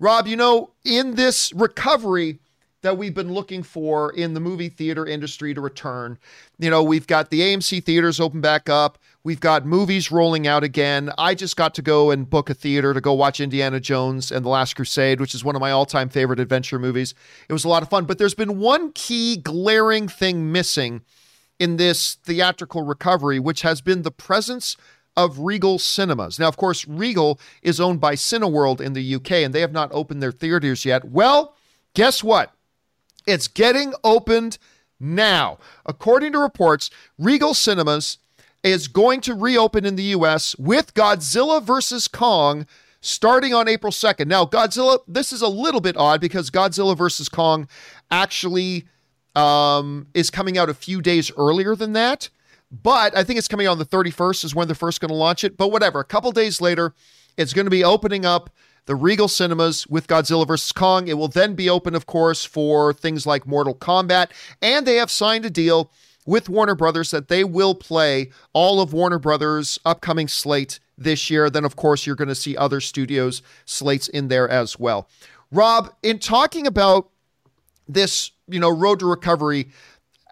Rob, you know, in this recovery that we've been looking for in the movie theater industry to return, you know, we've got the AMC theaters open back up. We've got movies rolling out again. I just got to go and book a theater to go watch Indiana Jones and The Last Crusade, which is one of my all time favorite adventure movies. It was a lot of fun, but there's been one key glaring thing missing in this theatrical recovery, which has been the presence of Regal Cinemas. Now, of course, Regal is owned by Cineworld in the UK, and they have not opened their theaters yet. Well, guess what? It's getting opened now. According to reports, Regal Cinemas is going to reopen in the US with Godzilla vs. Kong starting on April 2nd. Now, Godzilla, this is a little bit odd because Godzilla vs. Kong actually um, is coming out a few days earlier than that. But I think it's coming on the 31st is when they're first going to launch it. But whatever, a couple days later, it's going to be opening up the Regal Cinemas with Godzilla vs. Kong. It will then be open, of course, for things like Mortal Kombat. And they have signed a deal with Warner Brothers that they will play all of Warner Brothers' upcoming slate this year. Then, of course, you're going to see other studios' slates in there as well. Rob, in talking about this, you know, road to recovery,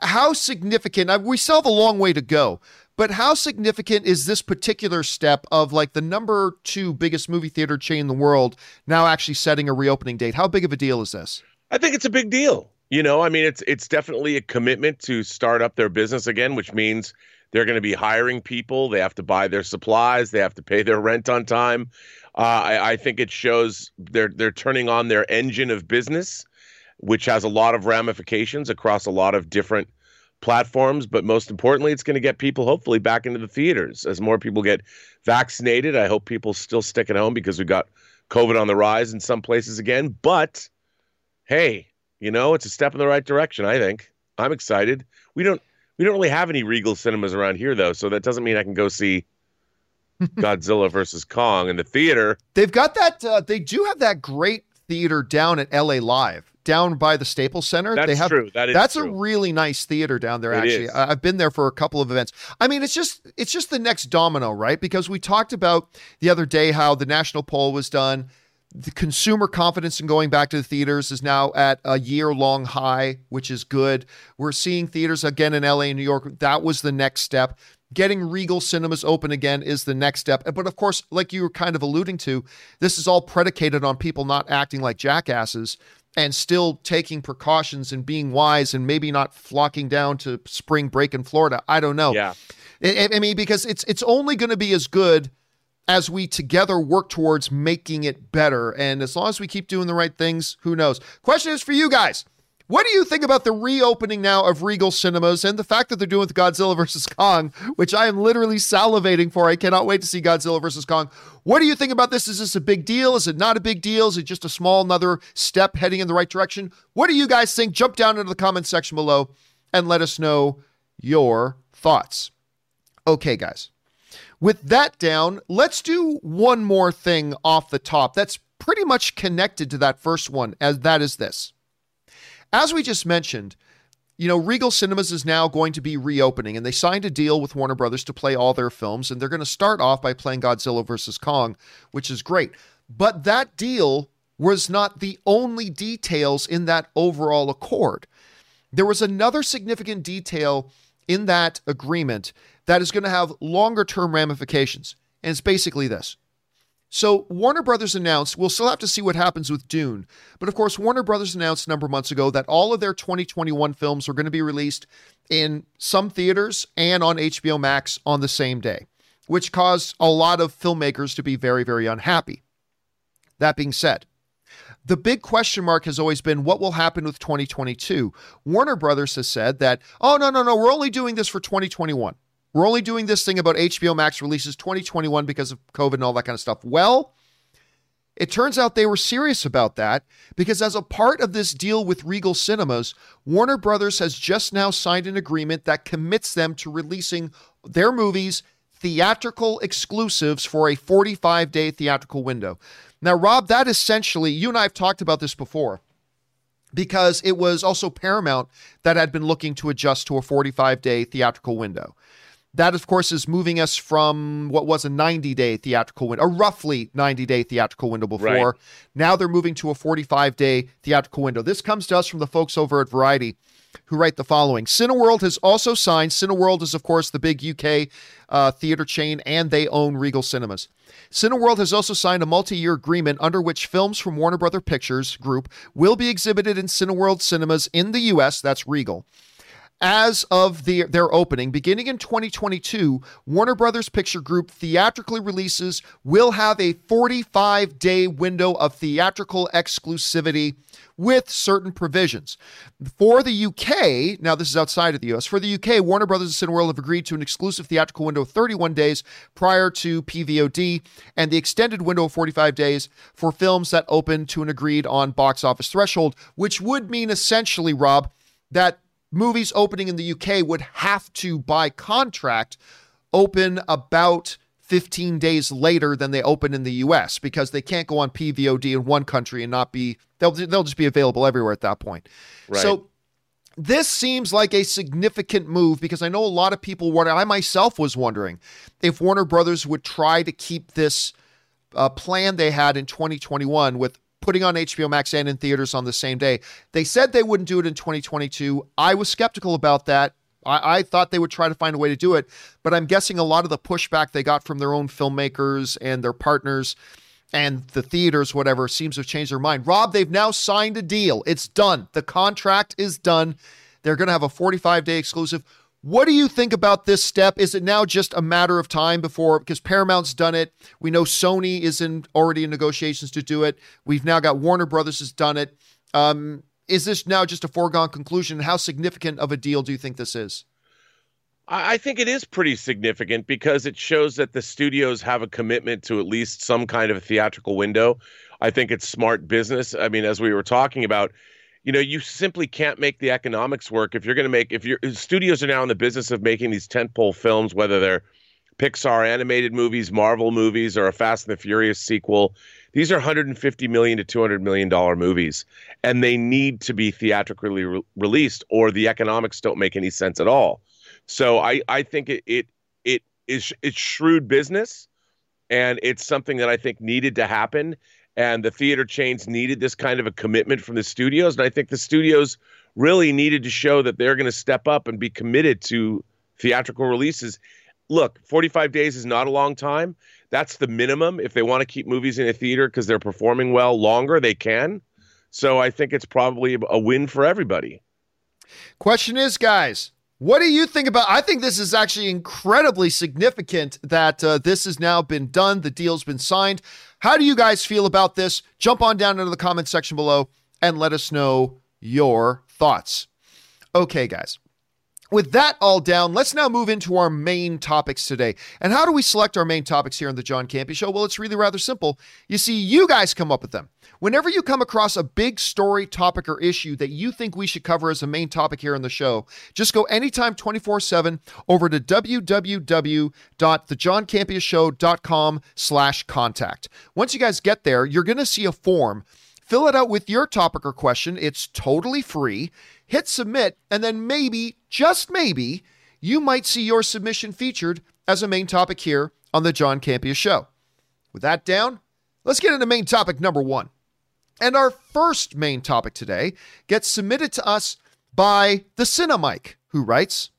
how significant, we still have a long way to go, but how significant is this particular step of like the number two biggest movie theater chain in the world now actually setting a reopening date? How big of a deal is this? I think it's a big deal. You know, I mean, it's it's definitely a commitment to start up their business again, which means they're going to be hiring people. They have to buy their supplies. They have to pay their rent on time. Uh, I, I think it shows they're they're turning on their engine of business which has a lot of ramifications across a lot of different platforms. But most importantly, it's going to get people hopefully back into the theaters. As more people get vaccinated, I hope people still stick at home because we've got COVID on the rise in some places again. But hey, you know, it's a step in the right direction, I think. I'm excited. We don't we don't really have any Regal cinemas around here though, so that doesn't mean I can go see Godzilla versus Kong in the theater. They've got that uh, they do have that great theater down at LA Live down by the Staples Center. That's they have, true. That is that's true. a really nice theater down there. It actually, is. I've been there for a couple of events. I mean, it's just it's just the next domino, right? Because we talked about the other day how the national poll was done. The consumer confidence in going back to the theaters is now at a year long high, which is good. We're seeing theaters again in LA and New York. That was the next step. Getting Regal cinemas open again is the next step. But of course, like you were kind of alluding to, this is all predicated on people not acting like jackasses and still taking precautions and being wise and maybe not flocking down to spring break in Florida. I don't know. Yeah. I, I mean, because it's it's only going to be as good as we together work towards making it better. And as long as we keep doing the right things, who knows? Question is for you guys. What do you think about the reopening now of Regal Cinemas and the fact that they're doing with Godzilla vs. Kong, which I am literally salivating for? I cannot wait to see Godzilla vs. Kong. What do you think about this? Is this a big deal? Is it not a big deal? Is it just a small another step heading in the right direction? What do you guys think? Jump down into the comments section below and let us know your thoughts. Okay, guys. With that down, let's do one more thing off the top that's pretty much connected to that first one, as that is this. As we just mentioned, you know, Regal Cinemas is now going to be reopening, and they signed a deal with Warner Brothers to play all their films, and they're going to start off by playing Godzilla vs. Kong, which is great. But that deal was not the only details in that overall accord. There was another significant detail in that agreement that is going to have longer term ramifications, and it's basically this. So Warner Brothers announced we'll still have to see what happens with Dune, but of course Warner Brothers announced a number of months ago that all of their 2021 films were going to be released in some theaters and on HBO Max on the same day, which caused a lot of filmmakers to be very very unhappy. That being said, the big question mark has always been what will happen with 2022. Warner Brothers has said that, oh, no, no, no, we're only doing this for 2021. We're only doing this thing about HBO Max releases 2021 because of COVID and all that kind of stuff. Well, it turns out they were serious about that because, as a part of this deal with Regal Cinemas, Warner Brothers has just now signed an agreement that commits them to releasing their movies theatrical exclusives for a 45 day theatrical window. Now, Rob, that essentially, you and I have talked about this before because it was also Paramount that had been looking to adjust to a 45 day theatrical window. That, of course, is moving us from what was a 90 day theatrical window, a roughly 90 day theatrical window before. Right. Now they're moving to a 45 day theatrical window. This comes to us from the folks over at Variety who write the following Cineworld has also signed, Cineworld is, of course, the big UK uh, theater chain, and they own Regal Cinemas. Cineworld has also signed a multi year agreement under which films from Warner Brother Pictures Group will be exhibited in Cineworld cinemas in the US, that's Regal as of the, their opening, beginning in 2022, Warner Brothers Picture Group theatrically releases will have a 45 day window of theatrical exclusivity with certain provisions. For the UK, now this is outside of the US, for the UK, Warner Brothers and Cineworld have agreed to an exclusive theatrical window of 31 days prior to PVOD and the extended window of 45 days for films that open to an agreed on box office threshold, which would mean essentially, Rob, that movies opening in the UK would have to, by contract, open about 15 days later than they open in the US because they can't go on PVOD in one country and not be they'll they'll just be available everywhere at that point. Right. So this seems like a significant move because I know a lot of people wonder I myself was wondering if Warner Brothers would try to keep this uh, plan they had in 2021 with putting on HBO Max and in theaters on the same day. They said they wouldn't do it in 2022. I was skeptical about that. I, I, thought they would try to find a way to do it, but I'm guessing a lot of the pushback they got from their own filmmakers and their partners and the theaters, whatever, seems to have changed their mind. Rob, they've now signed a deal. It's done. The contract is done. They're going to have a 45 day exclusive. What do you think about this step? Is it now just a matter of time before because Paramount's done it? We know Sony is in already in negotiations to do it. We've now got Warner Brothers has done it. Um, is this now just a foregone conclusion? How significant of a deal do you think this is? I think it is pretty significant because it shows that the studios have a commitment to at least some kind of a theatrical window. I think it's smart business. I mean, as we were talking about, you know, you simply can't make the economics work if you're going to make if your studios are now in the business of making these tentpole films, whether they're Pixar animated movies, Marvel movies, or a Fast and the Furious sequel. These are 150 million to 200 million dollar movies, and they need to be theatrically re- released, or the economics don't make any sense at all. So I I think it it it is it's shrewd business, and it's something that I think needed to happen and the theater chains needed this kind of a commitment from the studios and i think the studios really needed to show that they're going to step up and be committed to theatrical releases look 45 days is not a long time that's the minimum if they want to keep movies in a theater because they're performing well longer they can so i think it's probably a win for everybody question is guys what do you think about? I think this is actually incredibly significant that uh, this has now been done. The deal's been signed. How do you guys feel about this? Jump on down into the comment section below and let us know your thoughts. Okay, guys. With that all down, let's now move into our main topics today. And how do we select our main topics here on the John Campea Show? Well, it's really rather simple. You see, you guys come up with them. Whenever you come across a big story, topic, or issue that you think we should cover as a main topic here on the show, just go anytime 24 7 over to www.thejohncampeashow.com slash contact. Once you guys get there, you're going to see a form. Fill it out with your topic or question. It's totally free hit submit, and then maybe, just maybe, you might see your submission featured as a main topic here on the John Campea Show. With that down, let's get into main topic number one. And our first main topic today gets submitted to us by the Cinemike, who writes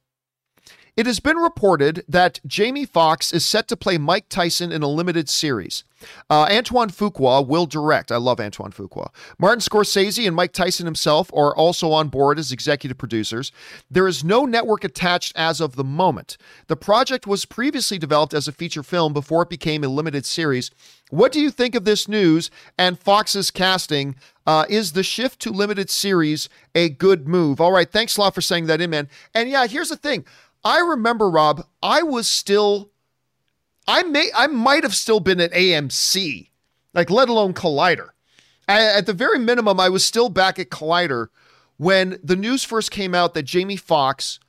It has been reported that Jamie Foxx is set to play Mike Tyson in a limited series. Uh, Antoine Fuqua will direct. I love Antoine Fuqua. Martin Scorsese and Mike Tyson himself are also on board as executive producers. There is no network attached as of the moment. The project was previously developed as a feature film before it became a limited series. What do you think of this news and Foxx's casting? Uh, is the shift to limited series a good move? All right, thanks a lot for saying that in, man. And yeah, here's the thing. I remember, Rob, I was still I may I might have still been at AMC, like let alone Collider. I, at the very minimum, I was still back at Collider when the news first came out that Jamie Foxx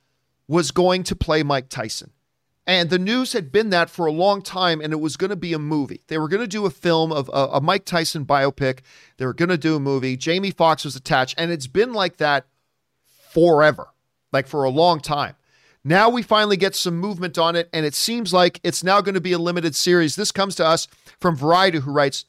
was going to play Mike Tyson. And the news had been that for a long time, and it was going to be a movie. They were going to do a film of a, a Mike Tyson biopic. They were going to do a movie. Jamie Foxx was attached, and it's been like that forever, like for a long time. Now we finally get some movement on it, and it seems like it's now going to be a limited series. This comes to us from Variety, who writes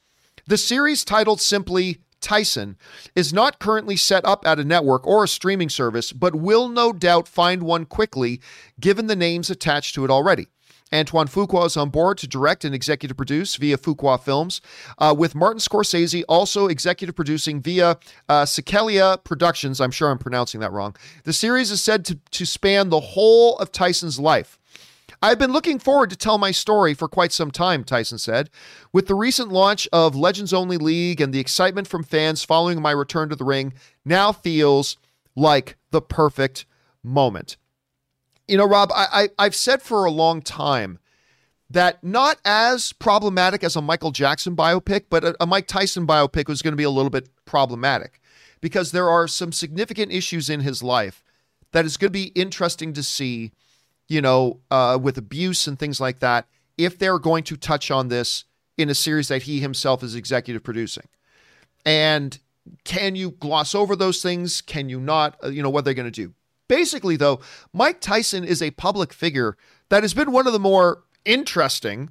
The series titled simply Tyson is not currently set up at a network or a streaming service, but will no doubt find one quickly given the names attached to it already. Antoine Fuqua is on board to direct and executive produce via Fuqua Films, uh, with Martin Scorsese also executive producing via uh, Productions. I'm sure I'm pronouncing that wrong. The series is said to, to span the whole of Tyson's life. I've been looking forward to tell my story for quite some time, Tyson said. With the recent launch of Legends Only League and the excitement from fans following my return to the ring, now feels like the perfect moment. You know, Rob, I, I, have said for a long time that not as problematic as a Michael Jackson biopic, but a, a Mike Tyson biopic was going to be a little bit problematic because there are some significant issues in his life that is going to be interesting to see you know, uh, with abuse and things like that, if they're going to touch on this in a series that he himself is executive producing. And can you gloss over those things? Can you not? Uh, you know, what they're going to do? Basically, though, Mike Tyson is a public figure that has been one of the more interesting,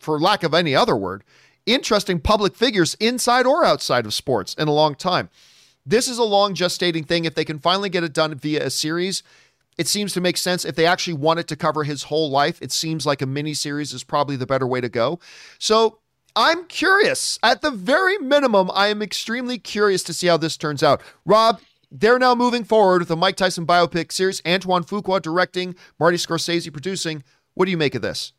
for lack of any other word, interesting public figures inside or outside of sports in a long time. This is a long gestating thing. If they can finally get it done via a series, it seems to make sense if they actually wanted to cover his whole life. It seems like a mini series is probably the better way to go. So I'm curious. At the very minimum, I am extremely curious to see how this turns out. Rob, they're now moving forward with the Mike Tyson biopic series. Antoine Fuqua directing, Marty Scorsese producing. What do you make of this?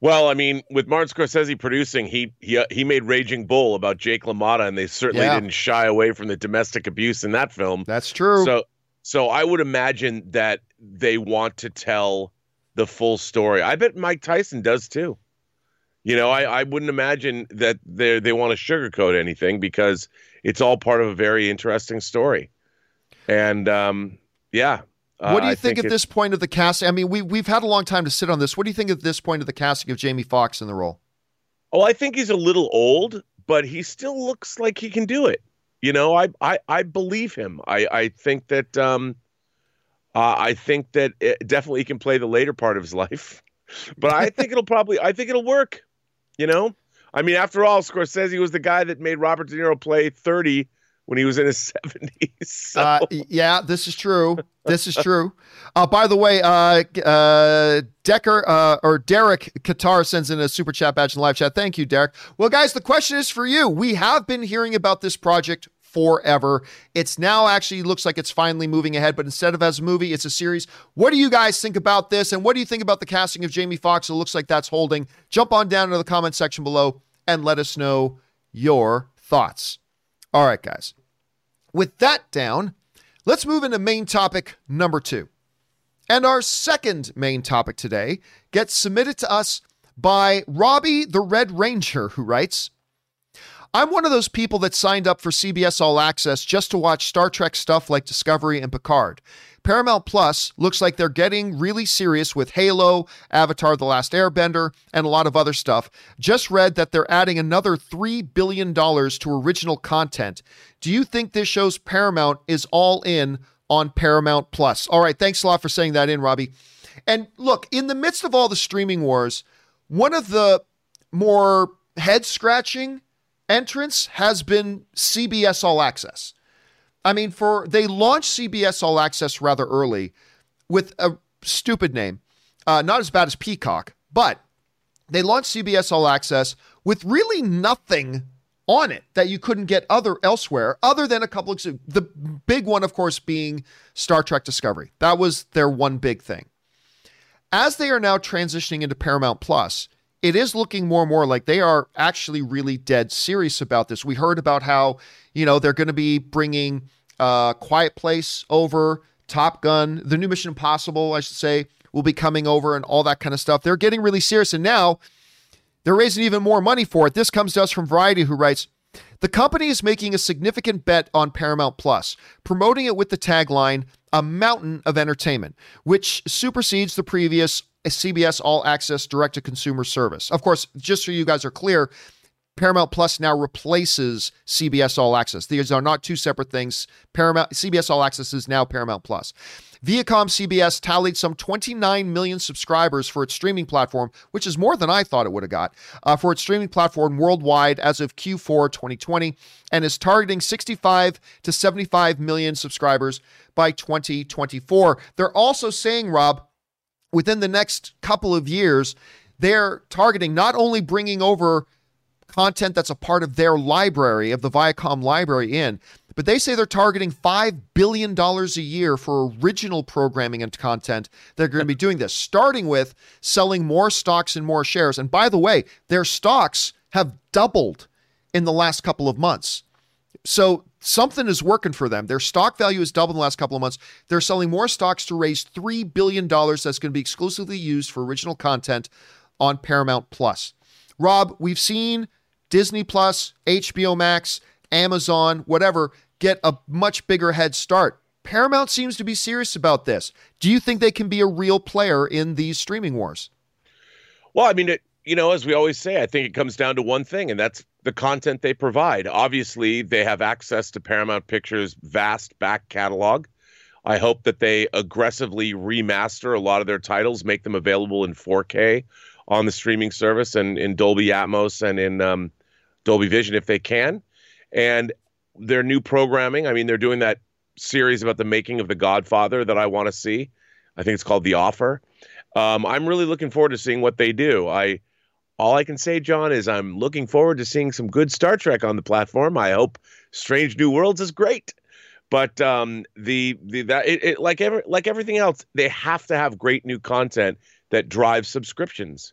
Well, I mean, with Martin Scorsese producing, he he uh, he made Raging Bull about Jake LaMotta, and they certainly yeah. didn't shy away from the domestic abuse in that film. That's true. So so I would imagine that they want to tell the full story. I bet Mike Tyson does too. You know, I, I wouldn't imagine that they they want to sugarcoat anything because it's all part of a very interesting story. And um, yeah. Uh, what do you think, think at this point of the casting? I mean, we we've had a long time to sit on this. What do you think at this point of the casting of Jamie Foxx in the role? Oh, I think he's a little old, but he still looks like he can do it. You know, I I, I believe him. I I think that um, uh, I think that it definitely he can play the later part of his life, but I think it'll probably I think it'll work. You know, I mean, after all, Scorsese was the guy that made Robert De Niro play thirty when he was in his seventies. So. Uh, yeah, this is true. This is true. Uh, by the way, uh, uh, Decker uh, or Derek Qatar sends in a super chat badge in live chat. Thank you, Derek. Well, guys, the question is for you. We have been hearing about this project forever. It's now actually looks like it's finally moving ahead, but instead of as a movie, it's a series. What do you guys think about this? And what do you think about the casting of Jamie Foxx? It looks like that's holding. Jump on down to the comment section below and let us know your thoughts. All right, guys. With that down, let's move into main topic number two. And our second main topic today gets submitted to us by Robbie the Red Ranger, who writes I'm one of those people that signed up for CBS All Access just to watch Star Trek stuff like Discovery and Picard. Paramount Plus looks like they're getting really serious with Halo, Avatar The Last Airbender, and a lot of other stuff. Just read that they're adding another $3 billion to original content. Do you think this shows Paramount is all in on Paramount Plus? All right, thanks a lot for saying that in, Robbie. And look, in the midst of all the streaming wars, one of the more head scratching entrance has been CBS All Access. I mean, for they launched CBS All Access rather early with a stupid name, uh, not as bad as Peacock, but they launched CBS All Access with really nothing on it that you couldn't get other elsewhere, other than a couple of the big one, of course, being Star Trek Discovery. That was their one big thing. As they are now transitioning into Paramount Plus, it is looking more and more like they are actually really dead serious about this. We heard about how, you know, they're going to be bringing uh, Quiet Place over, Top Gun, the new Mission Impossible, I should say, will be coming over and all that kind of stuff. They're getting really serious. And now they're raising even more money for it. This comes to us from Variety, who writes, the company is making a significant bet on Paramount Plus, promoting it with the tagline, a mountain of entertainment, which supersedes the previous CBS All Access direct to consumer service. Of course, just so you guys are clear, Paramount Plus now replaces CBS All Access. These are not two separate things. Paramount CBS All Access is now Paramount Plus. Viacom CBS tallied some 29 million subscribers for its streaming platform, which is more than I thought it would have got, uh, for its streaming platform worldwide as of Q4 2020, and is targeting 65 to 75 million subscribers by 2024. They're also saying, Rob, within the next couple of years, they're targeting not only bringing over content that's a part of their library, of the Viacom library in, but they say they're targeting $5 billion a year for original programming and content. They're going to be doing this, starting with selling more stocks and more shares. And by the way, their stocks have doubled in the last couple of months. So something is working for them. Their stock value has doubled in the last couple of months. They're selling more stocks to raise $3 billion that's going to be exclusively used for original content on Paramount Plus. Rob, we've seen Disney Plus, HBO Max, Amazon, whatever, get a much bigger head start. Paramount seems to be serious about this. Do you think they can be a real player in these streaming wars? Well, I mean, it, you know, as we always say, I think it comes down to one thing, and that's the content they provide. Obviously, they have access to Paramount Pictures' vast back catalog. I hope that they aggressively remaster a lot of their titles, make them available in 4K on the streaming service and in Dolby Atmos and in um, Dolby Vision if they can. And their new programming, I mean, they're doing that series about the making of The Godfather that I want to see. I think it's called The Offer. Um, I'm really looking forward to seeing what they do. I all I can say, John, is I'm looking forward to seeing some good Star Trek on the platform. I hope Strange New Worlds is great. But um, the the that it, it, like every like everything else, they have to have great new content that drives subscriptions.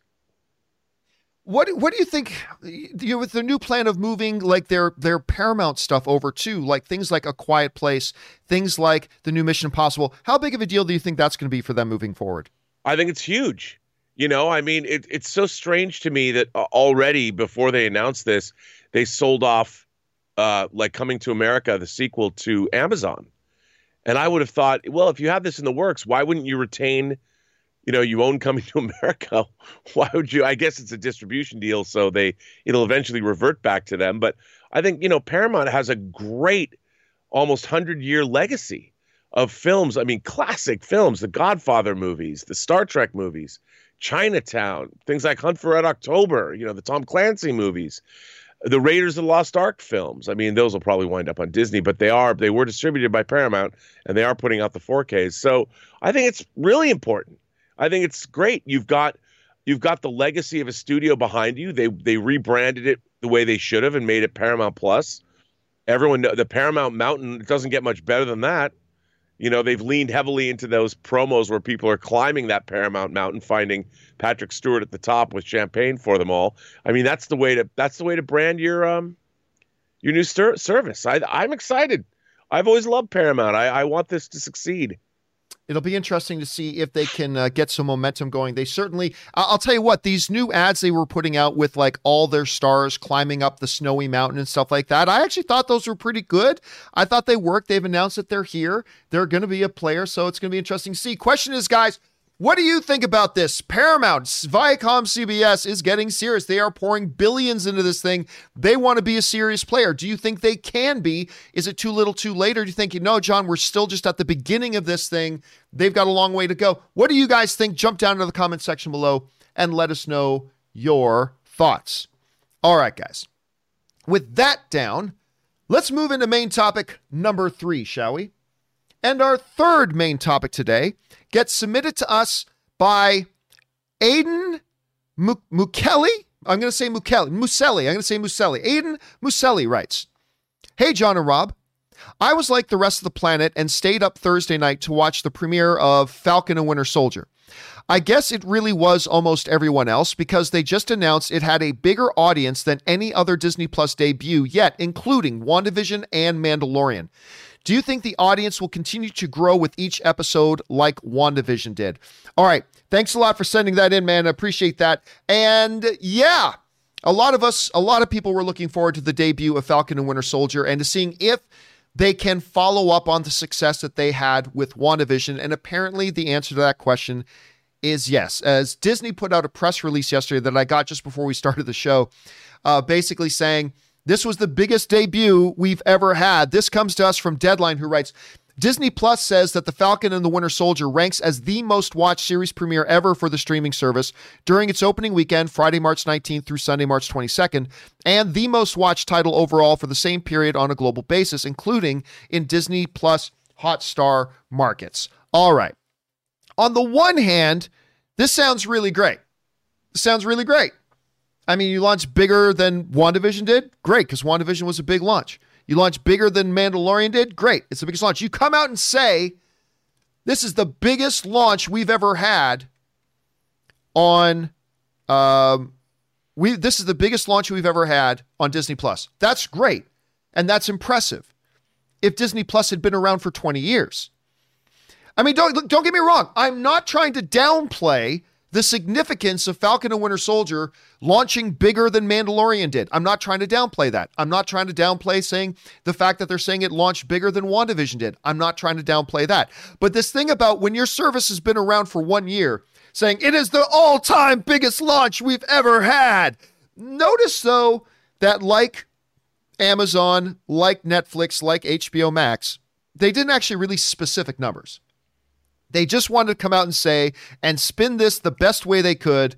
What what do you think you know, with the new plan of moving like their their Paramount stuff over too, like things like A Quiet Place, things like the new Mission Impossible? How big of a deal do you think that's going to be for them moving forward? I think it's huge. You know, I mean, it, it's so strange to me that uh, already before they announced this, they sold off uh, like Coming to America, the sequel to Amazon. And I would have thought, well, if you have this in the works, why wouldn't you retain you know, you own Coming to America. Why would you? I guess it's a distribution deal, so they it'll eventually revert back to them. But I think you know Paramount has a great, almost hundred year legacy of films. I mean, classic films, the Godfather movies, the Star Trek movies, Chinatown, things like Hunt for Red October. You know, the Tom Clancy movies. The Raiders of the Lost Ark films. I mean, those will probably wind up on Disney, but they are they were distributed by Paramount and they are putting out the 4Ks. So I think it's really important I think it's great. You've got you've got the legacy of a studio behind you. They they rebranded it the way they should have and made it Paramount Plus. Everyone the Paramount Mountain it doesn't get much better than that. You know, they've leaned heavily into those promos where people are climbing that Paramount Mountain, finding Patrick Stewart at the top with champagne for them all. I mean, that's the way to that's the way to brand your um your new service. I I'm excited. I've always loved Paramount. I, I want this to succeed. It'll be interesting to see if they can uh, get some momentum going. They certainly, I'll tell you what, these new ads they were putting out with like all their stars climbing up the snowy mountain and stuff like that, I actually thought those were pretty good. I thought they worked. They've announced that they're here. They're going to be a player, so it's going to be interesting to see. Question is, guys, what do you think about this? Paramount, Viacom CBS is getting serious. They are pouring billions into this thing. They want to be a serious player. Do you think they can be? Is it too little too late? Or do you think, no, John, we're still just at the beginning of this thing? They've got a long way to go. What do you guys think? Jump down to the comment section below and let us know your thoughts. All right, guys. With that down, let's move into main topic number three, shall we? And our third main topic today gets submitted to us by Aiden Mukeli. I'm going to say Mukeli. Muselli. I'm going to say Muselli. Aiden Muselli writes Hey, John and Rob. I was like the rest of the planet and stayed up Thursday night to watch the premiere of Falcon and Winter Soldier. I guess it really was almost everyone else because they just announced it had a bigger audience than any other Disney Plus debut yet, including WandaVision and Mandalorian. Do you think the audience will continue to grow with each episode like WandaVision did? All right. Thanks a lot for sending that in, man. I appreciate that. And yeah, a lot of us, a lot of people were looking forward to the debut of Falcon and Winter Soldier and to seeing if they can follow up on the success that they had with WandaVision. And apparently, the answer to that question is yes. As Disney put out a press release yesterday that I got just before we started the show, uh, basically saying this was the biggest debut we've ever had. This comes to us from Deadline, who writes Disney Plus says that The Falcon and the Winter Soldier ranks as the most watched series premiere ever for the streaming service during its opening weekend, Friday, March 19th through Sunday, March 22nd, and the most watched title overall for the same period on a global basis, including in Disney Plus Hotstar markets. All right. On the one hand, this sounds really great. This sounds really great. I mean, you launched bigger than WandaVision did? Great, because WandaVision was a big launch. You launch bigger than Mandalorian did? Great. It's the biggest launch. You come out and say, this is the biggest launch we've ever had on um we this is the biggest launch we've ever had on Disney Plus. That's great. And that's impressive. If Disney Plus had been around for 20 years. I mean, don't don't get me wrong. I'm not trying to downplay the significance of Falcon and Winter Soldier launching bigger than Mandalorian did. I'm not trying to downplay that. I'm not trying to downplay saying the fact that they're saying it launched bigger than WandaVision did. I'm not trying to downplay that. But this thing about when your service has been around for one year, saying it is the all time biggest launch we've ever had. Notice, though, that like Amazon, like Netflix, like HBO Max, they didn't actually release specific numbers. They just wanted to come out and say and spin this the best way they could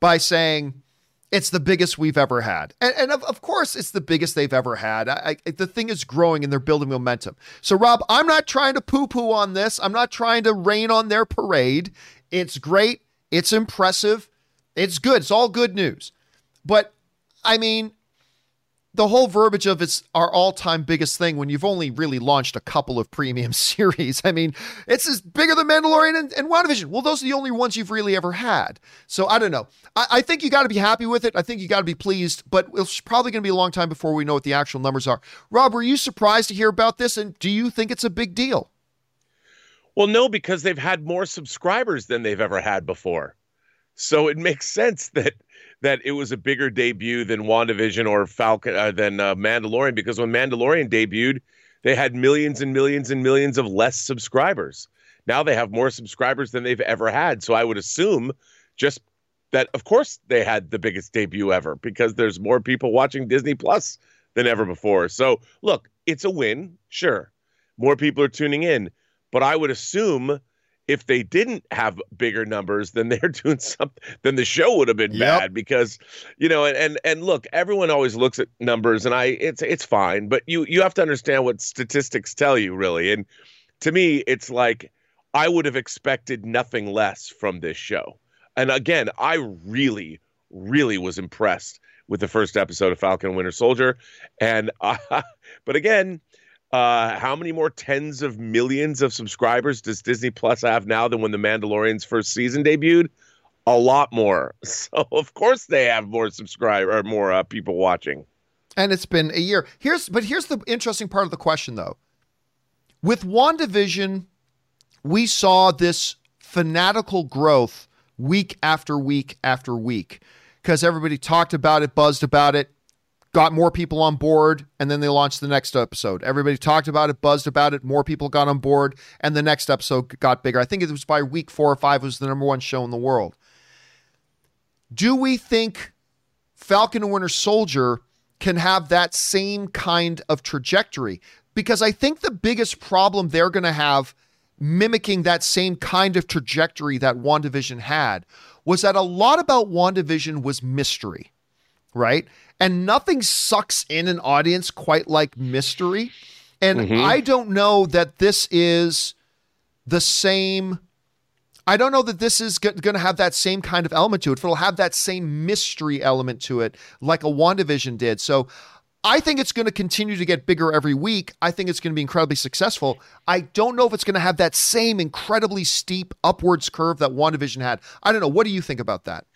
by saying it's the biggest we've ever had. And, and of, of, course, it's the biggest they've ever had. I, I, the thing is growing and they're building momentum. So, Rob, I'm not trying to poo poo on this. I'm not trying to rain on their parade. It's great. It's impressive. It's good. It's all good news. But I mean, the whole verbiage of it's our all-time biggest thing when you've only really launched a couple of premium series. I mean, it's as bigger than Mandalorian and, and WandaVision. Well, those are the only ones you've really ever had. So I don't know. I, I think you got to be happy with it. I think you got to be pleased, but it's probably going to be a long time before we know what the actual numbers are. Rob, were you surprised to hear about this? And do you think it's a big deal? Well, no, because they've had more subscribers than they've ever had before. So it makes sense that that it was a bigger debut than WandaVision or Falcon uh, than uh, Mandalorian because when Mandalorian debuted, they had millions and millions and millions of less subscribers. Now they have more subscribers than they've ever had. So I would assume just that of course they had the biggest debut ever because there's more people watching Disney Plus than ever before. So look, it's a win, sure. More people are tuning in, but I would assume if they didn't have bigger numbers, then they're doing something. Then the show would have been yep. bad because, you know, and, and and look, everyone always looks at numbers, and I it's it's fine, but you you have to understand what statistics tell you, really. And to me, it's like I would have expected nothing less from this show. And again, I really, really was impressed with the first episode of Falcon Winter Soldier, and uh, but again uh, how many more tens of millions of subscribers does Disney Plus have now than when The Mandalorian's first season debuted? A lot more. So of course they have more subscriber or more uh, people watching. And it's been a year. Here's but here's the interesting part of the question though. With WandaVision, we saw this fanatical growth week after week after week because everybody talked about it, buzzed about it, got more people on board, and then they launched the next episode. Everybody talked about it, buzzed about it, more people got on board, and the next episode got bigger. I think it was by week four or five, was the number one show in the world. Do we think Falcon and Winter Soldier can have that same kind of trajectory? Because I think the biggest problem they're going to have mimicking that same kind of trajectory that WandaVision had was that a lot about WandaVision was mystery, right? And nothing sucks in an audience quite like mystery. And mm-hmm. I don't know that this is the same. I don't know that this is going to have that same kind of element to it. If it'll have that same mystery element to it, like a WandaVision did. So I think it's going to continue to get bigger every week. I think it's going to be incredibly successful. I don't know if it's going to have that same incredibly steep upwards curve that WandaVision had. I don't know. What do you think about that?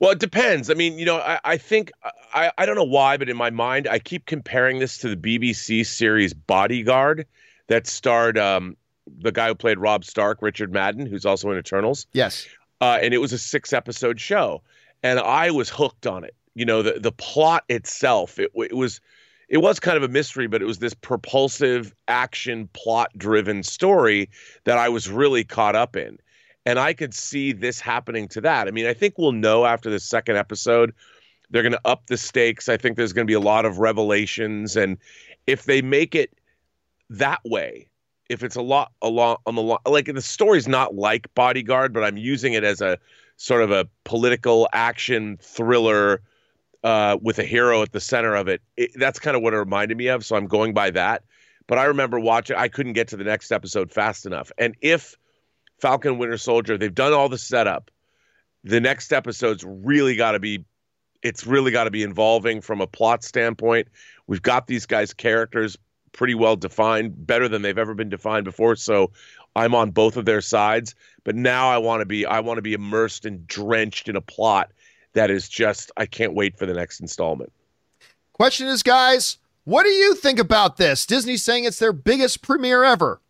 Well, it depends. I mean, you know, I, I think I, I don't know why, but in my mind, I keep comparing this to the BBC series Bodyguard that starred um, the guy who played Rob Stark, Richard Madden, who's also in Eternals. Yes. Uh, and it was a six episode show, and I was hooked on it. You know, the the plot itself, it, it was it was kind of a mystery, but it was this propulsive action plot driven story that I was really caught up in. And I could see this happening to that. I mean, I think we'll know after the second episode. They're going to up the stakes. I think there's going to be a lot of revelations. And if they make it that way, if it's a lot a lot on the like the story's not like Bodyguard, but I'm using it as a sort of a political action thriller uh, with a hero at the center of it. it. That's kind of what it reminded me of. So I'm going by that. But I remember watching. I couldn't get to the next episode fast enough. And if Falcon Winter Soldier, they've done all the setup. The next episode's really got to be. It's really got to be involving from a plot standpoint. We've got these guys' characters pretty well defined, better than they've ever been defined before. So I'm on both of their sides. But now I want to be I want to be immersed and drenched in a plot that is just I can't wait for the next installment. Question is, guys, what do you think about this? Disney saying it's their biggest premiere ever.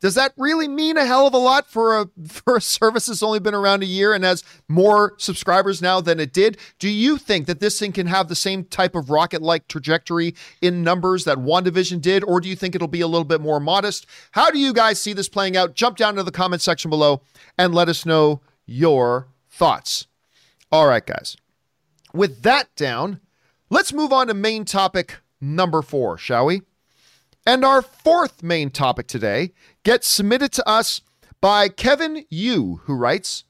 Does that really mean a hell of a lot for a for a service that's only been around a year and has more subscribers now than it did? Do you think that this thing can have the same type of rocket-like trajectory in numbers that WandaVision did, or do you think it'll be a little bit more modest? How do you guys see this playing out? Jump down to the comment section below and let us know your thoughts. All right, guys. With that down, let's move on to main topic number four, shall we? And our fourth main topic today gets submitted to us by Kevin Yu, who writes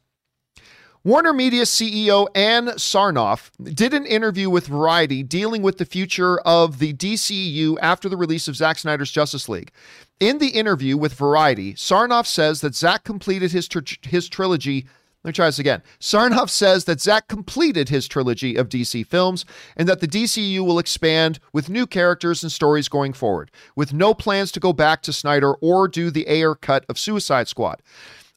Warner Media CEO Ann Sarnoff did an interview with Variety dealing with the future of the DCEU after the release of Zack Snyder's Justice League. In the interview with Variety, Sarnoff says that Zack completed his, tr- his trilogy let me try this again. Sarnoff says that Zack completed his trilogy of DC films and that the DCU will expand with new characters and stories going forward, with no plans to go back to Snyder or do the Ayer cut of Suicide Squad.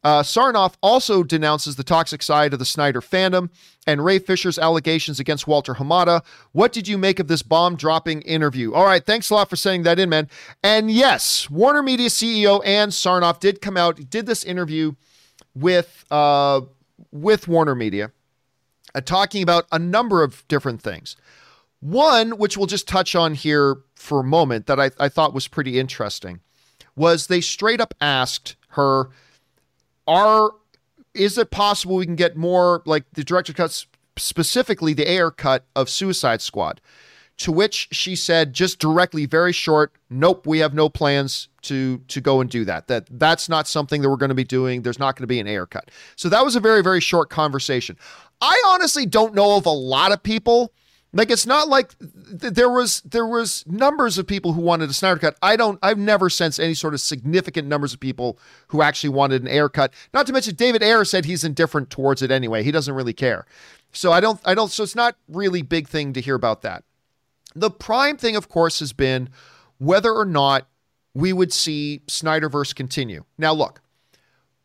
Uh, Sarnoff also denounces the toxic side of the Snyder fandom and Ray Fisher's allegations against Walter Hamada. What did you make of this bomb dropping interview? All right, thanks a lot for sending that in, man. And yes, Warner Media CEO Ann Sarnoff did come out, did this interview with uh, with Warner Media, uh, talking about a number of different things. One, which we'll just touch on here for a moment, that I, I thought was pretty interesting, was they straight up asked her, "Are is it possible we can get more like the director cuts, specifically the Ayer cut of Suicide Squad?" To which she said, just directly, very short, "Nope, we have no plans to to go and do that. That that's not something that we're going to be doing. There's not going to be an Ayer cut." So that was a very very short conversation. I honestly don't know of a lot of people like it's not like th- there was there was numbers of people who wanted a Snyder cut. I don't I've never sensed any sort of significant numbers of people who actually wanted an Ayer cut. Not to mention David Ayer said he's indifferent towards it anyway. He doesn't really care. So I don't I don't so it's not really big thing to hear about that. The prime thing, of course, has been whether or not we would see Snyderverse continue. Now, look,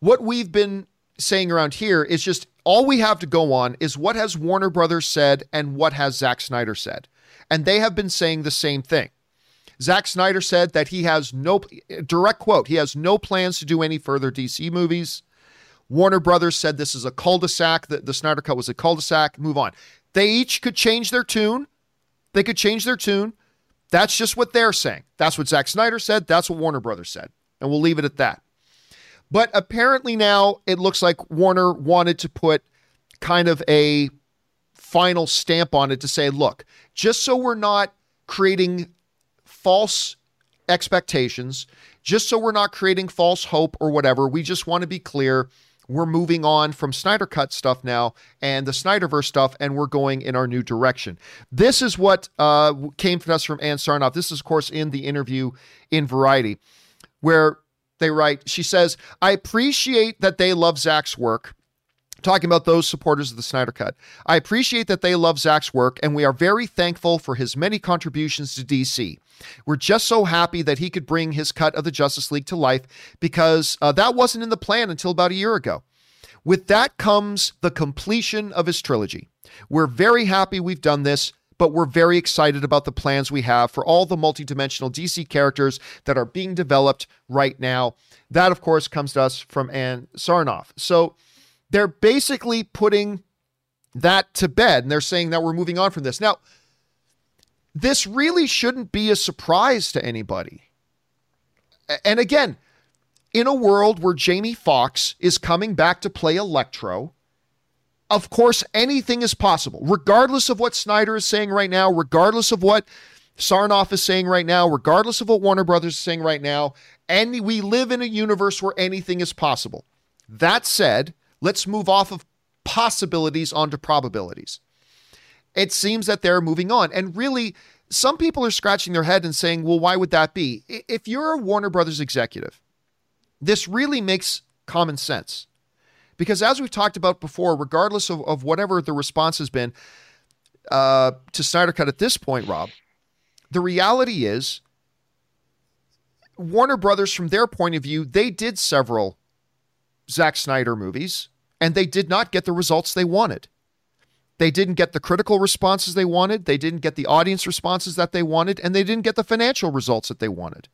what we've been saying around here is just all we have to go on is what has Warner Brothers said and what has Zack Snyder said. And they have been saying the same thing. Zack Snyder said that he has no direct quote, he has no plans to do any further DC movies. Warner Brothers said this is a cul-de-sac, that the Snyder Cut was a cul-de-sac, move on. They each could change their tune. They could change their tune. That's just what they're saying. That's what Zack Snyder said. That's what Warner Brothers said. And we'll leave it at that. But apparently now it looks like Warner wanted to put kind of a final stamp on it to say, look, just so we're not creating false expectations, just so we're not creating false hope or whatever, we just want to be clear we're moving on from Snyder Cut stuff now and the Snyderverse stuff, and we're going in our new direction. This is what uh, came to us from Ann Sarnoff. This is, of course, in the interview in Variety, where they write, she says, I appreciate that they love Zack's work. Talking about those supporters of the Snyder Cut. I appreciate that they love Zack's work, and we are very thankful for his many contributions to DC. We're just so happy that he could bring his cut of the Justice League to life because uh, that wasn't in the plan until about a year ago. With that comes the completion of his trilogy. We're very happy we've done this, but we're very excited about the plans we have for all the multidimensional DC characters that are being developed right now. That, of course, comes to us from Ann Sarnoff. So they're basically putting that to bed and they're saying that we're moving on from this. Now, this really shouldn't be a surprise to anybody. And again, in a world where Jamie Foxx is coming back to play Electro, of course, anything is possible, regardless of what Snyder is saying right now, regardless of what Sarnoff is saying right now, regardless of what Warner Brothers is saying right now. And we live in a universe where anything is possible. That said, let's move off of possibilities onto probabilities. It seems that they're moving on. And really, some people are scratching their head and saying, well, why would that be? If you're a Warner Brothers executive, this really makes common sense. Because as we've talked about before, regardless of, of whatever the response has been uh, to Snyder Cut at this point, Rob, the reality is Warner Brothers, from their point of view, they did several Zack Snyder movies and they did not get the results they wanted. They didn't get the critical responses they wanted, they didn't get the audience responses that they wanted, and they didn't get the financial results that they wanted.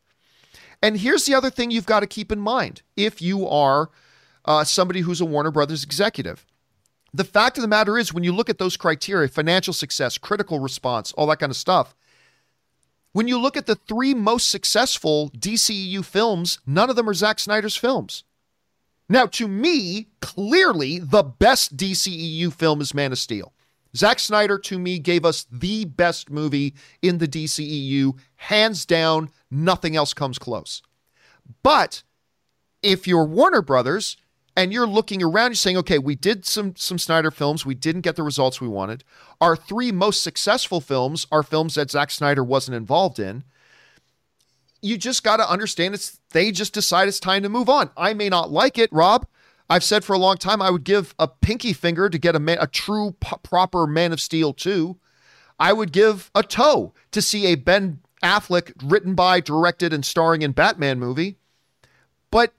And here's the other thing you've got to keep in mind if you are uh, somebody who's a Warner Brothers executive. The fact of the matter is, when you look at those criteria financial success, critical response, all that kind of stuff when you look at the three most successful DCEU films, none of them are Zack Snyder's films. Now, to me, clearly the best DCEU film is Man of Steel. Zack Snyder, to me, gave us the best movie in the DCEU. Hands down, nothing else comes close. But if you're Warner Brothers, and you're looking around, you're saying, okay, we did some some Snyder films, we didn't get the results we wanted. Our three most successful films are films that Zack Snyder wasn't involved in. You just got to understand it's they just decide it's time to move on. I may not like it, Rob. I've said for a long time I would give a pinky finger to get a man, a true p- proper Man of Steel 2. I would give a toe to see a Ben Affleck written by, directed, and starring in Batman movie. But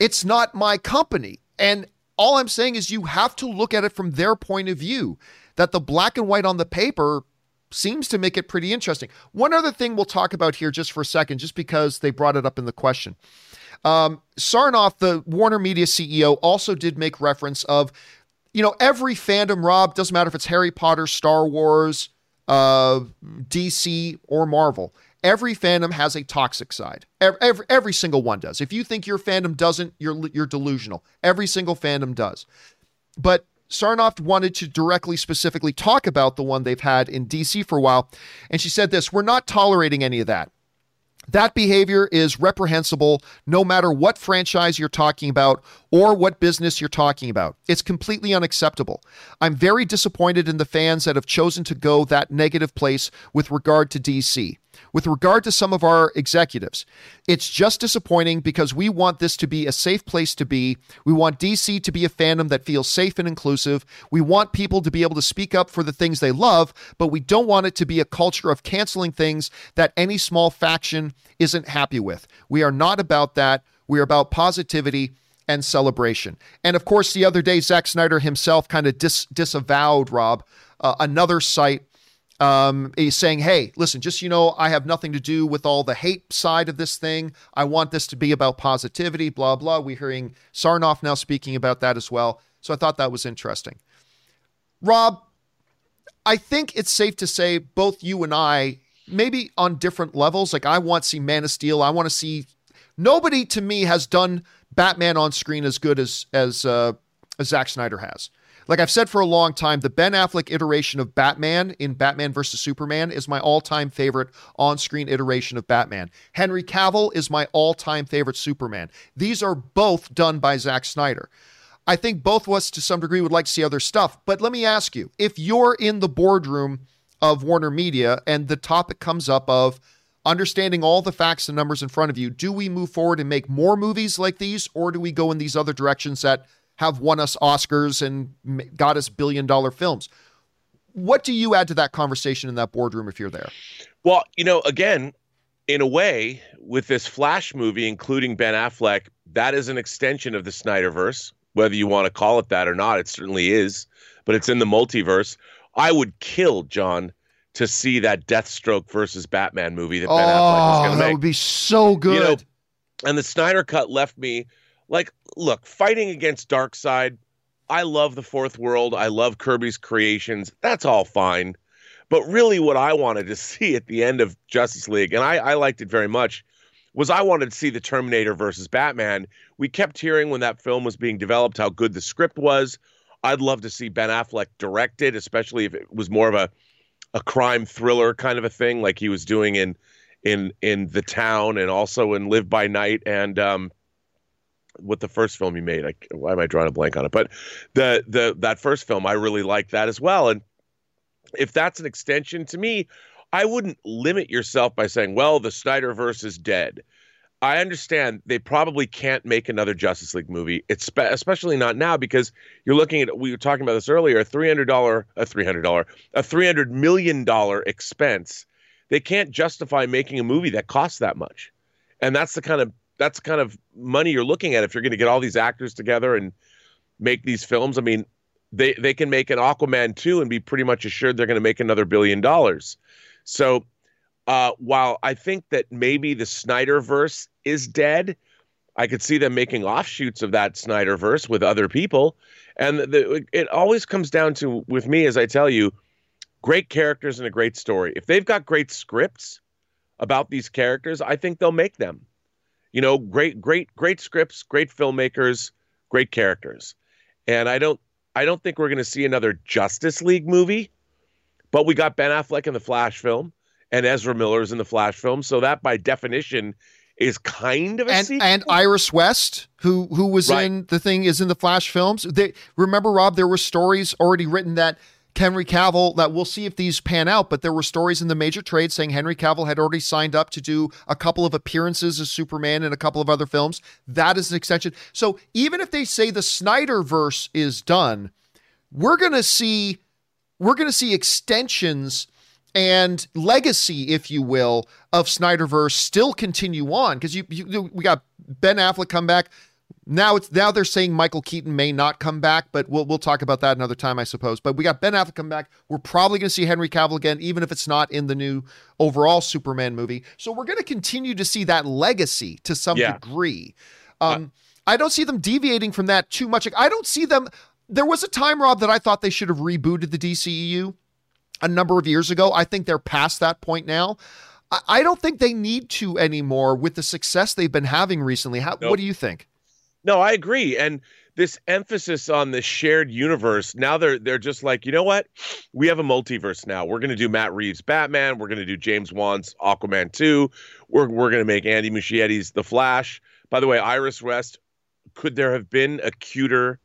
it's not my company. And all I'm saying is you have to look at it from their point of view, that the black and white on the paper seems to make it pretty interesting. One other thing we'll talk about here just for a second, just because they brought it up in the question. Um, Sarnoff, the Warner Media CEO, also did make reference of, you know, every fandom, Rob, doesn't matter if it's Harry Potter, Star Wars, uh, DC, or Marvel every fandom has a toxic side. Every, every, every, single one does. If you think your fandom doesn't, you're you're delusional. Every single fandom does. But Sarnoff wanted to directly, specifically talk about the one they've had in DC for a while, and she said this: "We're not tolerating any of that. That behavior is reprehensible no matter what franchise you're talking about or what business you're talking about. It's completely unacceptable. I'm very disappointed in the fans that have chosen to go that negative place with regard to DC with regard to some of our executives. It's just disappointing because we want this to be a safe place to be. We want DC to be a fandom that feels safe and inclusive. We want people to be able to speak up for the things they love, but we don't want it to be a culture of canceling things that any small faction isn't happy with. We are not about that. We are about positivity and celebration. And of course, the other day, Zack Snyder himself kind of dis- disavowed, Rob, uh, another site um, he's saying, hey, listen, just you know, I have nothing to do with all the hate side of this thing. I want this to be about positivity, blah, blah. We're hearing Sarnoff now speaking about that as well. So I thought that was interesting. Rob, I think it's safe to say both you and I, maybe on different levels, like I want to see Man of Steel. I want to see nobody to me has done Batman on screen as good as as uh, as Zack Snyder has. Like I've said for a long time, the Ben Affleck iteration of Batman in Batman versus Superman is my all time favorite on screen iteration of Batman. Henry Cavill is my all time favorite Superman. These are both done by Zack Snyder. I think both of us, to some degree, would like to see other stuff. But let me ask you if you're in the boardroom of Warner Media and the topic comes up of understanding all the facts and numbers in front of you, do we move forward and make more movies like these, or do we go in these other directions that have won us Oscars and got us billion dollar films. What do you add to that conversation in that boardroom if you're there? Well, you know, again, in a way, with this Flash movie, including Ben Affleck, that is an extension of the Snyderverse, whether you want to call it that or not. It certainly is, but it's in the multiverse. I would kill John to see that Deathstroke versus Batman movie that Ben oh, Affleck was going to make. That would be so good. You know, and the Snyder cut left me like, look, fighting against Darkseid I love the fourth world. I love Kirby's creations. That's all fine. But really, what I wanted to see at the end of Justice League, and I, I liked it very much, was I wanted to see the Terminator versus Batman. We kept hearing when that film was being developed how good the script was. I'd love to see Ben Affleck direct it, especially if it was more of a a crime thriller kind of a thing, like he was doing in in in The Town and also in Live by Night and um, what the first film he made. I, why am I drawing a blank on it? But the the that first film, I really liked that as well. And if that's an extension to me, I wouldn't limit yourself by saying, "Well, the Snyderverse is dead." I understand they probably can't make another Justice League movie. It's spe- especially not now because you're looking at we were talking about this earlier, a three hundred dollar, a three hundred dollar, a three hundred million dollar expense. They can't justify making a movie that costs that much, and that's the kind of that's kind of money you're looking at if you're going to get all these actors together and make these films. I mean, they they can make an Aquaman two and be pretty much assured they're going to make another billion dollars. So uh, while I think that maybe the Snyderverse is dead, I could see them making offshoots of that Snyderverse with other people. And the, it always comes down to, with me, as I tell you, great characters and a great story. If they've got great scripts about these characters, I think they'll make them. You know, great, great, great scripts, great filmmakers, great characters. And I don't, I don't think we're going to see another Justice League movie, but we got Ben Affleck in the Flash film and Ezra Miller's in the Flash film. So that by definition is kind of a and, sequel. and Iris West, who who was Right. in the thing, is in the Flash films. They remember Rob. There were stories already written that Henry Cavill. That we'll see if these pan out, but there were stories in the major trade saying Henry Cavill had already signed up to do a couple of appearances as Superman in a couple of other films. That is an extension. So even if they say the Snyderverse is done, we're gonna see we're gonna see extensions and legacy, if you will, of Snyderverse still continue on because you, you we got Ben Affleck come back. Now it's now they're saying Michael Keaton may not come back, but we'll we'll talk about that another time, I suppose. But we got Ben Affleck come back. We're probably going to see Henry Cavill again, even if it's not in the new overall Superman movie. So we're going to continue to see that legacy to some Yeah. degree. Um, I don't see them deviating from that too much. I don't see them. There was a time, Rob, that I thought they should have rebooted the DCEU a number of years ago. I think they're past that point now. I, I don't think they need to anymore with the success they've been having recently. How, Nope. What do you think? No, I agree. And this emphasis on the shared universe, now they're they're just like, you know what? We have a multiverse now. We're gonna do Matt Reeves Batman, we're gonna do James Wan's Aquaman 2, we're we're gonna make Andy Muschietti's The Flash. By the way, Iris West, could there have been a cuter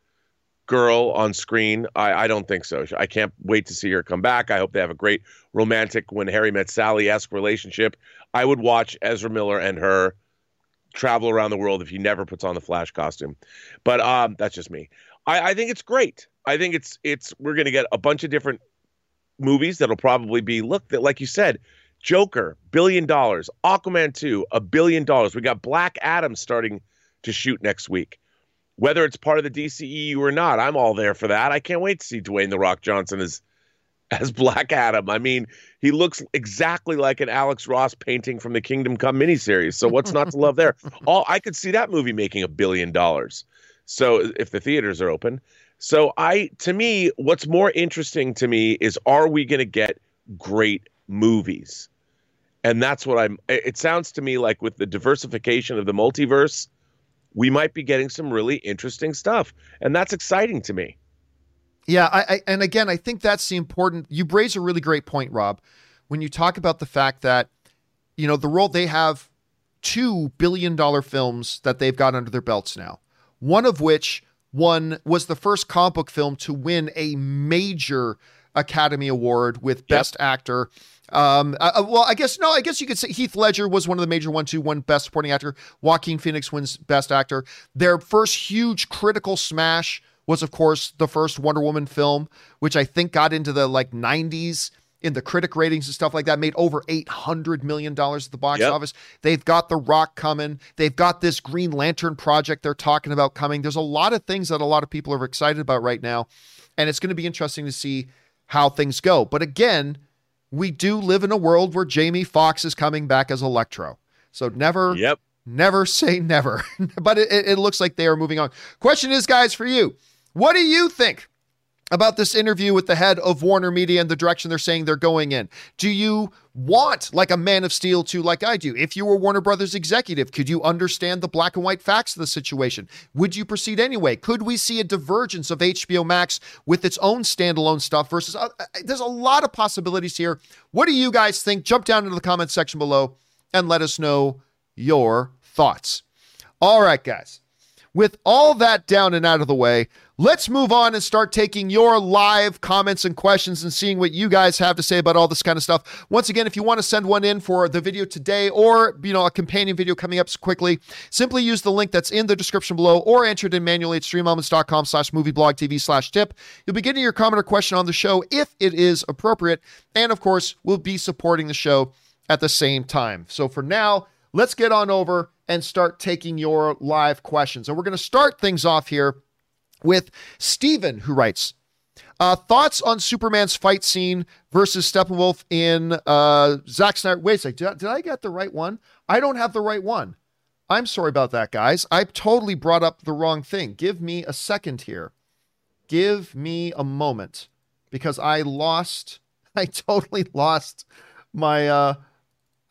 girl on screen? I, I don't think so. I can't wait to see her come back. I hope they have a great romantic when Harry met Sally esque relationship. I would watch Ezra Miller and her travel around the world if he never puts on the Flash costume. But um, that's just me. I, I think it's great. I think it's it's we're gonna get a bunch of different movies that'll probably be look that like you said, Joker, billion dollars, Aquaman 2, a billion dollars. We got Black Adam starting to shoot next week. Whether it's part of the DCEU or not, I'm all there for that. I can't wait to see Dwayne the Rock Johnson as as Black Adam. I mean, he looks exactly like an Alex Ross painting from the Kingdom Come miniseries. So what's not to love there? All I could see that movie making a billion dollars. So if the theaters are open. So I to me, what's more interesting to me is are we going to get great movies? And that's what I'm it it sounds to me like with the diversification of the multiverse, we might be getting some really interesting stuff. And that's exciting to me. Yeah, I, I and again, I think that's the important. You raise a really great point, Rob, when you talk about the fact that you know the role they have two billion dollar films that they've got under their belts now. One of which one was the first comic book film to win a major Academy Award with Best Actor. Um, uh, well, I guess no. I guess you could say Heath Ledger was one of the major ones who won Best Supporting Actor. Joaquin Phoenix wins Best Actor. Their first huge critical smash was, of course, the first Wonder Woman film, which I think got into the like 90s in the critic ratings and stuff like that. Made over 800 million dollars at the box Yep. office. They've got The Rock coming. They've got this Green Lantern project they're talking about coming. There's a lot of things that a lot of people are excited about right now, and it's going to be interesting to see how things go. But again, we do live in a world where Jamie Foxx is coming back as Electro. So never, Yep. never say never. but it it looks like they are moving on. Question is, guys, for you, what do you think about this interview with the head of Warner Media and the direction they're saying they're going in. Do you want, like a Man of Steel, to, like I do, if you were Warner Brothers executive, could you understand the black and white facts of the situation? Would you proceed anyway? Could we see a divergence of HBO Max with its own standalone stuff versus? Uh, uh, there's a lot of possibilities here. What do you guys think? Jump down into the comments section below and let us know your thoughts. All right, guys. With all that down and out of the way, let's move on and start taking your live comments and questions and seeing what you guys have to say about all this kind of stuff. Once again, if you want to send one in for the video today or, you know, a companion video coming up quickly, simply use the link that's in the description below or enter it in manually at streamelements.com slash movieblogtv slash tip. You'll be getting your comment or question on the show if it is appropriate. And of course, we'll be supporting the show at the same time. So for now, let's get on over and start taking your live questions. And we're going to start things off here with Steven, who writes, uh, thoughts on Superman's fight scene versus Steppenwolf in uh, Zack Snyder. Wait a second. Did I, did I get the right one? I don't have the right one. I'm sorry about that, guys. I totally brought up the wrong thing. Give me a second here. Give me a moment because I lost. I totally lost my uh,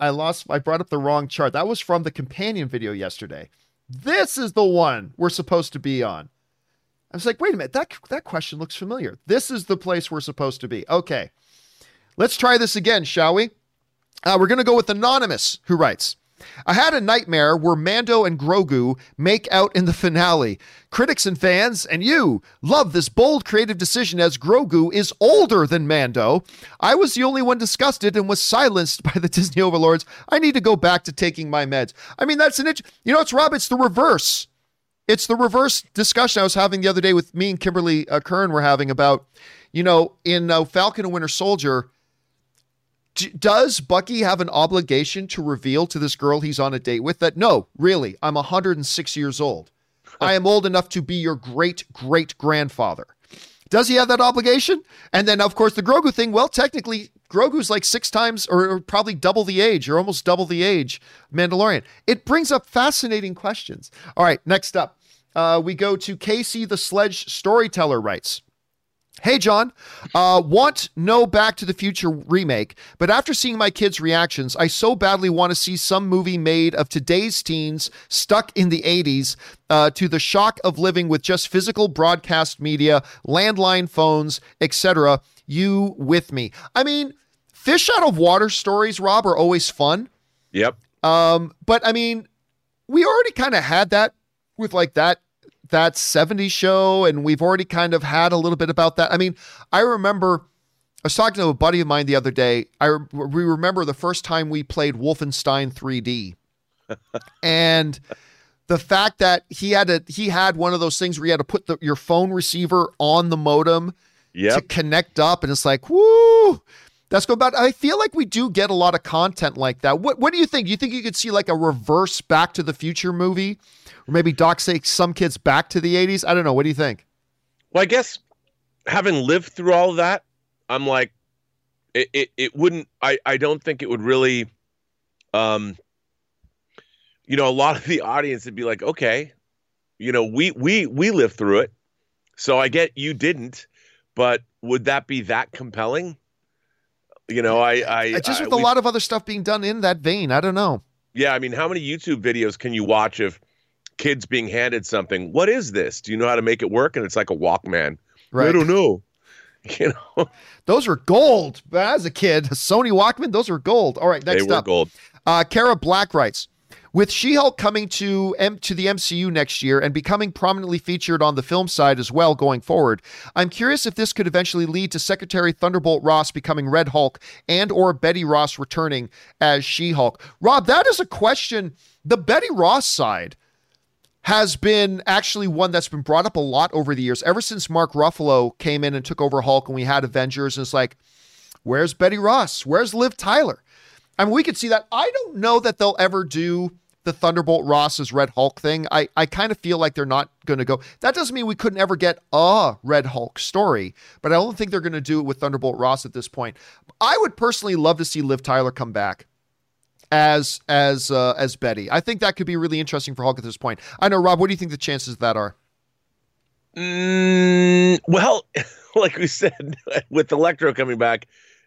I lost, I brought up the wrong chart. That was from the companion video yesterday. This is the one we're supposed to be on. I was like, wait a minute, that, that question looks familiar. This is the place we're supposed to be. Okay. Let's try this again, shall we? Uh, we're going to go with Anonymous, who writes I had a nightmare where Mando and Grogu make out in the finale. Critics and fans, and you, love this bold creative decision as Grogu is older than Mando. I was the only one disgusted and was silenced by the Disney overlords. I need to go back to taking my meds. I mean, that's an itch. You know, it's Rob, it's the reverse. It's the reverse discussion I was having the other day with me and Kimberly uh, Kern were having about, you know, in uh, Falcon and Winter Soldier does Bucky have an obligation to reveal to this girl he's on a date with that no, really, I'm 106 years old. I am old enough to be your great great grandfather. Does he have that obligation? And then, of course, the Grogu thing. Well, technically, Grogu's like six times or, or probably double the age or almost double the age Mandalorian. It brings up fascinating questions. All right, next up, uh, we go to Casey the Sledge Storyteller writes. Hey, John, uh, want no Back to the Future remake, but after seeing my kids' reactions, I so badly want to see some movie made of today's teens stuck in the 80s uh, to the shock of living with just physical broadcast media, landline phones, etc. You with me? I mean, fish out of water stories, Rob, are always fun. Yep. Um, but I mean, we already kind of had that with like that that 70s show, and we've already kind of had a little bit about that. I mean, I remember I was talking to a buddy of mine the other day. I we remember the first time we played Wolfenstein 3D, and the fact that he had a he had one of those things where you had to put the, your phone receiver on the modem yep. to connect up, and it's like woo. That's go about. I feel like we do get a lot of content like that. What What do you think? Do you think you could see like a reverse Back to the Future movie or maybe Doc takes some kids back to the 80s. I don't know. What do you think? Well, I guess having lived through all of that, I'm like, it, it, it wouldn't, I, I don't think it would really, um, you know, a lot of the audience would be like, okay, you know, we, we, we lived through it. So I get you didn't, but would that be that compelling? You know, I, I just with a lot of other stuff being done in that vein. I don't know. Yeah. I mean, how many YouTube videos can you watch of, kids being handed something. What is this? Do you know how to make it work? And it's like a Walkman. Right. I don't know. You know, those were gold. As a kid, Sony Walkman, those were gold. All right, next they were up, gold. Uh, Kara Black writes. With She-Hulk coming to M- to the MCU next year and becoming prominently featured on the film side as well going forward, I'm curious if this could eventually lead to Secretary Thunderbolt Ross becoming Red Hulk and or Betty Ross returning as She-Hulk. Rob, that is a question. The Betty Ross side has been actually one that's been brought up a lot over the years. Ever since Mark Ruffalo came in and took over Hulk and we had Avengers, and it's like, where's Betty Ross? Where's Liv Tyler? I mean, we could see that. I don't know that they'll ever do the Thunderbolt Ross as Red Hulk thing. I, I kind of feel like they're not going to go. That doesn't mean we couldn't ever get a Red Hulk story, but I don't think they're going to do it with Thunderbolt Ross at this point. I would personally love to see Liv Tyler come back as as uh, as Betty. I think that could be really interesting for Hulk at this point. I know, Rob. What do you think the chances of that are? Mm, well, like we said, with Electro coming back,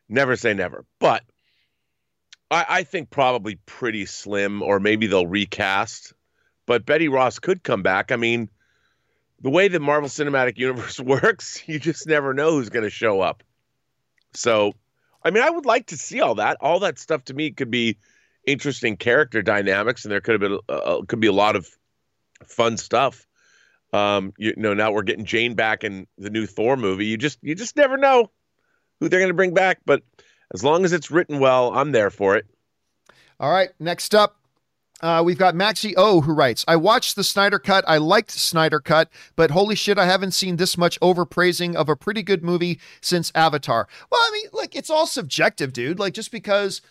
never say never. But I, I think probably pretty slim, or maybe they'll recast. But Betty Ross could come back. I mean, the way the Marvel Cinematic Universe works, you just never know who's going to show up. So, I mean, I would like to see all that. All that stuff to me could be interesting character dynamics, and there could have been uh, uh could be a lot of fun stuff. Um, you, you know, now we're getting Jane back in the new Thor movie. You just you just never know who they're going to bring back, but as long as it's written well, I'm there for it. All right, next up, uh, we've got Maxi O who writes, I watched the Snyder Cut. I liked Snyder Cut, but holy shit, I haven't seen this much overpraising of a pretty good movie since Avatar. Well, I mean, look, it's all subjective, dude. Like, just because,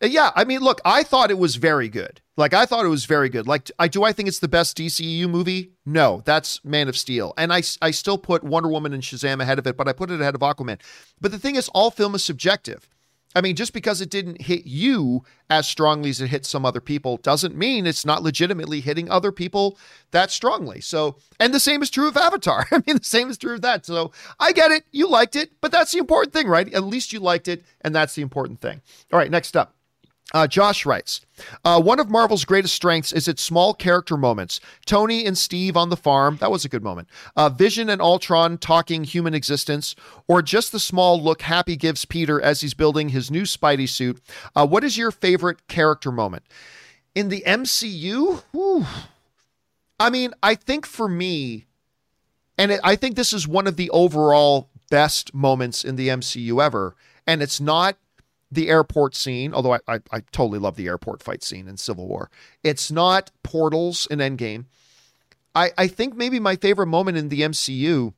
uh, yeah, I mean, look, I thought it was very good. Like, I thought it was very good. Like, I do I think it's the best DCEU movie? No, that's Man of Steel. And I, I still put Wonder Woman and Shazam ahead of it, but I put it ahead of Aquaman. But the thing is, all film is subjective. I mean, just because it didn't hit you as strongly as it hit some other people doesn't mean it's not legitimately hitting other people that strongly. So, and the same is true of Avatar. I mean, the same is true of that. So, I get it. You liked it, but that's the important thing, right? At least you liked it, and that's the important thing. All right, next up. Uh, Josh writes, uh, one of Marvel's greatest strengths is its small character moments. Tony and Steve on the farm, that was a good moment. Uh, Vision and Ultron talking human existence, or just the small look Happy gives Peter as he's building his new Spidey suit. Uh, what is your favorite character moment? In the MCU? Whew. I mean, I think for me, and it, I think this is one of the overall best moments in the MCU ever, and it's not the airport scene, although I, I, I, totally love the airport fight scene in Civil War. It's not portals in Endgame. I, I think maybe my favorite moment in the MCU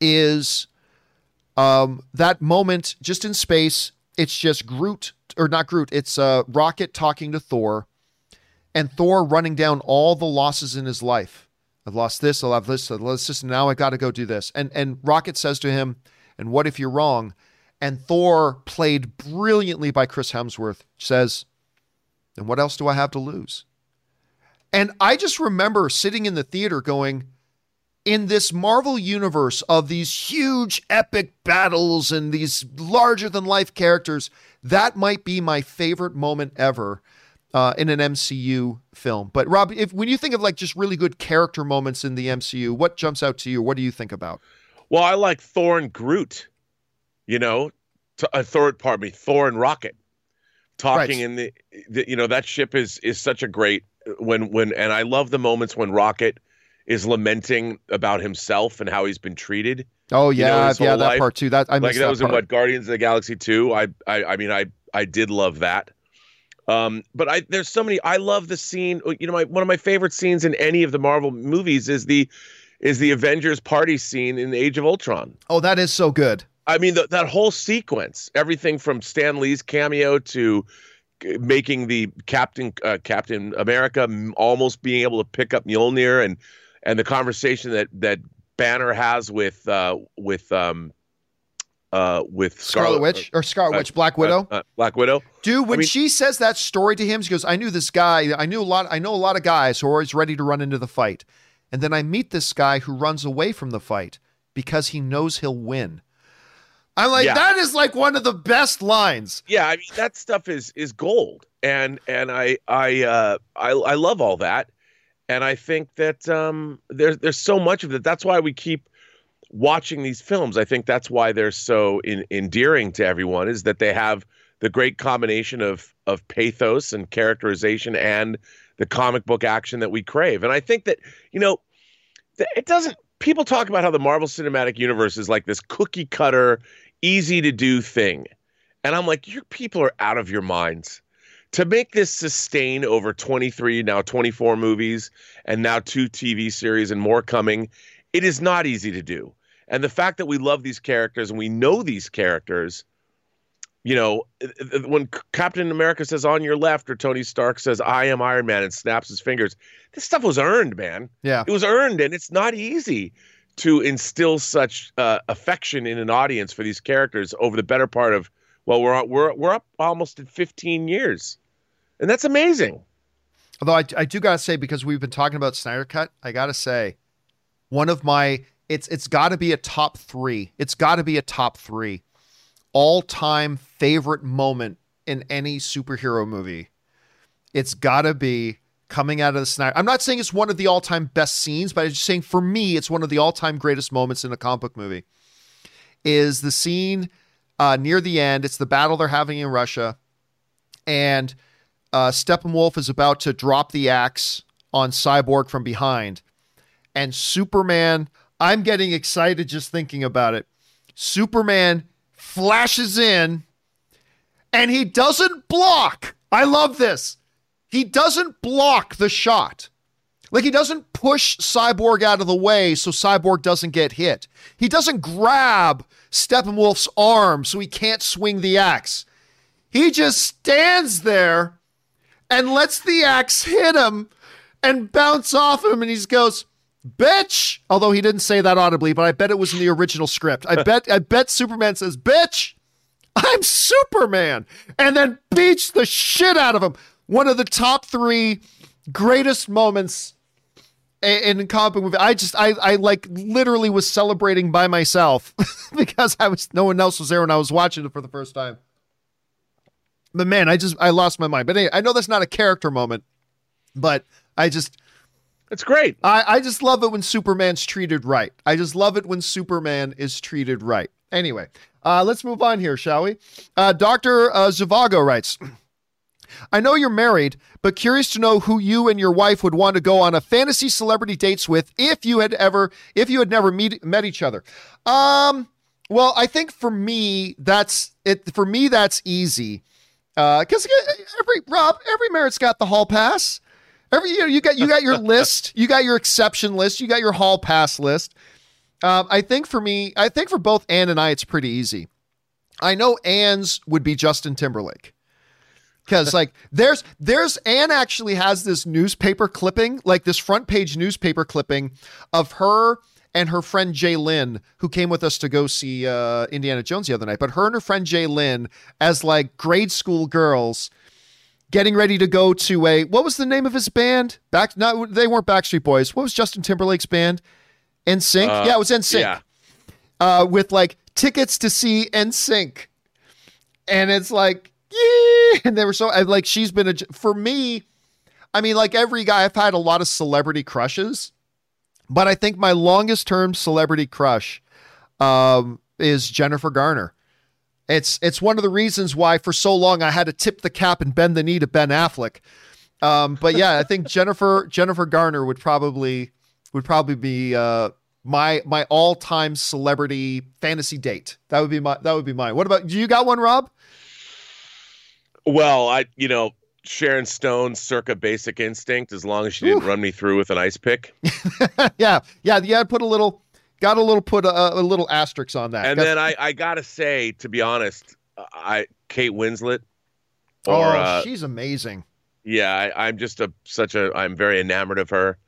is um, that moment just in space. It's just Groot, or not Groot, it's uh, Rocket talking to Thor, and Thor running down all the losses in his life. I've lost this, I'll have this, I've lost this, now I got to go do this. And and Rocket says to him, "And what if you're wrong?" And Thor, played brilliantly by Chris Hemsworth, says, Then what else do I have to lose? And I just remember sitting in the theater going, in this Marvel universe of these huge epic battles and these larger than life characters, that might be my favorite moment ever uh, in an MCU film. But Rob, if when you think of like just really good character moments in the MCU, what jumps out to you? What do you think about? Well, I like Thor and Groot you know, uh, Thor, pardon me, Thor and Rocket talking right. in the, the, you know, that ship is is such a great when when and I love the moments when Rocket is lamenting about himself and how he's been treated. Oh yeah, you know, yeah, that life. part too. That I like that, that was part. in what Guardians of the Galaxy two. I, I I mean I I did love that. Um, but I there's so many. I love the scene. You know, my one of my favorite scenes in any of the Marvel movies is the is the Avengers party scene in Age of Ultron. Oh, that is so good. I mean, the, that whole sequence, everything from Stan Lee's cameo to making the Captain uh, Captain America almost being able to pick up Mjolnir and and the conversation that that Banner has with uh, with um uh with Scarlet, Scarlet Witch or Scarlet uh, Witch Black Widow? uh, uh, Black Widow. Dude when I mean, she says that story to him she goes I knew this guy. I knew a lot I know a lot of guys who are always ready to run into the fight. And then I meet this guy who runs away from the fight because he knows he'll win I'm like, yeah. that is like one of the best lines. Yeah, I mean that stuff is is gold, and and I I uh, I I love all that, and I think that um, there's there's so much of it. That's why we keep watching these films. I think that's why they're so in, endearing to everyone is that they have the great combination of of pathos and characterization and the comic book action that we crave. And I think that you know it doesn't people talk about how the Marvel Cinematic Universe is like this cookie cutter easy to do thing. And I'm like, your people are out of your minds. To make this sustain over 23, now 24 movies, and now two TV series and more coming, it is not easy to do. And the fact that we love these characters and we know these characters, you know, when Captain America says on your left or Tony Stark says I am Iron Man and snaps his fingers, this stuff was earned, man. Yeah. It was earned and it's not easy to instill such uh, affection in an audience for these characters over the better part of well we're we're we're up almost at 15 years and that's amazing although I, I do gotta say because we've been talking about snyder cut i gotta say one of my it's it's got to be a top three. It's got to be a top three all time favorite moment in any superhero movie. It's got to be coming out of the Snyder. I'm not saying it's one of the all time best scenes, but I'm just saying for me, it's one of the all time greatest moments in a comic book movie. Is the scene uh, near the end? It's the battle they're having in Russia, and uh, Steppenwolf is about to drop the axe on Cyborg from behind, and Superman. I'm getting excited just thinking about it. Superman flashes in and he doesn't block. I love this. He doesn't block the shot. Like he doesn't push Cyborg out of the way so Cyborg doesn't get hit. He doesn't grab Steppenwolf's arm so he can't swing the axe. He just stands there and lets the axe hit him and bounce off him and he goes, bitch. Although he didn't say that audibly, but I bet it was in the original script. I bet I bet Superman says, bitch, I'm Superman. And then beats the shit out of him. One of the top three greatest moments in, in comic movie. I just I I like literally was celebrating by myself because I was no one else was there when I was watching it for the first time. But man, I just I lost my mind. But anyway, I know that's not a character moment, but I just it's great. I, I just love it when Superman's treated right. I just love it when Superman is treated right. Anyway, uh, let's move on here, shall we? Uh, Dr. Uh, Zavago writes I know you're married, but curious to know who you and your wife would want to go on a fantasy celebrity dates with if you had ever, if you had never meet, met each other. Um, well, I think for me, that's it. For me, that's easy. Because uh, every Rob, every merit's got the hall pass. Every you know, you got you got your list, you got your exception list, you got your hall pass list. Um, I think for me, I think for both Ann and I, it's pretty easy. I know Ann's would be Justin Timberlake because like there's there's Ann actually has this newspaper clipping, like this front page newspaper clipping of her and her friend Jay Lynn, who came with us to go see uh, Indiana Jones the other night. But her and her friend Jay Lynn, as like grade school girls, getting ready to go to a what was the name of his band? Back not they weren't Backstreet Boys. What was Justin Timberlake's band? NSYNC. Uh, yeah, it was NSYNC. Yeah. Uh, with like tickets to see NSYNC, and it's like yeah, and they were so like she's been a for me. I mean, like every guy, I've had a lot of celebrity crushes, but I think my longest term celebrity crush um, is Jennifer Garner. It's it's one of the reasons why for so long I had to tip the cap and bend the knee to Ben Affleck. Um, but yeah, I think Jennifer Jennifer Garner would probably would probably be uh, my my all time celebrity fantasy date. That would be my that would be mine. What about you got one, Rob? Well, I you know Sharon Stone, circa Basic Instinct. As long as she didn't Ooh. run me through with an ice pick. yeah, yeah, yeah. I put a little got a little put a, a little asterisk on that. And then I, I gotta say, to be honest, I Kate Winslet. Or, oh, uh, she's amazing. Yeah, I, am just a such a I'm very enamored of her.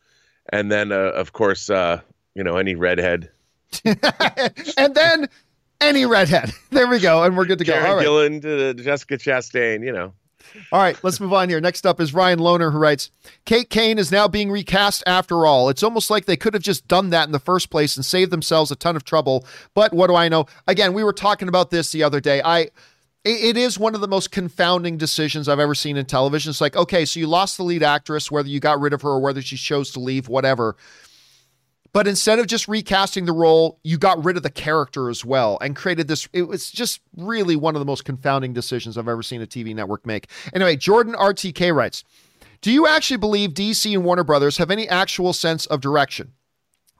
And then, uh, of course, uh, you know, any redhead. and then any redhead. There we go, and we're good to go. All right. Gillan to Jessica Chastain. You know. All right, let's move on here. Next up is Ryan Lohner, who writes Kate Kane is now being recast after all. It's almost like they could have just done that in the first place and saved themselves a ton of trouble. But what do I know? Again, we were talking about this the other day. I. It is one of the most confounding decisions I've ever seen in television. It's like, okay, so you lost the lead actress, whether you got rid of her or whether she chose to leave, whatever. But instead of just recasting the role, you got rid of the character as well and created this. It was just really one of the most confounding decisions I've ever seen a TV network make. Anyway, Jordan RTK writes Do you actually believe DC and Warner Brothers have any actual sense of direction?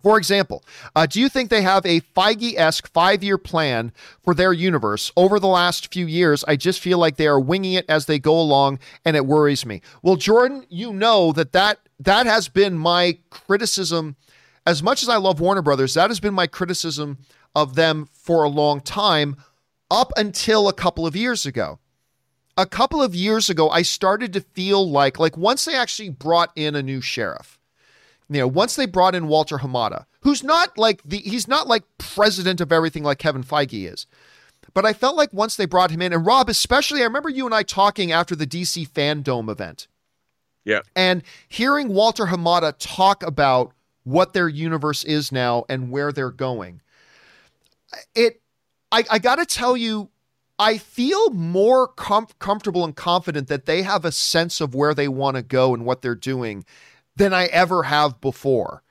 For example, uh, do you think they have a Feige esque five year plan for their universe? Over the last few years, I just feel like they are winging it as they go along, and it worries me. Well, Jordan, you know that that, that has been my criticism as much as I love Warner Brothers, that has been my criticism of them for a long time up until a couple of years ago. A couple of years ago, I started to feel like like once they actually brought in a new sheriff. You know, once they brought in Walter Hamada, who's not like the he's not like president of everything like Kevin Feige is. But I felt like once they brought him in, and Rob, especially, I remember you and I talking after the DC Fandome event. Yeah. And hearing Walter Hamada talk about what their universe is now and where they're going. It, I, I got to tell you, I feel more com- comfortable and confident that they have a sense of where they want to go and what they're doing than I ever have before.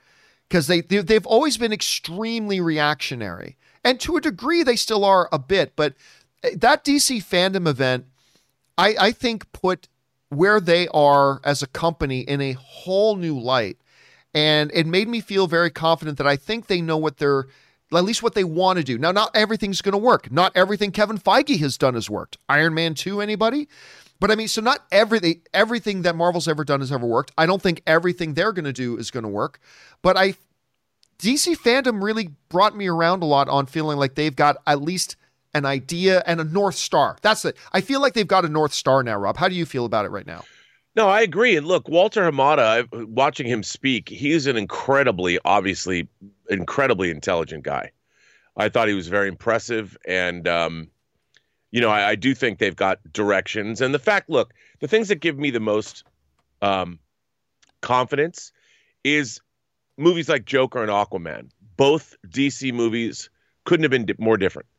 Because they, they they've always been extremely reactionary, and to a degree they still are a bit. But eh, that DC FanDome event, I I think put where they are as a company in a whole new light, and it made me feel very confident that I think they know what they're at least what they want to do. Now, not everything's going to work. Not everything Kevin Feige has done has worked. Iron Man 2, anybody? But I mean, so not everything everything that Marvel's ever done has ever worked. I don't think everything they're going to do is going to work. But I DC FanDome really brought me around a lot on feeling like they've got at least an idea and a north star. That's it. I feel like they've got a north star now, Rob. How do you feel about it right now? No, I agree. And look, Walter Hamada, watching him speak, he's an incredibly, obviously, incredibly intelligent guy. I thought he was very impressive. And, um, you know, I, I, do think they've got directions. And the fact, look, the things that give me the most um, confidence is movies like Joker and Aquaman. Both DC movies couldn't have been more different.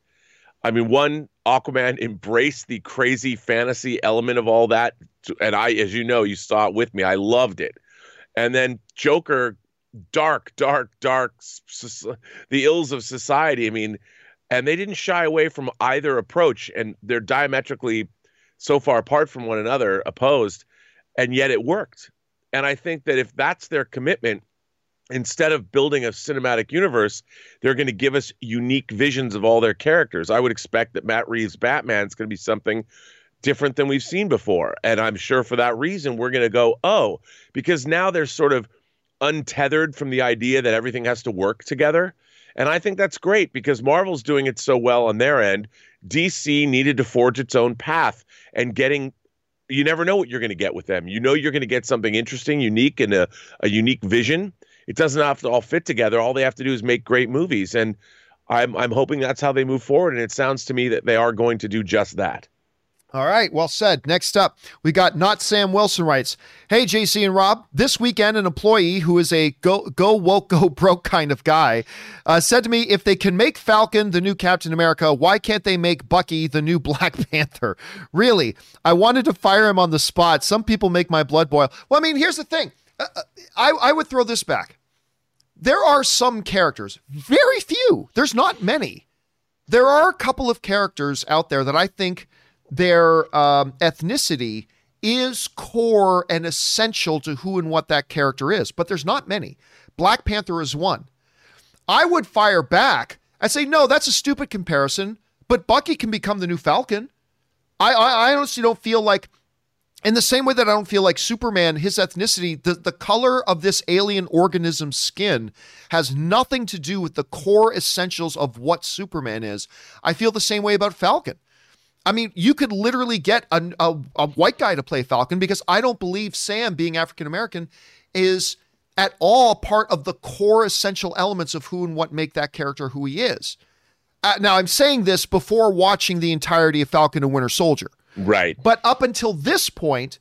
I mean, one Aquaman embraced the crazy fantasy element of all that, and I, as you know, you saw it with me. I loved it. And then Joker, dark, dark, dark, the ills of society. I mean, and they didn't shy away from either approach, and they're diametrically so far apart from one another, opposed, and yet it worked. And I think that if that's their commitment, instead of building a cinematic universe, they're going to give us unique visions of all their characters. I would expect that Matt Reeves' Batman is going to be something different than we've seen before. And I'm sure for that reason, we're going to go, oh, because now they're sort of untethered from the idea that everything has to work together. And I think that's great because Marvel's doing it so well on their end. DC needed to forge its own path and getting you never know what you're going to get with them. You know you're going to get something interesting, unique, and a, a unique vision it doesn't have to all fit together. All they have to do is make great movies, and I'm I'm hoping that's how they move forward. And it sounds to me that they are going to do just that. All right, well said. Next up, we got not Sam Wilson writes, "Hey JC and Rob, this weekend an employee who is a go go woke go broke kind of guy uh, said to me, if they can make Falcon the new Captain America, why can't they make Bucky the new Black Panther? Really, I wanted to fire him on the spot. Some people make my blood boil. Well, I mean, here's the thing. Uh, uh, I, I would throw this back. There are some characters, very few, there's not many. There are a couple of characters out there that I think their um, ethnicity is core and essential to who and what that character is, but there's not many. Black Panther is one. I would fire back. I say, no, that's a stupid comparison, but Bucky can become the new Falcon. I, I, I honestly don't feel like in the same way that I don't feel like Superman, his ethnicity, the, the color of this alien organism's skin has nothing to do with the core essentials of what Superman is. I feel the same way about Falcon. I mean, you could literally get a, a, a white guy to play Falcon because I don't believe Sam, being African American, is at all part of the core essential elements of who and what make that character who he is. Uh, now, I'm saying this before watching the entirety of Falcon and Winter Soldier. Right. But up until this point,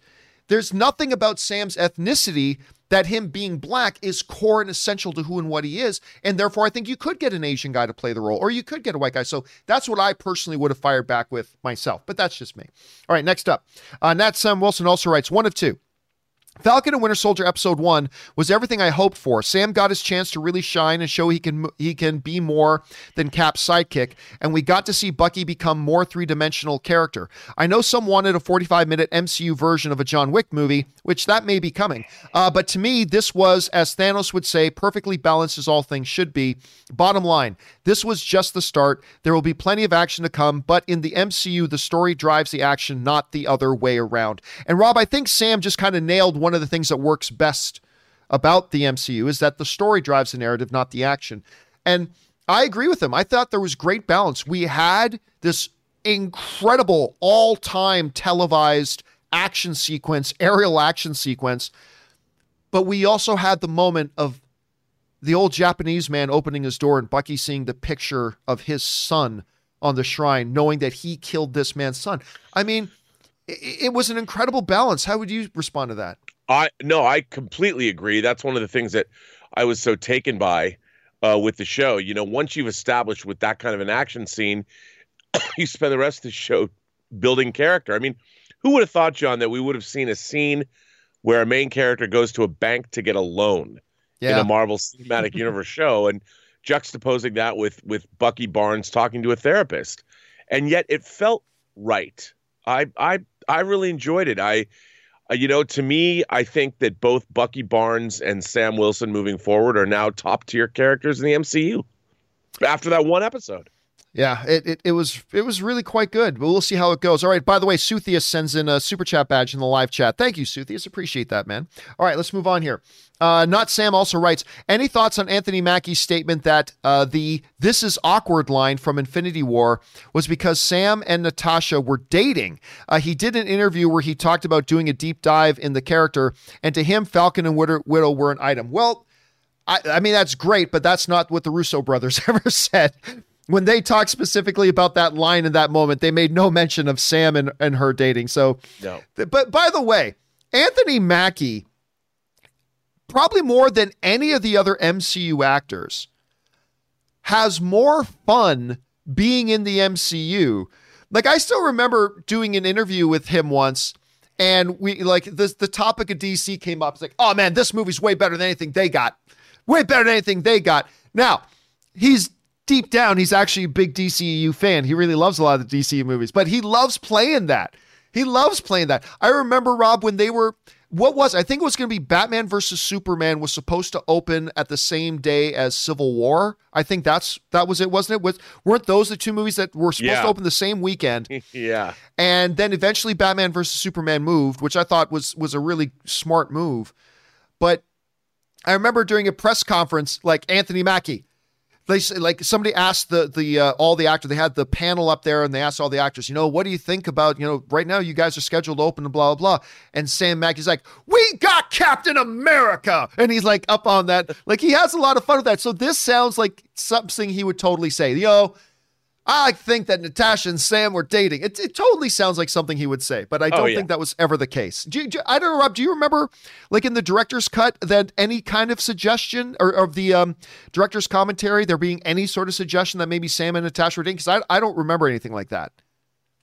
there's nothing about Sam's ethnicity that him being black is core and essential to who and what he is. And therefore, I think you could get an Asian guy to play the role, or you could get a white guy. So that's what I personally would have fired back with myself. But that's just me. All right, next up. Uh, Not Sam Wilson also writes one of two. Falcon and Winter Soldier episode 1 was everything I hoped for. Sam got his chance to really shine and show he can he can be more than Cap's sidekick and we got to see Bucky become more three-dimensional character. I know some wanted a 45-minute MCU version of a John Wick movie, which that may be coming. Uh, but to me this was as Thanos would say perfectly balanced as all things should be. Bottom line, this was just the start. There will be plenty of action to come, but in the MCU the story drives the action, not the other way around. And Rob, I think Sam just kind of nailed one of the things that works best about the MCU is that the story drives the narrative, not the action. And I agree with him. I thought there was great balance. We had this incredible all time televised action sequence, aerial action sequence, but we also had the moment of the old Japanese man opening his door and Bucky seeing the picture of his son on the shrine, knowing that he killed this man's son. I mean, it, it was an incredible balance. How would you respond to that? I no, I completely agree. That's one of the things that I was so taken by uh, with the show. You know, once you've established with that kind of an action scene, you spend the rest of the show building character. I mean, who would have thought, John, that we would have seen a scene where a main character goes to a bank to get a loan yeah. in a Marvel Cinematic Universe show, and juxtaposing that with with Bucky Barnes talking to a therapist, and yet it felt right. I I I really enjoyed it. I uh, you know, to me, I think that both Bucky Barnes and Sam Wilson moving forward are now top tier characters in the MCU after that one episode. Yeah, it, it, it was it was really quite good, but we'll see how it goes. All right, by the way, Suthius sends in a super chat badge in the live chat. Thank you, Suthius. Appreciate that, man. All right, let's move on here. Uh, Not Sam also writes, any thoughts on Anthony Mackie's statement that uh, the "This is awkward" line from Infinity War was because Sam and Natasha were dating? Uh, he did an interview where he talked about doing a deep dive in the character, and to him, Falcon and Widow, Widow were an item. Well, I, I mean that's great, but that's not what the Russo brothers ever said when they talked specifically about that line in that moment, they made no mention of Sam and, and her dating. So, no. but by the way, Anthony Mackie, probably more than any of the other MCU actors, has more fun being in the MCU. Like I still remember doing an interview with him once, and we like the the topic of DC came up. It's like, oh man, this movie's way better than anything they got. Way better than anything they got. Now, he's deep down, he's actually a big DCU fan. He really loves a lot of the DCU movies, but he loves playing that. He loves playing that. I remember Rob when they were what was I think it was going to be Batman versus Superman was supposed to open at the same day as Civil War. I think that's that was it, wasn't it? Was weren't those the two movies that were supposed yeah. to open the same weekend? yeah. And then eventually Batman versus Superman moved, which I thought was was a really smart move. But I remember during a press conference, like Anthony Mackie, they say like somebody asked the the uh, all the actors they had the panel up there and they asked all the actors you know what do you think about you know right now you guys are scheduled to open and blah blah blah. And Sam Mackie's like we got Captain America! And he's like up on that like he has a lot of fun with that. So this sounds like something he would totally say. Yo I think that Natasha and Sam were dating. It, it totally sounds like something he would say, but I oh, don't oh, yeah. think that was ever the case. Do you, do, I don't know, Rob. Do you remember, like in the director's cut, that any kind of suggestion or of the um, director's commentary, there being any sort of suggestion that maybe Sam and Natasha were dating? Because I, I don't remember anything like that.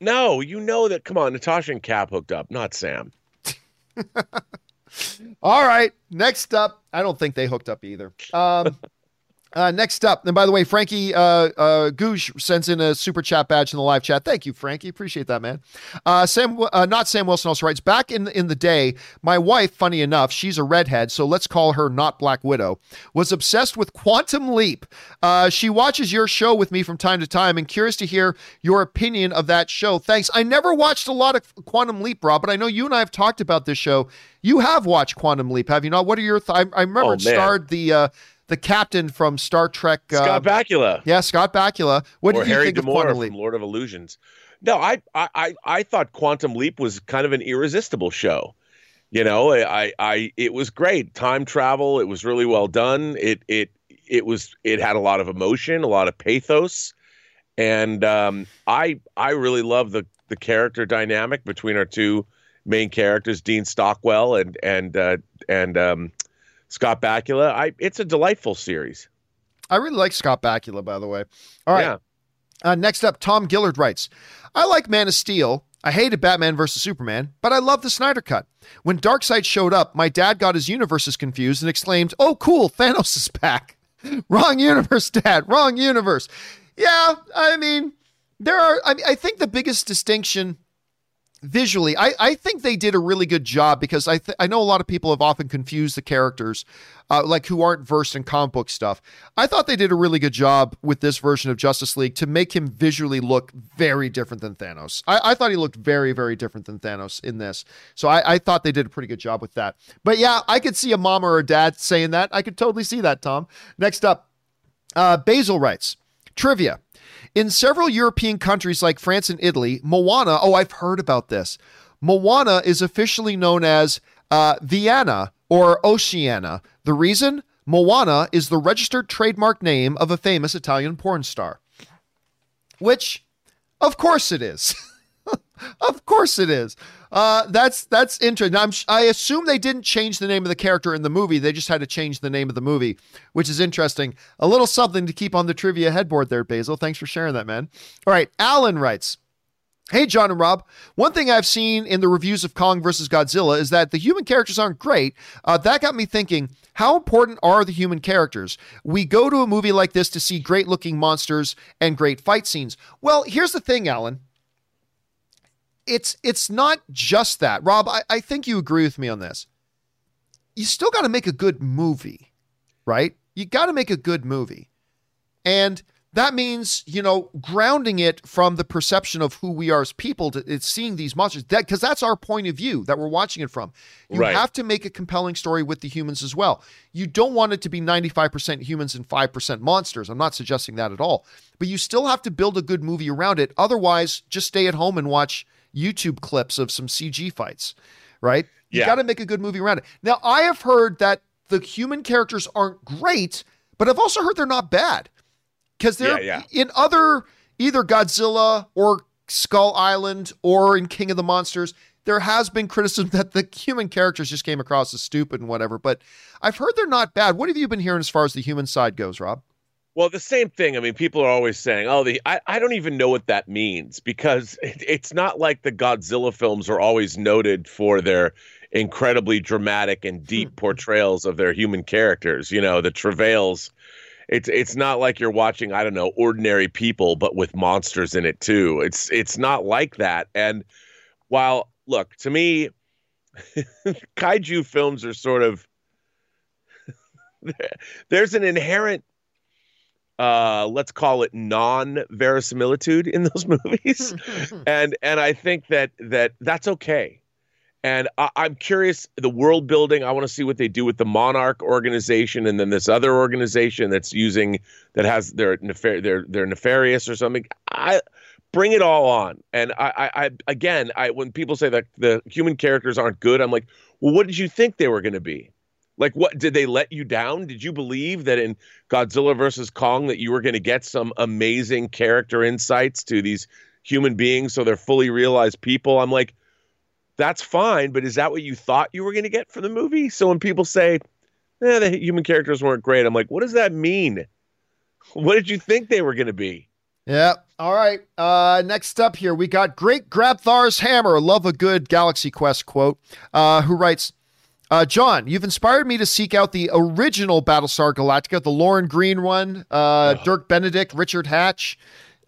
No, you know that. Come on, Natasha and Cap hooked up, not Sam. All right, next up, I don't think they hooked up either. Um, uh, next up, and by the way, Frankie uh, uh, Googe sends in a super chat badge in the live chat. Thank you, Frankie. Appreciate that, man. Uh, Sam, uh, not Sam Wilson, also writes back in in the day. My wife, funny enough, she's a redhead, so let's call her not Black Widow. Was obsessed with Quantum Leap. Uh, she watches your show with me from time to time, and curious to hear your opinion of that show. Thanks. I never watched a lot of Quantum Leap, Rob, but I know you and I have talked about this show. You have watched Quantum Leap, have you not? What are your? Th- I, I remember oh, it starred the uh, the captain from Star Trek. Uh, Scott Bakula. Yeah, Scott Bakula. What or did you Harry think D'Amour of Quantum Leap? Lord of Illusions. No, I, I I thought Quantum Leap was kind of an irresistible show. You know, I I it was great. Time travel. It was really well done. It it it was it had a lot of emotion, a lot of pathos, and um, I I really love the the character dynamic between our two main characters, Dean Stockwell and and uh, and um, Scott Bakula. I it's a delightful series. I really like Scott Bakula, by the way. All right. Yeah. Uh, next up, Tom Gillard writes, I like Man of Steel. I hated Batman versus Superman, but I love the Snyder Cut. When Darkseid showed up, my dad got his universes confused and exclaimed, Oh, cool, Thanos is back. Wrong universe, Dad. Wrong universe. Yeah, I mean, there are, I, mean, I think the biggest distinction visually, I, I think they did a really good job because I th- I know a lot of people have often confused the characters, uh, like who aren't versed in comic book stuff. I thought they did a really good job with this version of Justice League to make him visually look very different than Thanos. I, I thought he looked very very different than Thanos in this, so I, I thought they did a pretty good job with that. But yeah, I could see a mom or a dad saying that. I could totally see that. Tom. Next up, uh, Basil writes trivia. In several European countries like France and Italy, Moana, oh, I've heard about this. Moana is officially known as uh, Vaiana or Oceana. The reason? Moana is the registered trademark name of a famous Italian porn star. Which, of course, it is. of course, it is. Uh, that's that's interesting. I'm, I assume they didn't change the name of the character in the movie. They just had to change the name of the movie, which is interesting. A little something to keep on the trivia headboard there, Basil. Thanks for sharing that, man. All right, Alan writes. Hey, John and Rob. One thing I've seen in the reviews of Kong versus Godzilla is that the human characters aren't great. Uh, that got me thinking how important are the human characters? We go to a movie like this to see great looking monsters and great fight scenes. Well, here's the thing, Alan. It's it's not just that. Rob, I, I think you agree with me on this. You still got to make a good movie, right? You got to make a good movie. And that means you know grounding it from the perception of who we are as people to it's seeing these monsters that because that's our point of view that we're watching it from you Right. have to make a compelling story with the humans as well you don't want it to be 95% humans and 5% monsters i'm not suggesting that at all but you still have to build a good movie around it otherwise just stay at home and watch youtube clips of some cg fights right you Yeah. got to make a good movie around it now i have heard that the human characters aren't great but i've also heard they're not bad because they're Yeah, in other either Godzilla or Skull Island or in King of the Monsters. There has been criticism that the human characters just came across as stupid and whatever, but I've heard they're not bad. What have you been hearing as far as the human side goes, Rob? Well, the same thing. I mean, people are always saying, "Oh, the I, I don't even know what that means," because it, it's not like the Godzilla films are always noted for their incredibly dramatic and deep hmm. portrayals of their human characters. You know, the travails. It's it's not like you're watching, I don't know, ordinary people, but with monsters in it too. It's it's not like that. And while look to me, kaiju films are sort of there's an inherent uh let's call it non verisimilitude in those movies. And and i think that that that's okay. And I, i'm curious the world building i want to see what they do with the monarch organization and then this other organization that's using that has their nefar- they're they're nefarious or something. I bring it all on. And I, I i again i when people say that the human characters aren't good i'm like well what did you think they were going to be like what did they let you down? Did you believe that in Godzilla versus Kong that you were going to get some amazing character insights to these human beings so they're fully realized people? I'm like that's fine, but is that what you thought you were going to get from the movie? So when people say, "Eh, the human characters weren't great." I'm like, "What does that mean? What did you think they were going to be?" Yeah. All right. Uh, next up here, we got Great Grabthar's Hammer. Love a good Galaxy Quest quote. Uh, who writes, uh, John, you've inspired me to seek out the original Battlestar Galactica, the Lorne Greene one, uh, Dirk Benedict, Richard Hatch.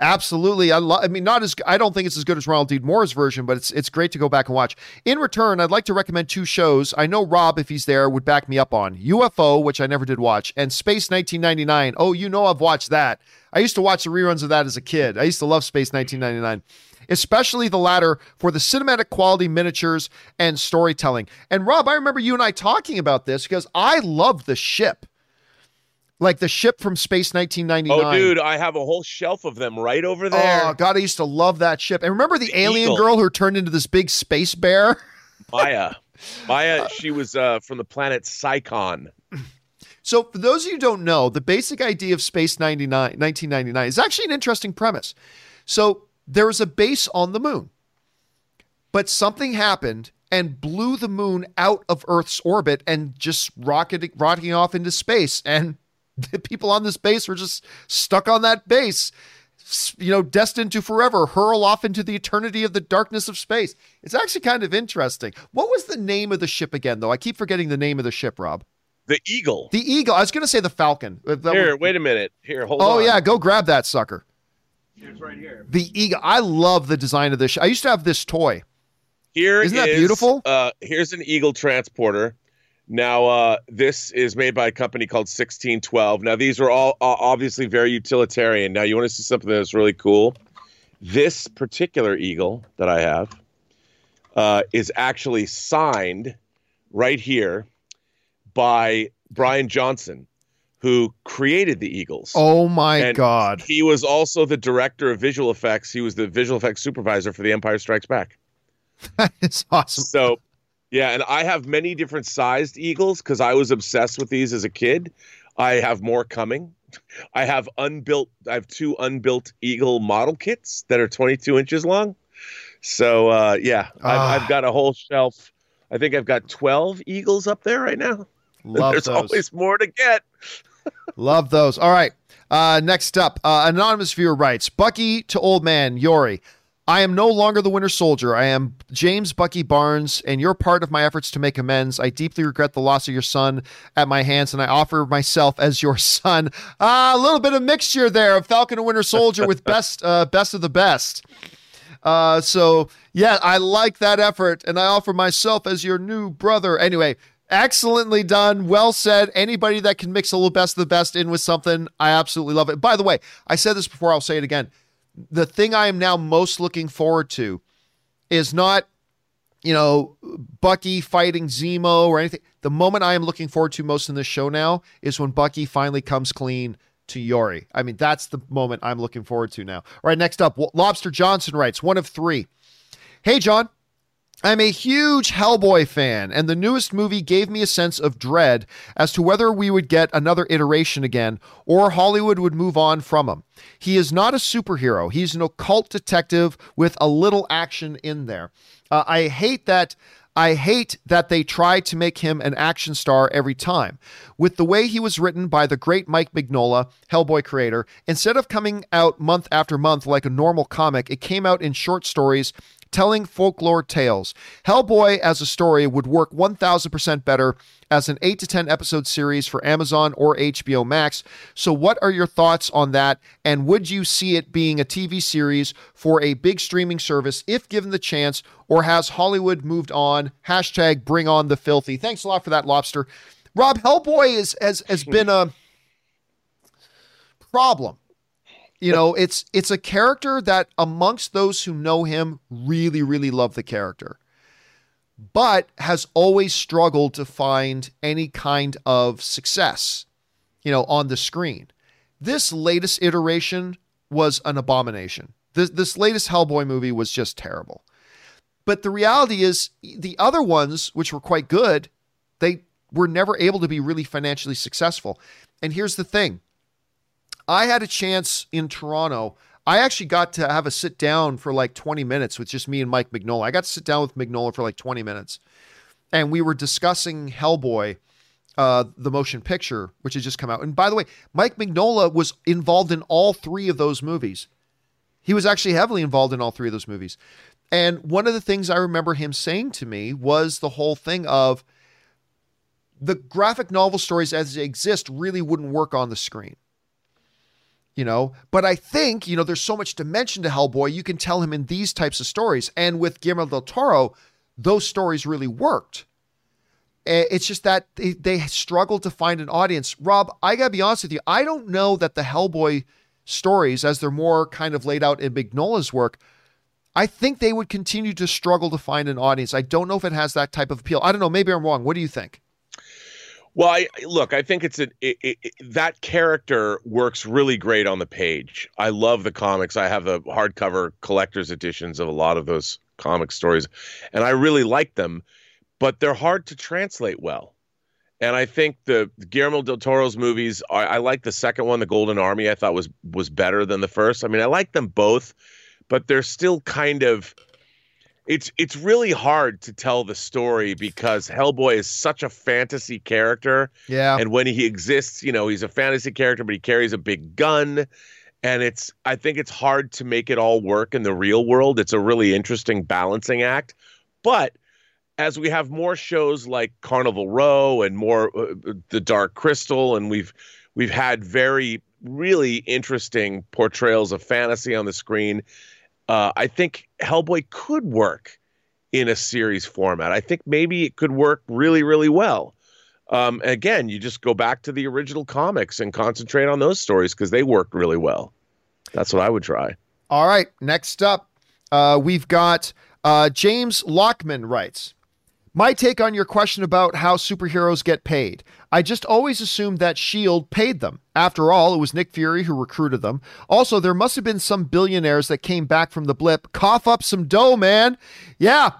Absolutely, I, lo- I mean, not as I don't think it's as good as Ronald D. Moore's version, but it's it's great to go back and watch. In return, I'd like to recommend two shows. I know Rob, if he's there, would back me up on UFO, which I never did watch, and Space 1999. Oh, you know I've watched that. I used to watch the reruns of that as a kid. I used to love Space 1999 especially the latter for the cinematic quality miniatures and storytelling. And Rob, I remember you and I talking about this because I love the ship. Like the ship from Space 1999. Oh, dude, I have a whole shelf of them right over there. Oh, God, I used to love that ship. And remember the, The alien Eagle. girl who turned into this big space bear? Maya, Maya, she was uh, from the planet Psychon. So, for those of you who don't know, the basic idea of Space 99, 1999 is actually an interesting premise. So, there was a base on the moon, but something happened and blew the moon out of Earth's orbit and just rocketing, rocketing off into space. And the people on this base were just stuck on that base, you know, destined to forever hurl off into the eternity of the darkness of space. It's actually kind of interesting. What was the name of the ship again, though? I keep forgetting the name of the ship, Rob. The Eagle. The Eagle. I was going to say the Falcon. Uh, that Here, would- wait a minute. Here, hold Oh on. yeah, go grab that sucker. It's right here. The Eagle. I love the design of this. sh- I used to have this toy. Here, isn't that beautiful? Uh, here's an Eagle transporter. Now, uh, this is made by a company called 1612. Now, these are all uh, obviously very utilitarian. Now, you want to see something that's really cool? This particular Eagle that I have uh, is actually signed right here by Brian Johnson, who created the Eagles. Oh my And god. He was also the director of visual effects. He was the visual effects supervisor for The Empire Strikes Back. That is awesome. So, yeah, and I have many different sized eagles because I was obsessed with these as a kid. I have more coming. I have unbuilt. I have two unbuilt eagle model kits that are 22 inches long. So uh, yeah, Ah. I've, I've got a whole shelf. I think I've got twelve Eagles up there right now. Love There's those. always more to get. Love those. All right. Uh, next up, uh, anonymous viewer writes Bucky to old man Yori. I am no longer the Winter Soldier. I am James Bucky Barnes, and you're part of my efforts to make amends. I deeply regret the loss of your son at my hands, and I offer myself as your son. Ah, a little bit of mixture there of Falcon and Winter Soldier with best, uh, best of the best. Uh, so yeah, I like that effort, and I offer myself as your new brother. Anyway, excellently done, well said. Anybody that can mix a little best of the best in with something, I absolutely love it. By the way, I said this before, I'll say it again. The thing I am now most looking forward to is not, you know, Bucky fighting Zemo or anything. The moment I am looking forward to most in this show now is when Bucky finally comes clean to Yori. I mean, that's the moment I'm looking forward to now. All right, next up, Lobster Johnson writes, one of three. Hey, John. I'm a huge Hellboy fan, and the newest movie gave me a sense of dread as to whether we would get another iteration again or Hollywood would move on from him. He is not a superhero, he's an occult detective with a little action in there. Uh, I hate that. I hate that they try to make him an action star every time. With the way he was written by the great Mike Mignola, Hellboy creator, instead of coming out month after month like a normal comic, it came out in short stories telling folklore tales. Hellboy as a story would work 1000% better as an 8 to 10 episode series for Amazon or HBO Max. So what are your thoughts on that and would you see it being a TV series for a big streaming service if given the chance or has Hollywood moved on? Hashtag bring on the filthy. Thanks a lot for that lobster. Rob Hellboy is has has been a problem you know it's it's a character that amongst those who know him really really love the character but has always struggled to find any kind of success you know on the screen. This latest iteration was an abomination. This this latest hellboy movie was just terrible. But the reality is the other ones which were quite good they were never able to be really financially successful. And here's the thing I had a chance in Toronto. I actually got to have a sit down for like 20 minutes with just me and Mike Mignola. I got to sit down with Mignola for like 20 minutes. And we were discussing Hellboy, uh, the motion picture, which had just come out. And by the way, Mike Mignola was involved in all three of those movies. He was actually heavily involved in all three of those movies. And one of the things I remember him saying to me was the whole thing of the graphic novel stories as they exist really wouldn't work on the screen you know? But i think you know there's so much dimension to hellboy you can tell him in these types of stories. And with guillermo del toro those stories really worked. Eh, it's just that they, they struggled to find an audience. Rob i gotta be honest with you i don't know that the hellboy stories as they're more kind of laid out in mignola's work i think they would continue to struggle to find an audience. I don't know if it has that type of appeal. I don't know maybe i'm wrong. What do you think well, I, look, I think it's a it, it, that character works really great on the page. I love the comics. I have the hardcover collector's editions of a lot of those comic stories, and I really like them, but they're hard to translate well. And I think the Guillermo del Toro's movies, I, I like the second one, The Golden Army. I thought was was better than the first. I mean, I like them both, but they're still kind of it's it's really hard to tell the story because Hellboy is such a fantasy character. Yeah. And when he exists, you know, he's a fantasy character, but he carries a big gun. And it's I think it's hard to make it all work in the real world. It's a really interesting balancing act. But as we have more shows like Carnival Row and more uh, The Dark Crystal and we've we've had very really interesting portrayals of fantasy on the screen uh, I think Hellboy could work in a series format. I think maybe it could work really, really well. Um, again, you just go back to the original comics and concentrate on those stories because they worked really well. That's what I would try. All right. Next up, uh, we've got uh, James Lockman writes. My take on your question about how superheroes get paid. I just always assumed that S.H.I.E.L.D. paid them. After all, it was Nick Fury who recruited them. Also, there must have been some billionaires that came back from the blip. Cough up some dough, man. Yeah.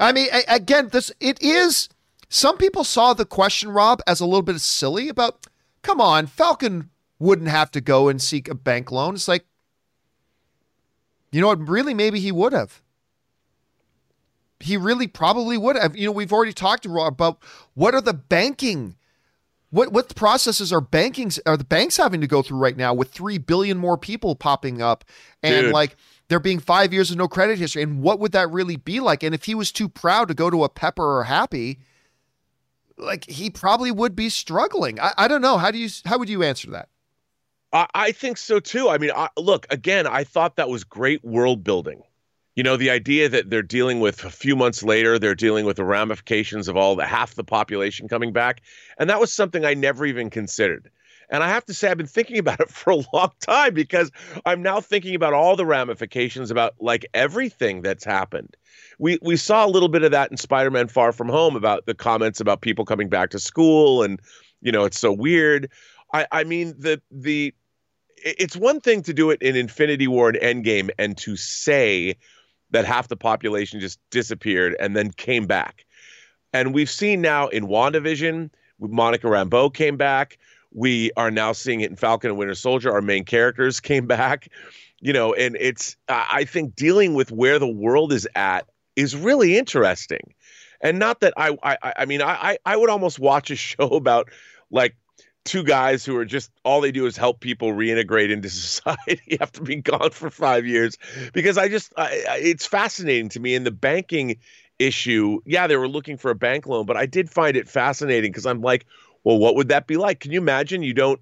I mean, again, this it is. Some people saw the question, Rob, as a little bit silly about, come on, Falcon wouldn't have to go and seek a bank loan. It's like, you know what? Really, maybe he would have. He really probably would have. You know, we've already talked about what are the banking what what processes are banking are the banks having to go through right now with 3 billion more people popping up and Dude. like there being 5 years of no credit history and what would that really be like and if he was too proud to go to a Pepper or Happy like he probably would be struggling. I, I don't know. How do you how would you answer that? I, I think so too. I mean, I, look again. I thought that was great world building. You know, the idea that they're dealing with a few months later, they're dealing with the ramifications of all the half the population coming back, and that was something I never even considered. And I have to say, I've been thinking about it for a long time because I'm now thinking about all the ramifications about like everything that's happened. We we saw a little bit of that in Spider-Man: Far From Home about the comments about people coming back to school, and you know, it's so weird. I I mean the the it's one thing to do it in Infinity War and Endgame and to say that half the population just disappeared and then came back. And we've seen now in WandaVision, Monica Rambeau came back. We are now seeing it in Falcon and Winter Soldier. Our main characters came back, you know, and it's, I think dealing with where the world is at is really interesting. And not that I, I, I mean, I, I would almost watch a show about like two guys who are just all they do is help people reintegrate into society after being gone for five years. Because i just I, it's fascinating to me. In the banking issue yeah they were looking for a bank loan but i did find it fascinating because i'm like well what would that be like? Can you imagine you don't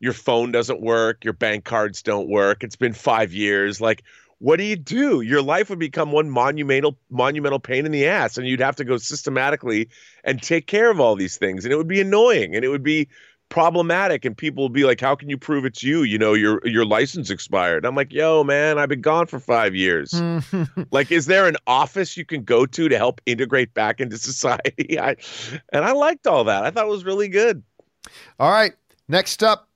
your phone doesn't work your bank cards don't work it's been five years. Like what do you do? Your life would become one monumental monumental pain in the ass and you'd have to go systematically and take care of all these things. And it would be annoying and it would be problematic and people will be like how can you prove it's you? You know your your license expired. I'm like yo man i've been gone for five years. Like is there an office you can go to to help integrate back into society? I and i liked all that. I thought it was really good. All right next up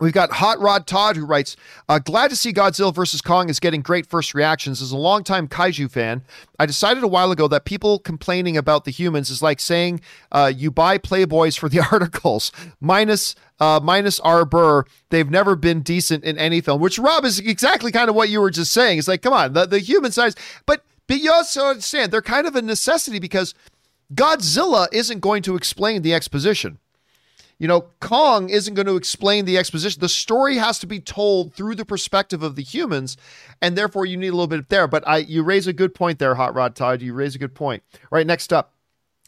We've got Hot Rod Todd who writes, uh, Glad to see Godzilla vs. Kong is getting great first reactions. As a longtime kaiju fan, I decided a while ago that people complaining about the humans is like saying uh, you buy Playboys for the articles, minus uh, minus R. Burr. They've never been decent in any film, which Rob is exactly kind of what you were just saying. It's like, come on, the, the human size. But, but you also understand they're kind of a necessity because Godzilla isn't going to explain the exposition. You know, Kong isn't going to explain the exposition. The story has to be told through the perspective of the humans, and therefore you need a little bit there. But I, you raise a good point there, Hot Rod Todd. You raise a good point. All right, next up.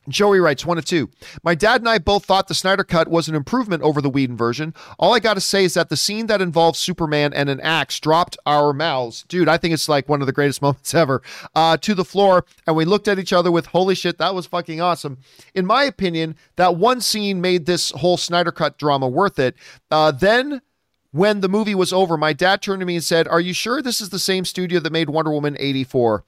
Joey writes one of two. My dad and I both thought the Snyder Cut was an improvement over the Whedon version. All I got to say is that the scene that involves Superman and an axe dropped our mouths. Dude, I think it's like one of the greatest moments ever. Uh, to the floor, and we looked at each other with, holy shit, that was fucking awesome. In my opinion, that one scene made this whole Snyder Cut drama worth it. Uh, then when the movie was over, my dad turned to me and said, Are you sure this is the same studio that made Wonder Woman 84?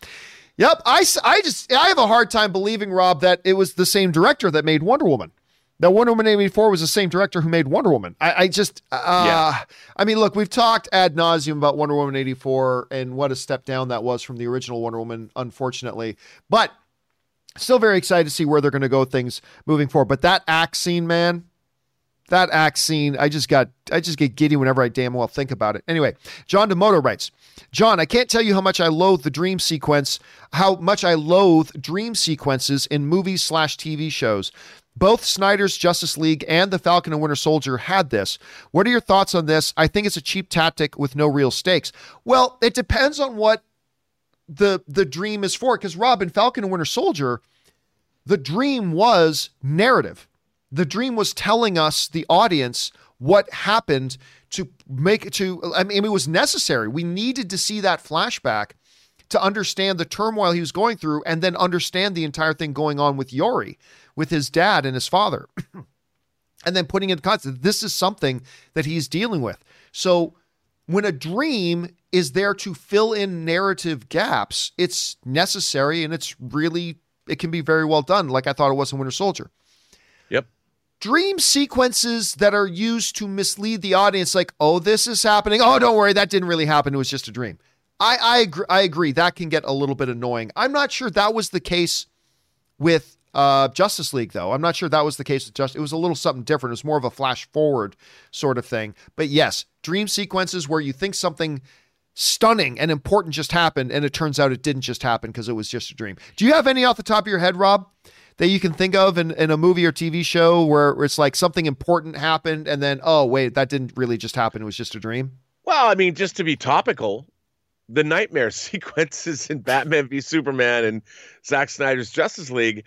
Yep, I, I just I have a hard time believing Rob that it was the same director that made Wonder Woman. That Wonder Woman 84 was the same director who made Wonder Woman. I, I just, uh, yeah. I mean, look, we've talked ad nauseum about Wonder Woman 84 and what a step down that was from the original Wonder Woman, unfortunately. But still very excited to see where they're going to go things moving forward. But that axe scene, man, that axe scene, I just got, I just get giddy whenever I damn well think about it. Anyway, John Demoto writes, John, I can't tell you how much I loathe the dream sequence, how much I loathe dream sequences in movies slash TV shows. Both Snyder's Justice League and the Falcon and Winter Soldier had this. What are your thoughts on this? I think it's a cheap tactic with no real stakes. Well, it depends on what the the dream is for. Because Rob in Falcon and Winter Soldier, the dream was narrative. The dream was telling us, the audience, what happened to make it to. I mean, it was necessary. We needed to see that flashback to understand the turmoil he was going through and then understand the entire thing going on with Yori, with his dad and his father. and then putting in context, this is something that he's dealing with. So when a dream is there to fill in narrative gaps, it's necessary and it's really, it can be very well done, like I thought it was in Winter Soldier. Yep dream sequences that are used to mislead the audience like oh this is happening. Oh don't worry that didn't really happen. It was just a dream. I i agree, I agree. that can get a little bit annoying. I'm not sure that was the case with uh, justice league though. I'm not sure that was the case with just it was a little something different. It was more of a flash forward sort of thing. But yes dream sequences where you think something stunning and important just happened, and it turns out it didn't just happen because it was just a dream. Do you have any off the top of your head, Rob, that you can think of in, in a movie or TV show where it's like something important happened and then, oh, wait, that didn't really just happen. It was just a dream? Well, I mean, just to be topical, the nightmare sequences in Batman v Superman and Zack Snyder's Justice League,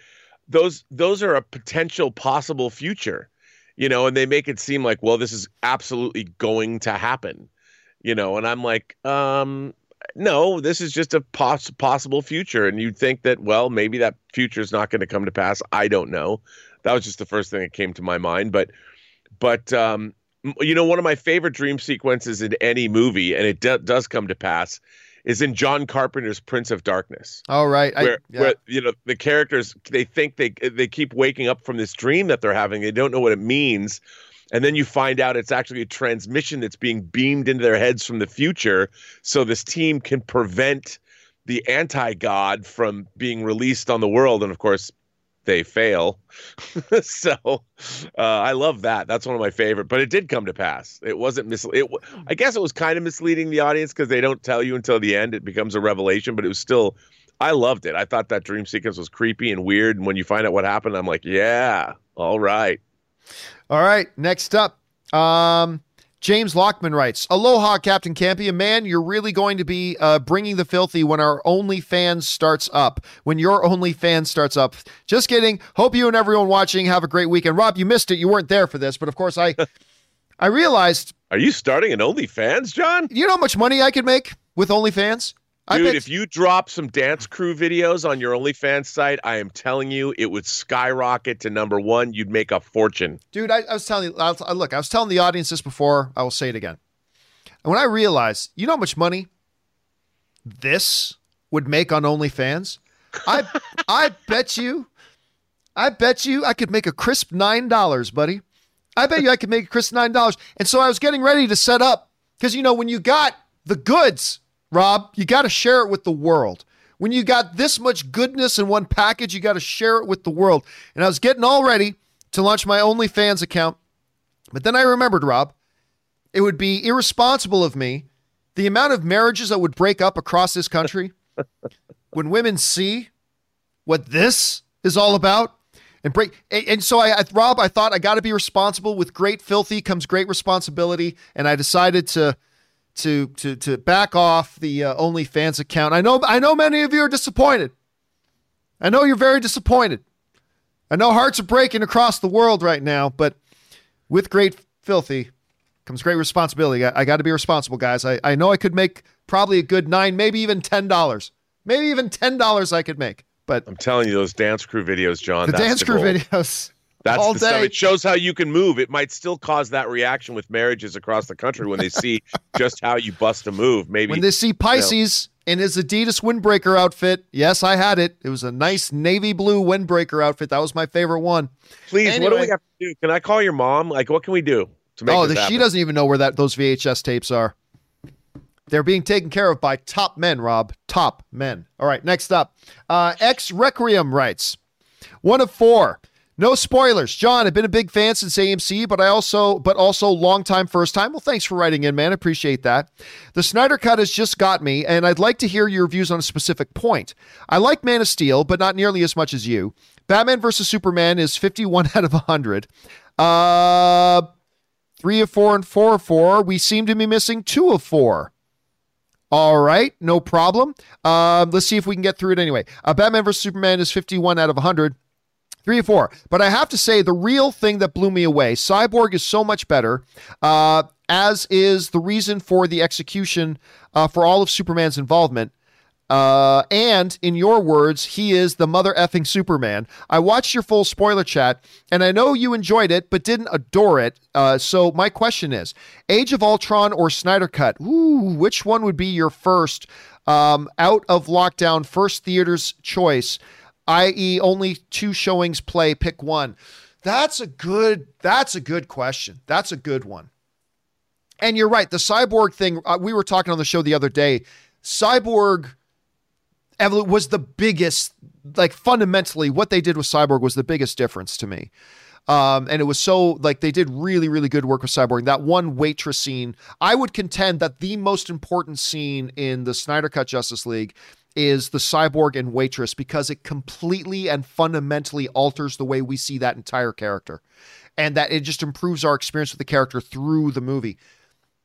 those those are a potential possible future, you know, and they make it seem like, well, this is absolutely going to happen, you know, and I'm like, um, no, this is just a poss- possible future, and you'd think that, well, maybe that future is not going to come to pass. I don't know. That was just the first thing that came to my mind, but, but um, you know, one of my favorite dream sequences in any movie, and it does come to pass, is in John Carpenter's Prince of Darkness. Oh, right. Where, I, yeah. where you know the characters they think they they keep waking up from this dream that they're having. They don't know what it means, and then you find out it's actually a transmission that's being beamed into their heads from the future, so this team can prevent the anti god from being released on the world. And of course, they fail. so uh, I love that. That's one of my favorite. But it did come to pass. It wasn't mis. It, I guess it was kind of misleading the audience because they don't tell you until the end. It becomes a revelation, but it was still. I loved it. I thought that dream sequence was creepy and weird. And when you find out what happened, I'm like, yeah, all right. All right. Next up, um, James Lockman writes, Aloha, Captain Campy. Man, you're really going to be uh, bringing the filthy when our OnlyFans starts up. When your OnlyFans starts up. Just kidding. Hope you and everyone watching have a great weekend. Rob, you missed it. You weren't there for this, but of course, I, I realized. Are you starting an OnlyFans, John? You know how much money I could make with OnlyFans? Dude, if you drop some dance crew videos on your OnlyFans site, I am telling you, it would skyrocket to number one. You'd make a fortune. Dude, I, I was telling you, I, look, I was telling the audience this before. I will say it again. And when I realized, you know how much money this would make on OnlyFans? I, I bet you, I bet you I could make a crisp $9, buddy. I bet you I could make a crisp $9. And so I was getting ready to set up because, you know, when you got the goods, Rob, you got to share it with the world. When you got this much goodness in one package, you got to share it with the world. And I was getting all ready to launch my OnlyFans account. But then I remembered, Rob, it would be irresponsible of me the amount of marriages that would break up across this country when women see what this is all about and break and, so I, I rob i thought i got to be responsible with great filthy comes great responsibility and i decided to to to to back off the uh, OnlyFans account. I know I know many of you are disappointed. I know you're very disappointed. I know hearts are breaking across the world right now, but with great filthy comes great responsibility. I, I got to be responsible, guys. I, I know I could make probably a good nine, maybe even ten dollars, maybe even ten dollars I could make. But I'm telling you, those dance crew videos, John. The dance the crew goal. videos. That's all the day. stuff. It shows how you can move. It might still cause that reaction with marriages across the country when they see just how you bust a move. Maybe when they see Pisces you know. in his Adidas windbreaker outfit. Yes, I had it. It was a nice navy blue windbreaker outfit. That was my favorite one. Please, anyway. what do we have to do? Can I call your mom? Like, what can we do to make? Oh, the, she doesn't even know where that those VHS tapes are. They're being taken care of by top men, Rob. Top men. All right, next up. Uh, X Requiem writes one of four. No spoilers. John, I've been a big fan since AMC, but I also but also long time first time. Well, thanks for writing in, man. Appreciate that. The Snyder Cut has just got me, and I'd like to hear your views on a specific point. I like Man of Steel, but not nearly as much as you. Batman versus Superman is 51 out of 100. Uh three of four and four of four. We seem to be missing two of four. All right, no problem. Uh, let's see if we can get through it anyway. Uh, Batman vs Superman is 51 out of 100. Three or four. But I have to say, the real thing that blew me away Cyborg is so much better, uh, as is the reason for the execution uh, for all of Superman's involvement. Uh, and in your words, he is the mother effing Superman. I watched your full spoiler chat, and I know you enjoyed it, but didn't adore it. Uh, so my question is: Age of Ultron or Snyder Cut? Ooh, which one would be your first um, out of lockdown first theater's choice? i.e., only two showings play, pick one? That's a good. That's a good question. That's a good one. And you're right. The cyborg thing. Uh, we were talking on the show the other day. Cyborg was the biggest. Like fundamentally, what they did with Cyborg was the biggest difference to me. Um, and it was so like they did really, really good work with Cyborg. That one waitress scene, I would contend that the most important scene in the Snyder Cut Justice League is the cyborg and waitress because it completely and fundamentally alters the way we see that entire character and that it just improves our experience with the character through the movie.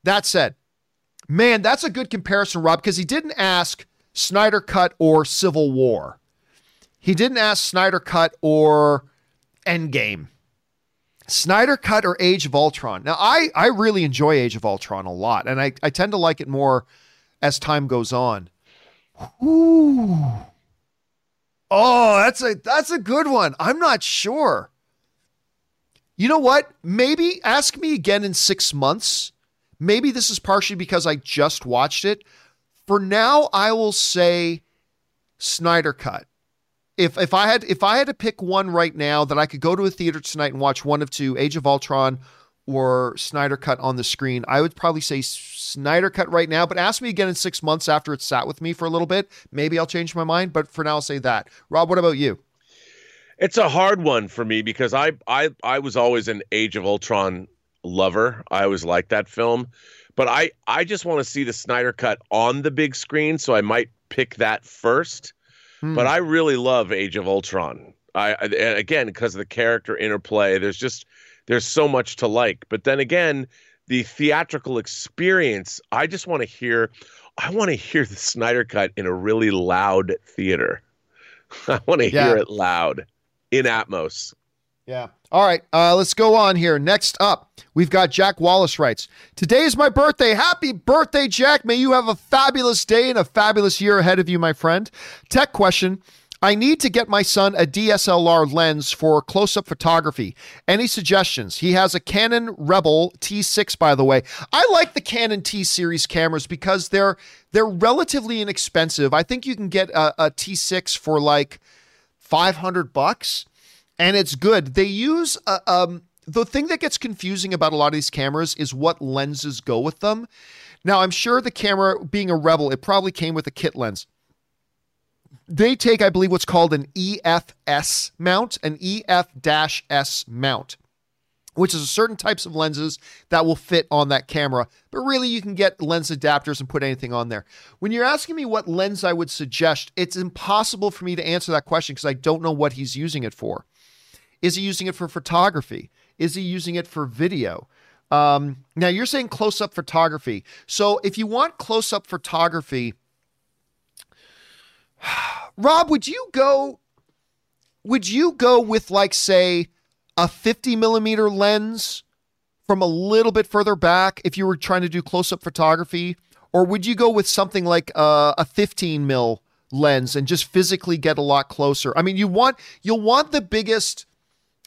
That said, man, that's a good comparison, Rob, because he didn't ask Snyder Cut or Civil War. He didn't ask Snyder Cut or Endgame. Snyder Cut or Age of Ultron. Now, I, I really enjoy Age of Ultron a lot, and I, I tend to like it more as time goes on. Ooh. Oh, that's a that's a good one. I'm not sure. You know what? Maybe ask me again in 6 months. Maybe this is partially because I just watched it. For now, I will say Snyder Cut. If if I had if I had to pick one right now that I could go to a theater tonight and watch one of two, Age of Ultron or Snyder Cut on the screen, I would probably say Snyder Cut right now. But ask me again in six months after it's sat with me for a little bit. Maybe I'll change my mind. But for now, I'll say that. Rob, what about you? It's a hard one for me because I I I was always an Age of Ultron lover. I always liked that film, but I I just want to see the Snyder Cut on the big screen, so I might pick that first. Hmm. But I really love Age of Ultron. I, I again because of the character interplay. There's just there's so much to like. But then again, the theatrical experience, I just want to hear I want to hear the Snyder cut in a really loud theater. I want to yeah. hear it loud in Atmos. Yeah. All right. Uh, let's go on here. Next up, we've got Jack Wallace writes Today is my birthday. Happy birthday, Jack. May you have a fabulous day and a fabulous year ahead of you, my friend. Tech question I need to get my son a DSLR lens for close up photography. Any suggestions? He has a Canon Rebel T6, by the way. I like the Canon T series cameras because they're they're relatively inexpensive. I think you can get a a T6 for like 500 bucks and it's good. They use uh, um the thing that gets confusing about a lot of these cameras is what lenses go with them. Now, I'm sure the camera being a Rebel, it probably came with a kit lens they take, I believe, what's called an EFS mount, an EF-S mount, which is a certain types of lenses that will fit on that camera. But really, you can get lens adapters and put anything on there. When you're asking me what lens I would suggest, it's impossible for me to answer that question because I don't know what he's using it for. Is he using it for photography? Is he using it for video? Um, now, you're saying close up photography. So, if you want close up photography, Rob, would you go? Would you go with like say a 50 millimeter lens from a little bit further back if you were trying to do close up photography, or would you go with something like uh, a 15 mil lens and just physically get a lot closer? I mean, you want you'll want the biggest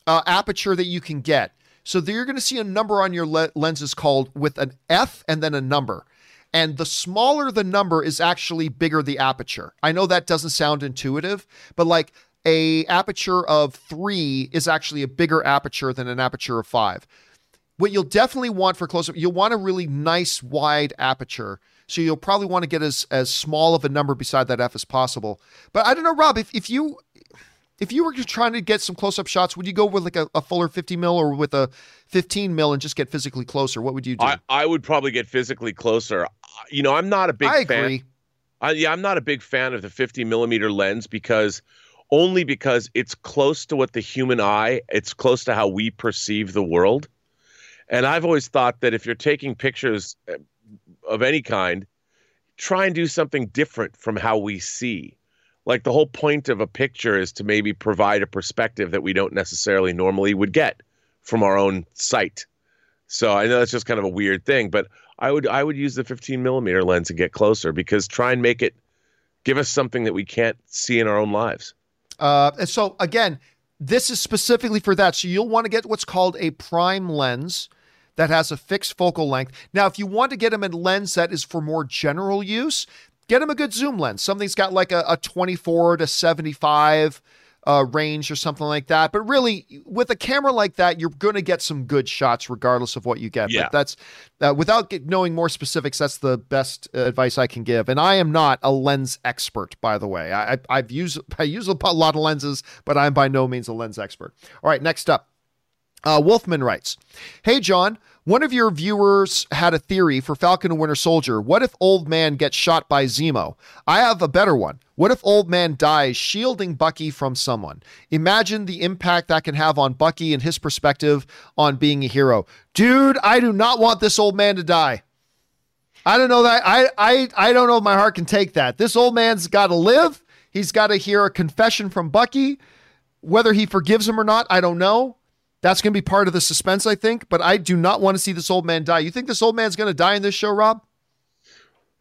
uh, aperture that you can get. So you're going to see a number on your le- lenses called with an F and then a number and the smaller the number is actually bigger the aperture. I know that doesn't sound intuitive, but like a aperture of 3 is actually a bigger aperture than an aperture of 5. What you'll definitely want for close up, you'll want a really nice wide aperture. So you'll probably want to get as as small of a number beside that F as possible. But I don't know, Rob, if, if you if you were just trying to get some close up shots, would you go with like a, a, fuller 50 mil or with a 15 mil and just get physically closer? What would you do? I, I would probably get physically closer. You know, I'm not a big I fan. Agree. I, yeah, I'm not a big fan of the 50 millimeter lens because only because it's close to what the human eye, it's close to how we perceive the world. And I've always thought that if you're taking pictures eh, of any kind, try and do something different from how we see like the whole point of a picture is to maybe provide a perspective that we don't necessarily normally would get from our own sight. So I know that's just kind of a weird thing, but I would I would use the 15 millimeter lens and get closer because try and make it give us something that we can't see in our own lives. Uh, and so again, this is specifically for that. So you'll want to get what's called a prime lens that has a fixed focal length. Now, if you want to get them a lens that is for more general use, get him a good zoom lens. Something's got like a, a 24 to 75 uh, range or something like that. But really, with a camera like that, you're going to get some good shots regardless of what you get. Yeah. But that's uh, without get, knowing more specifics. That's the best uh, advice I can give. And I am not a lens expert, by the way. I, I've used I use a lot of lenses, but I'm by no means a lens expert. All right, next up. Uh, Wolfman writes, Hey, John, one of your viewers had a theory for Falcon and Winter Soldier. What if Old Man gets shot by Zemo? I have a better one. What if Old Man dies shielding Bucky from someone? Imagine the impact that can have on Bucky and his perspective on being a hero. Dude, I do not want this old man to die. I don't know that. I I I don't know if my heart can take that. This old man's got to live. He's got to hear a confession from Bucky. Whether he forgives him or not, I don't know. That's going to be part of the suspense, I think. But I do not want to see this old man die. You think this old man's going to die in this show, Rob?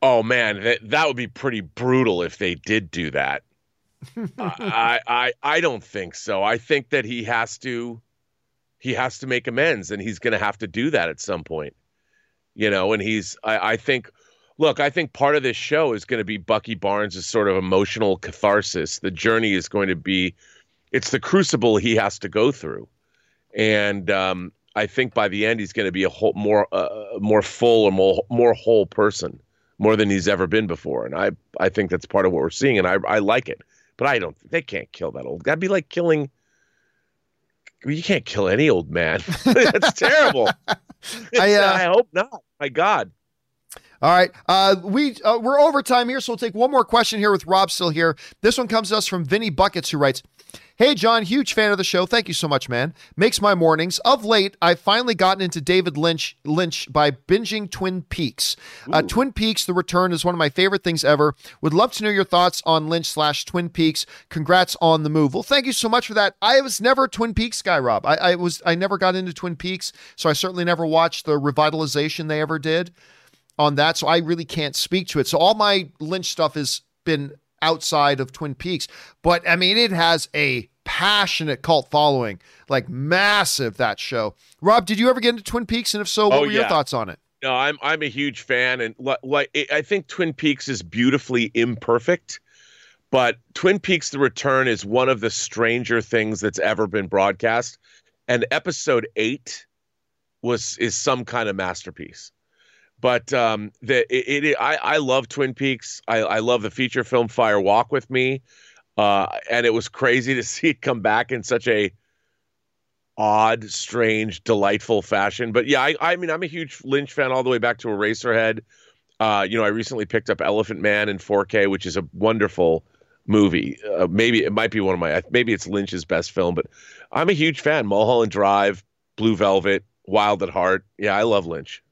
Oh man, that that would be pretty brutal if they did do that. I, I I don't think so. I think that he has to he has to make amends, and he's going to have to do that at some point. You know, and he's I, I think look, I think part of this show is going to be Bucky Barnes' sort of emotional catharsis. The journey is going to be it's the crucible he has to go through and um, I think by the end he's going to be a whole, more uh, more full or more more whole person, more than he's ever been before. And I I think that's part of what we're seeing, and I I like it. But I don't. They can't kill that old. That'd be like killing. You can't kill any old man. that's terrible. I, uh, I hope not. My God. All right, uh, we uh, we're over time here, so we'll take one more question here with Rob still here. This one comes to us from Vinny Buckets, who writes, Hey, John, huge fan of the show. Thank you so much, man. Makes my mornings. Of late, I've finally gotten into David Lynch Lynch by binging Twin Peaks. Uh, Twin Peaks: The Return is one of my favorite things ever. Would love to know your thoughts on Lynch slash Twin Peaks. Congrats on the move. Well, thank you so much for that. I was never a Twin Peaks guy, Rob. I, I was I never got into Twin Peaks, so I certainly never watched the revitalization they ever did on that. So I really can't speak to it. So all my Lynch stuff has been outside of Twin Peaks. But I mean, it has a passionate cult following, like massive that show. Rob, did you ever get into Twin Peaks? And if so, what oh, were yeah. your thoughts on it? No, I'm I'm a huge fan, and like I think Twin Peaks is beautifully imperfect, but Twin Peaks: The Return is one of the stranger things that's ever been broadcast, and episode eight was is some kind of masterpiece. But um, the it, it I I love Twin Peaks. I I love the feature film Fire Walk with Me, uh, and it was crazy to see it come back in such a odd, strange, delightful fashion. But yeah, I I mean I'm a huge Lynch fan all the way back to Eraserhead. Uh, you know, I recently picked up Elephant Man in 4K, which is a wonderful movie. Uh, maybe it might be one of my maybe it's Lynch's best film, but I'm a huge fan. Mulholland Drive, Blue Velvet, Wild at Heart. Yeah, I love Lynch.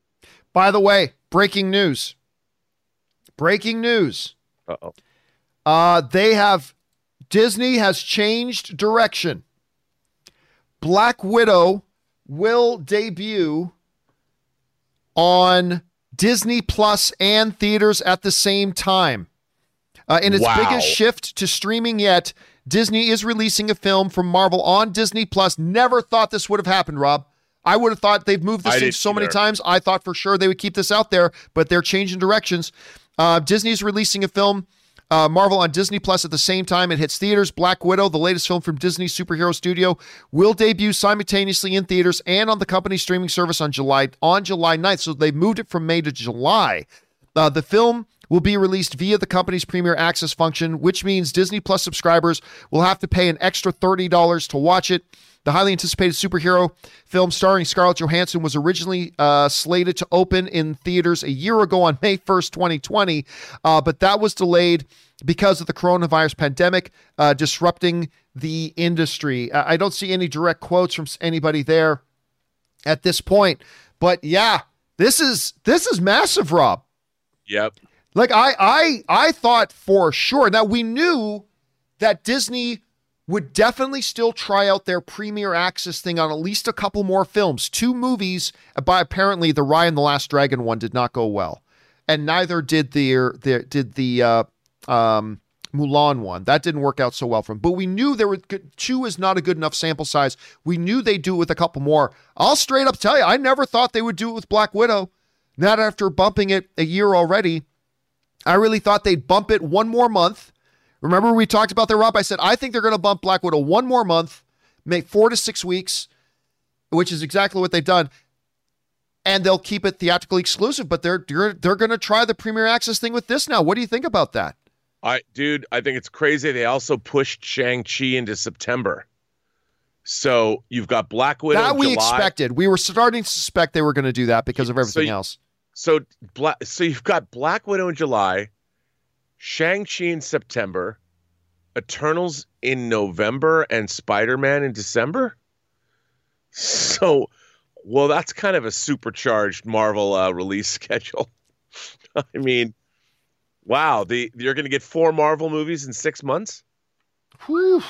By the way, breaking news. Breaking news. Uh-oh. Uh, they have Disney has changed direction. Black Widow will debut on Disney Plus and theaters at the same time. Uh, in its wow. biggest shift to streaming yet, Disney is releasing a film from Marvel on Disney Plus. Never thought this would have happened, Rob. I would have thought they've moved this thing so either. many times. I thought for sure they would keep this out there, but they're changing directions. Uh, Disney's releasing a film, uh, Marvel on Disney Plus at the same time. It hits theaters. Black Widow, the latest film from Disney Superhero Studio, will debut simultaneously in theaters and on the company's streaming service on July on July 9th. So they moved it from May to July. Uh, the film will be released via the company's Premier Access function, which means Disney Plus subscribers will have to pay an extra $30 to watch it. The highly anticipated superhero film starring Scarlett Johansson was originally uh, slated to open in theaters a year ago on May 1st, 2020, uh, but that was delayed because of the coronavirus pandemic uh, disrupting the industry. I don't see any direct quotes from anybody there at this point, but yeah, this is this is massive, Rob. Yep. Like I I I thought for sure. Now we knew that Disney would definitely still try out their premier access thing on at least a couple more films. Two movies, but apparently the Raya and the Last Dragon one did not go well, and neither did the, the did the uh, um, Mulan one. That didn't work out so well for them. But we knew there were two is not a good enough sample size. We knew they'd do it with a couple more. I'll straight up tell you, I never thought they would do it with Black Widow. Not after bumping it a year already. I really thought they'd bump it one more month Remember we talked about the Rob? I said I think they're going to bump Black Widow one more month, make four to six weeks, which is exactly what they've done, and they'll keep it theatrically exclusive. But they're they're, they're going to try the Premier Access thing with this now. What do you think about that? I dude, I think it's crazy. They also pushed Shang Chi into September. So you've got Black Widow. That we July. expected. We were starting to suspect they were going to do that because of So everything you- else. So black. So you've got Black Widow in July, Shang Chi in September, Eternals in November, and Spider Man in December. So, well, that's kind of a supercharged Marvel uh, release schedule. I mean, wow, the you're going to get four Marvel movies in six months. Whew.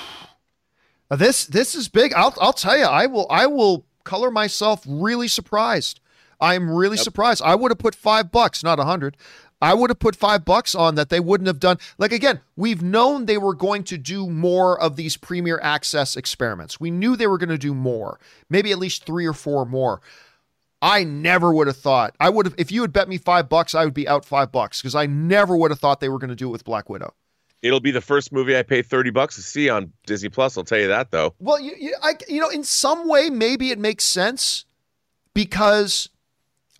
This this is big. I'll I'll tell you. I will I will color myself really surprised. I'm really Yep. surprised. I would have put five bucks, not a hundred. I would have put five bucks on that. They wouldn't have done like again. We've known they were going to do more of these premier access experiments. We knew they were going to do more, maybe at least three or four more. I never would have thought. I would have if you had bet me five bucks, I would be out five bucks because I never would have thought they were going to do it with Black Widow. It'll be the first movie I pay thirty bucks to see on Disney Plus. I'll tell you that though. Well, you, you, I, you know, in some way, maybe it makes sense because,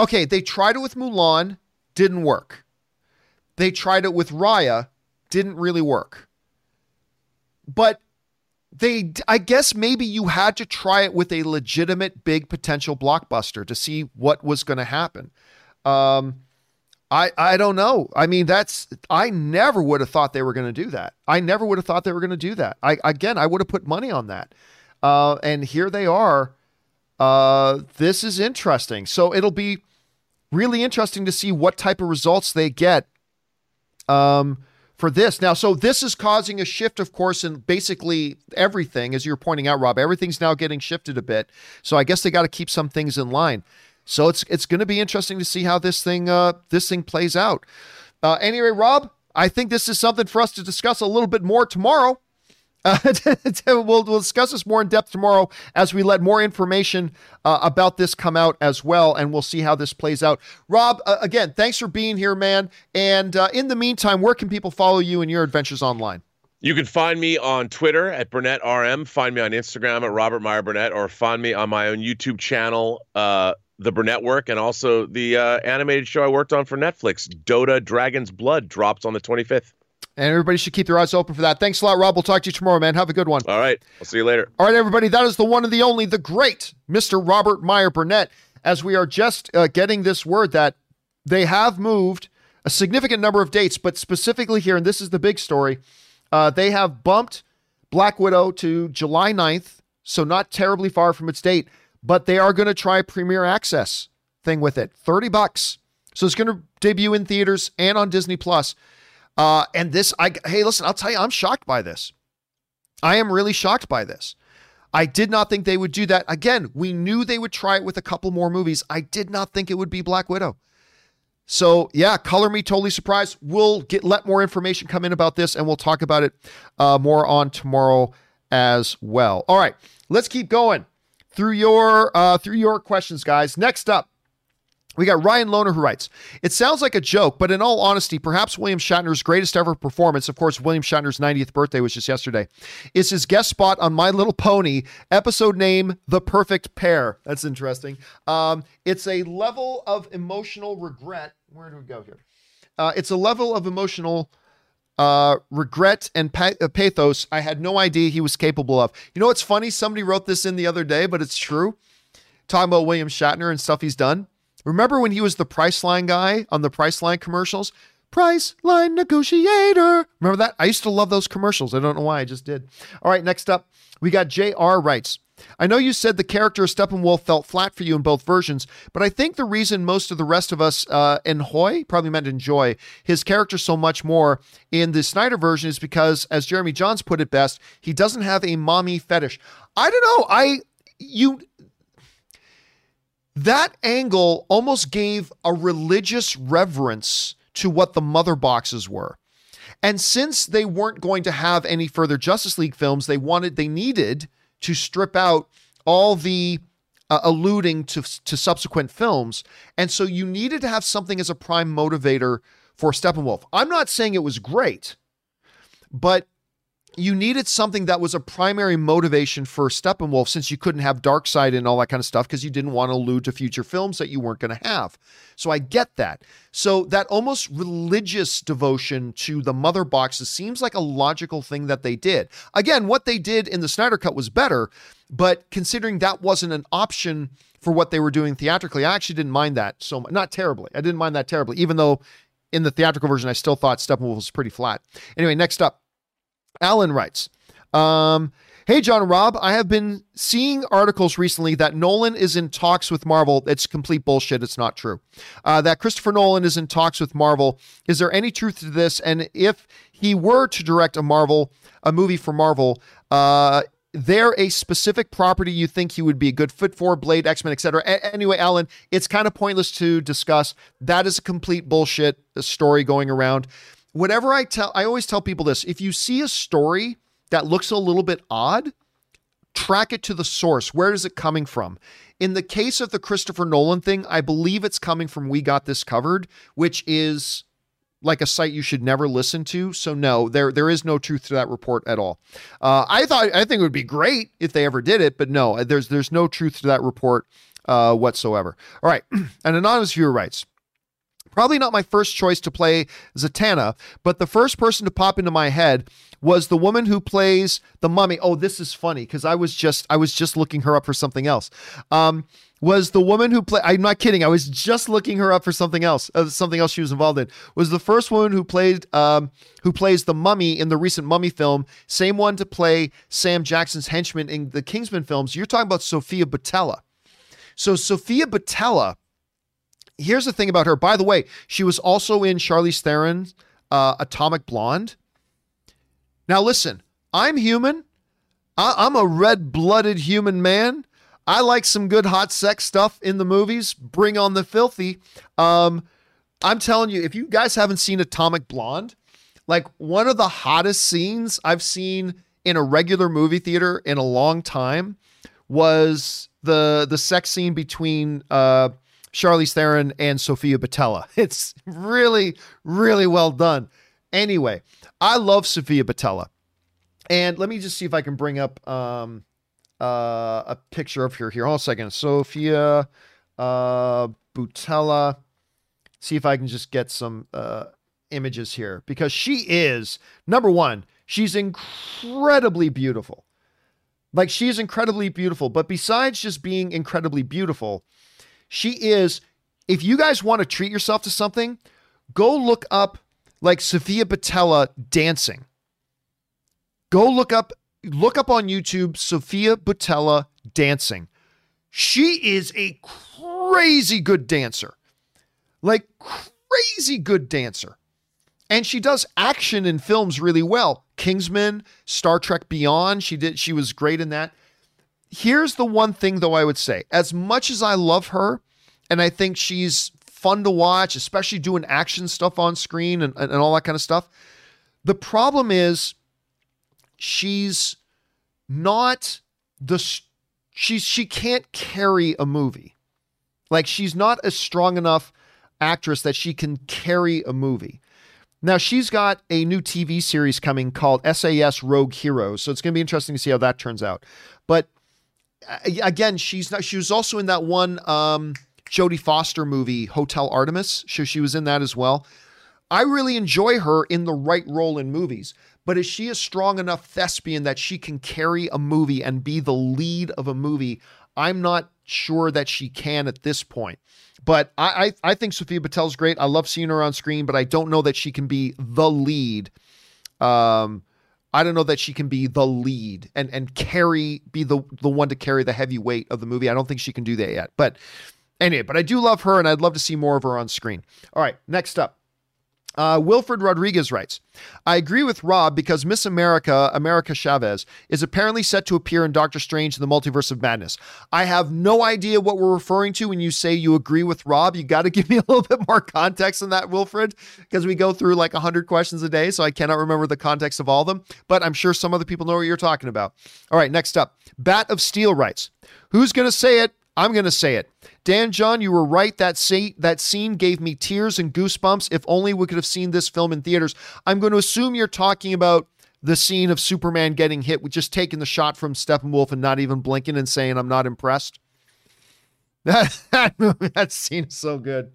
okay, they tried it with Mulan, didn't work. They tried it with Raya, didn't really work. But they, I guess maybe you had to try it with a legitimate big potential blockbuster to see what was going to happen. Um, I, I don't know. I mean, that's I never would have thought they were going to do that. I never would have thought they were going to do that. I again, I would have put money on that. Uh, and here they are. Uh, this is interesting. So it'll be really interesting to see what type of results they get um, for this. Now, so this is causing a shift, of course, in basically everything, as you're pointing out, Rob. Everything's now getting shifted a bit. So I guess they got to keep some things in line. So it's it's going to be interesting to see how this thing uh, this thing plays out. Uh, anyway, Rob, I think this is something for us to discuss a little bit more tomorrow. Uh, we'll, we'll discuss this more in depth tomorrow as we let more information uh, about this come out as well, and we'll see how this plays out. Rob, uh, again, thanks for being here, man. And uh, in the meantime, where can people follow you and your adventures online? You can find me on Twitter at Burnett RM. Find me on Instagram at Robert Meyer Burnett, or find me on my own YouTube channel, uh, The Burnett Work, and also the uh, animated show I worked on for Netflix, Dota Dragon's Blood, drops on the 25th. And everybody should keep their eyes open for that. Thanks a lot, Rob. We'll talk to you tomorrow, man. Have a good one. All right, I'll see you later. All right, everybody, that is the one and the only, the great Mr. Robert Meyer Burnett. As we are just uh, getting this word that they have moved a significant number of dates, but specifically here, and this is the big story, uh, they have bumped Black Widow to July 9th, so not terribly far from its date, but they are going to try Premier Access thing with it. 30 bucks. So it's going to debut in theaters and on Disney Plus. Uh, and this, I hey, listen, I'll tell you, I'm shocked by this. I am really shocked by this. I did not think they would do that. Again, we knew they would try it with a couple more movies. I did not think it would be Black Widow. So yeah, color me totally surprised. We'll get let more information come in about this, and we'll talk about it uh, more on tomorrow as well. All right, let's keep going through your uh, through your questions, guys. Next up, we got Ryan Loner who writes, It sounds like a joke, but in all honesty, perhaps William Shatner's greatest ever performance, of course, William Shatner's 90th birthday was just yesterday, is his guest spot on My Little Pony, episode name The Perfect Pear. That's interesting. Um, it's a level of emotional regret. Where do we go here? Uh, it's a level of emotional uh, regret and pa- uh, pathos I had no idea he was capable of. You know what's funny? Somebody wrote this in the other day, but it's true. Talking about William Shatner and stuff he's done. Remember when he was the Priceline guy on the Priceline commercials? Priceline negotiator. Remember that? I used to love those commercials. I don't know why. I just did. All right, next up, we got JR writes. I know you said the character of Steppenwolf felt flat for you in both versions, but I think the reason most of the rest of us uh, enjoy, probably meant enjoy, his character so much more in the Snyder version is because, as Jeremy Jahns put it best, he doesn't have a mommy fetish. I don't know. I you that angle almost gave a religious reverence to what the mother boxes were. And since they weren't going to have any further Justice League films, they wanted they needed to strip out all the uh, alluding to to subsequent films, and so you needed to have something as a prime motivator for Steppenwolf. I'm not saying it was great, but you needed something that was a primary motivation for Steppenwolf since you couldn't have Darkseid and all that kind of stuff because you didn't want to allude to future films that you weren't going to have. So I get that. So that almost religious devotion to the mother boxes seems like a logical thing that they did. Again, what they did in the Snyder Cut was better, but considering that wasn't an option for what they were doing theatrically, I actually didn't mind that so much. Not terribly. I didn't mind that terribly, even though in the theatrical version, I still thought Steppenwolf was pretty flat. Anyway, next up. Alan writes, um, Hey, John Rob, I have been seeing articles recently that Nolan is in talks with Marvel. It's complete bullshit. It's not true. Uh, that Christopher Nolan is in talks with Marvel. Is there any truth to this? And if he were to direct a Marvel, a movie for Marvel, uh, there a specific property you think he would be a good fit for blade x-men etc a- anyway alan it's kind of pointless to discuss that is a complete bullshit story going around whatever I tell, I always tell people this if you see a story that looks a little bit odd, track it to the source. Where is it coming from? In the case of the Christopher Nolan thing, I believe it's coming from We Got This Covered, which is like a site you should never listen to. So no, there there is no truth to that report at all. Uh, I thought I think it would be great if they ever did it, but no, there's there's no truth to that report uh, whatsoever. All right, an anonymous viewer writes. Probably not my first choice to play Zatanna, but the first person to pop into my head was the woman who plays the mummy. Oh, this is funny because I was just I was just looking her up for something else. Um, was the woman who played? I'm not kidding. I was just looking her up for something else. Uh, something else she was involved in was the first woman who played um, who plays the mummy in the recent Mummy film. Same one to play Sam Jackson's henchman in the Kingsman films. You're talking about Sofia Boutella. So Sofia Boutella here's the thing about her. By the way, she was also in Charlize Theron's uh, Atomic Blonde. Now, listen, I'm human. I- am a red blooded human man. I like some good hot sex stuff in the movies. Bring on the filthy. Um, I'm telling you, if you guys haven't seen Atomic Blonde, like one of the hottest scenes I've seen in a regular movie theater in a long time was the the sex scene between uh, Charlize Theron and Sofia Boutella. It's really, really well done. Anyway, I love Sofia Boutella. And let me just see if I can bring up um, uh, a picture of her here. Hold on a second. Sofia uh, Boutella. See if I can just get some uh, images here because she is, number one, she's incredibly beautiful. Like, she's incredibly beautiful. But besides just being incredibly beautiful, she is, if you guys want to treat yourself to something, go look up like Sofia Boutella dancing. Go look up, look up on YouTube Sofia Boutella dancing. She is a crazy good dancer. Like crazy good dancer. And she does action in films really well. Kingsman, Star Trek Beyond, she did she was great in that. Here's the one thing, though, I would say as much as I love her, and I think she's fun to watch, especially doing action stuff on screen and, and all that kind of stuff. The problem is she's not the she's she can't carry a movie. Like she's not a strong enough actress that she can carry a movie. Now she's got a new TV series coming called SAS Rogue Heroes, so it's going to be interesting to see how that turns out. But again, she's not. She was also in that one um, Jodie Foster movie, Hotel Artemis. So she was in that as well. I really enjoy her in the right role in movies. But is she a strong enough thespian that she can carry a movie and be the lead of a movie? I'm not sure that she can at this point. But I, I, I think Sofia Boutella's great. I love seeing her on screen, but I don't know that she can be the lead. Um, I don't know that she can be the lead and and carry be the the one to carry the heavy weight of the movie. I don't think she can do that yet. But anyway, but I do love her and I'd love to see more of her on screen. All right, next up. Uh, Wilfred Rodriguez writes, I agree with Rob because Miss America, America Chavez, is apparently set to appear in Doctor Strange in the Multiverse of Madness. I have no idea what we're referring to when you say you agree with Rob. You got to give me a little bit more context on that, Wilfred, because we go through like 100 questions a day, so I cannot remember the context of all of them, but I'm sure some other people know what you're talking about. All right, next up. Bat of Steel writes, Who's going to say it? I'm going to say it. Dan John, you were right. That say, that scene gave me tears and goosebumps. If only we could have seen this film in theaters. I'm going to assume you're talking about the scene of Superman getting hit with just taking the shot from Steppenwolf and not even blinking and saying, I'm not impressed. That, that, that scene is so good.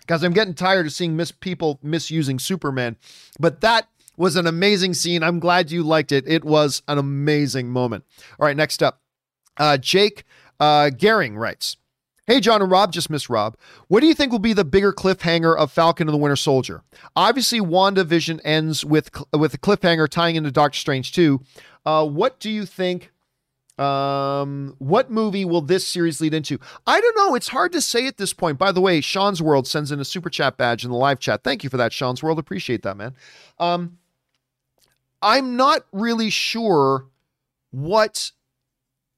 Because I'm getting tired of seeing mis- people misusing Superman. But that was an amazing scene. I'm glad you liked it. It was an amazing moment. All right, next up. Uh, Jake uh, Gehring writes Hey, John and Rob, just missed Rob. What do you think will be the bigger cliffhanger of Falcon and the Winter Soldier? Obviously, WandaVision ends with with a cliffhanger tying into Doctor Strange 2. Uh, what do you think? Um, what movie will this series lead into? I don't know. It's hard to say at this point. By the way, Sean's World sends in a super chat badge in the live chat. Thank you for that, Sean's World. Appreciate that, man. Um, I'm not really sure what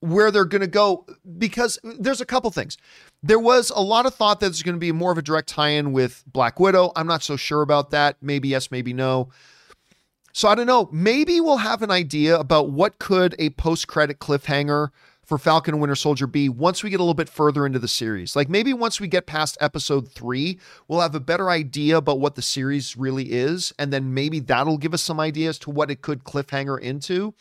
where they're going to go because there's a couple things. There was a lot of thought that there's going to be more of a direct tie-in with Black Widow. I'm not so sure about that. Maybe yes, maybe no. So I don't know. Maybe we'll have an idea about what could a post-credit cliffhanger for Falcon and Winter Soldier be once we get a little bit further into the series. Like maybe once we get past episode 3, we'll have a better idea about what the series really is and then maybe that'll give us some ideas to what it could cliffhanger into.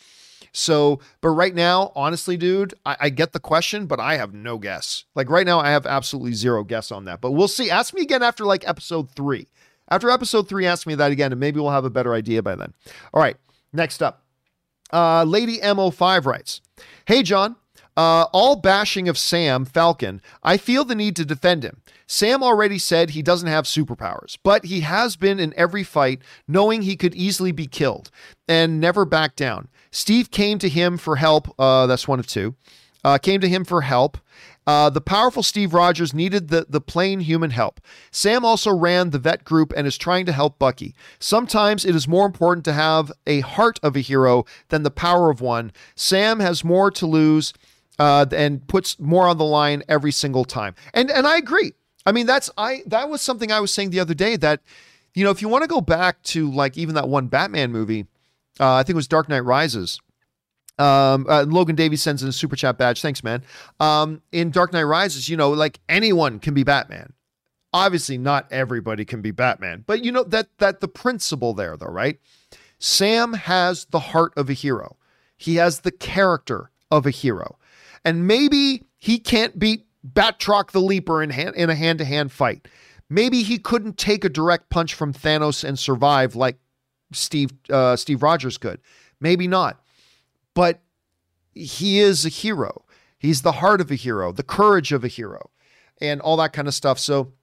So, but right now, honestly, dude, I, I, get the question, but I have no guess. Like right now, I have absolutely zero guess on that. But we'll see. Ask me again after like episode three. After episode three, ask me that again, and maybe we'll have a better idea by then. All right, next up. Uh, Lady MO5 writes Hey, John. Uh, all bashing of Sam Falcon, I feel the need to defend him. Sam already said he doesn't have superpowers, but he has been in every fight knowing he could easily be killed and never back down. Steve came to him for help. Uh, that's one of two. Uh, came to him for help. Uh, the powerful Steve Rogers needed the, the plain human help. Sam also ran the vet group and is trying to help Bucky. Sometimes it is more important to have a heart of a hero than the power of one. Sam has more to lose uh, and puts more on the line every single time. And and I agree. I mean, that's I that was something I was saying the other day that, you know, if you want to go back to like even that one Batman movie, uh, I think it was Dark Knight Rises. Um, uh, Logan Davies sends in a super chat badge. Thanks, man. Um, in Dark Knight Rises, you know, like anyone can be Batman. Obviously, not everybody can be Batman, but you know that that the principle there, though, right? Sam has the heart of a hero. He has the character of a hero, and maybe he can't beat Batroc the Leaper in hand, in a hand to hand fight. Maybe he couldn't take a direct punch from Thanos and survive like Steve uh, Steve Rogers could. Maybe not. But he is a hero. He's the heart of a hero, the courage of a hero, and all that kind of stuff. So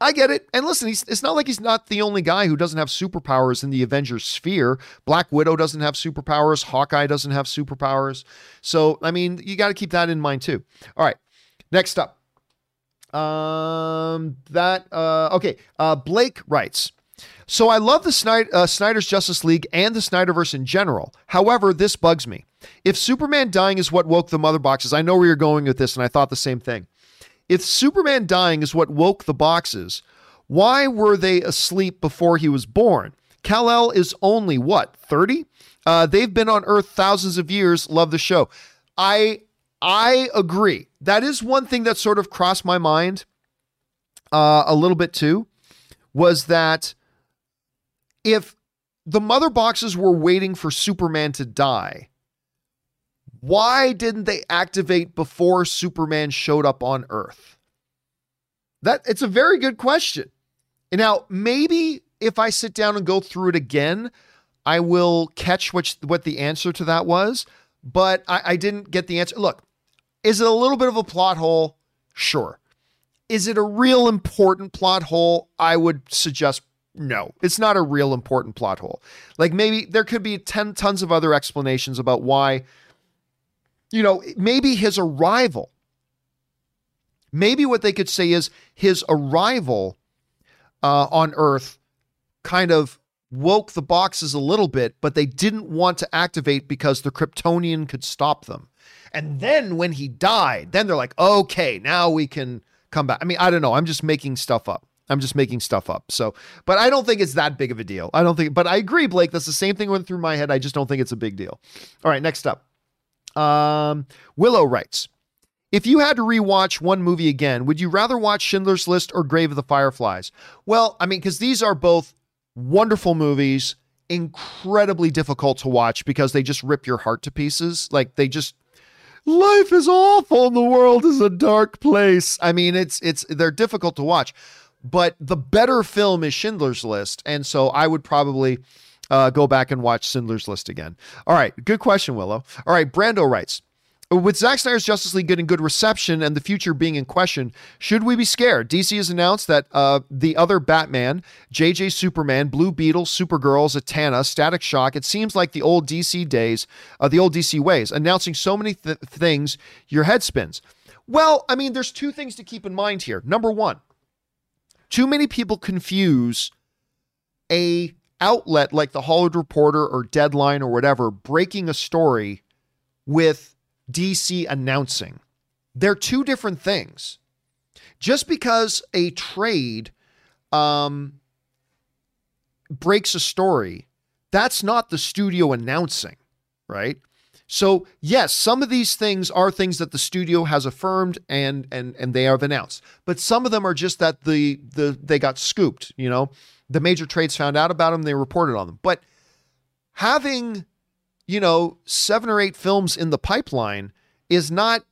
I get it. And listen, it's not like he's not the only guy who doesn't have superpowers in the Avengers sphere. Black Widow doesn't have superpowers. Hawkeye doesn't have superpowers. So, I mean, you got to keep that in mind too. All right. Next up. Um, that, uh, okay. Uh, Blake writes, so I love the Snyder, uh, Snyder's Justice League and the Snyderverse in general. However, this bugs me. If Superman dying is what woke the mother boxes, I know where you're going with this, and I thought the same thing. If Superman dying is what woke the boxes, why were they asleep before he was born? Kal-El is only what 30? Uh, they've been on Earth thousands of years. Love the show. I I agree. That is one thing that sort of crossed my mind uh, a little bit too. Was that if the mother boxes were waiting for Superman to die, why didn't they activate before Superman showed up on Earth? That it's a very good question. And now maybe if I sit down and go through it again, I will catch what what the answer to that was. But I, I didn't get the answer. Look, is it a little bit of a plot hole? Sure. Is it a real important plot hole? I would suggest no, it's not a real important plot hole. Like maybe there could be 10 tons of other explanations about why, you know, maybe his arrival, maybe what they could say is his arrival uh, on Earth kind of woke the boxes a little bit, but they didn't want to activate because the Kryptonian could stop them. And then when he died, then they're like, okay, now we can come back. I mean, I don't know. I'm just making stuff up. I'm just making stuff up. So, but I don't think it's that big of a deal. I don't think, but I agree, Blake. That's the same thing went through my head. I just don't think it's a big deal. All right, next up. Um, Willow writes If you had to rewatch one movie again, would you rather watch Schindler's List or Grave of the Fireflies? Well, I mean, because these are both wonderful movies incredibly difficult to watch because they just rip your heart to pieces. Like they just life is awful and the world is a dark place. I mean, it's it's they're difficult to watch. But the better film is Schindler's List, and so I would probably uh, go back and watch Schindler's List again. All right, good question, Willow. All right, Brando writes. With Zack Snyder's Justice League getting good reception and the future being in question, should we be scared? DC has announced that uh, the other Batman, JJ Superman, Blue Beetle, Supergirl, Zatanna, Static Shock, it seems like the old DC days, uh, the old DC ways, announcing so many th- things, your head spins. Well, I mean, there's two things to keep in mind here. Number one, too many people confuse a outlet like the Hollywood Reporter or Deadline or whatever breaking a story with DC announcing. They're two different things. Just because a trade um, breaks a story, that's not the studio announcing, right? So yes, some of these things are things that the studio has affirmed and and and they have announced, but some of them are just that the the they got scooped. You know, the major trades found out about them, they reported on them. But having you know, seven or eight films in the pipeline is not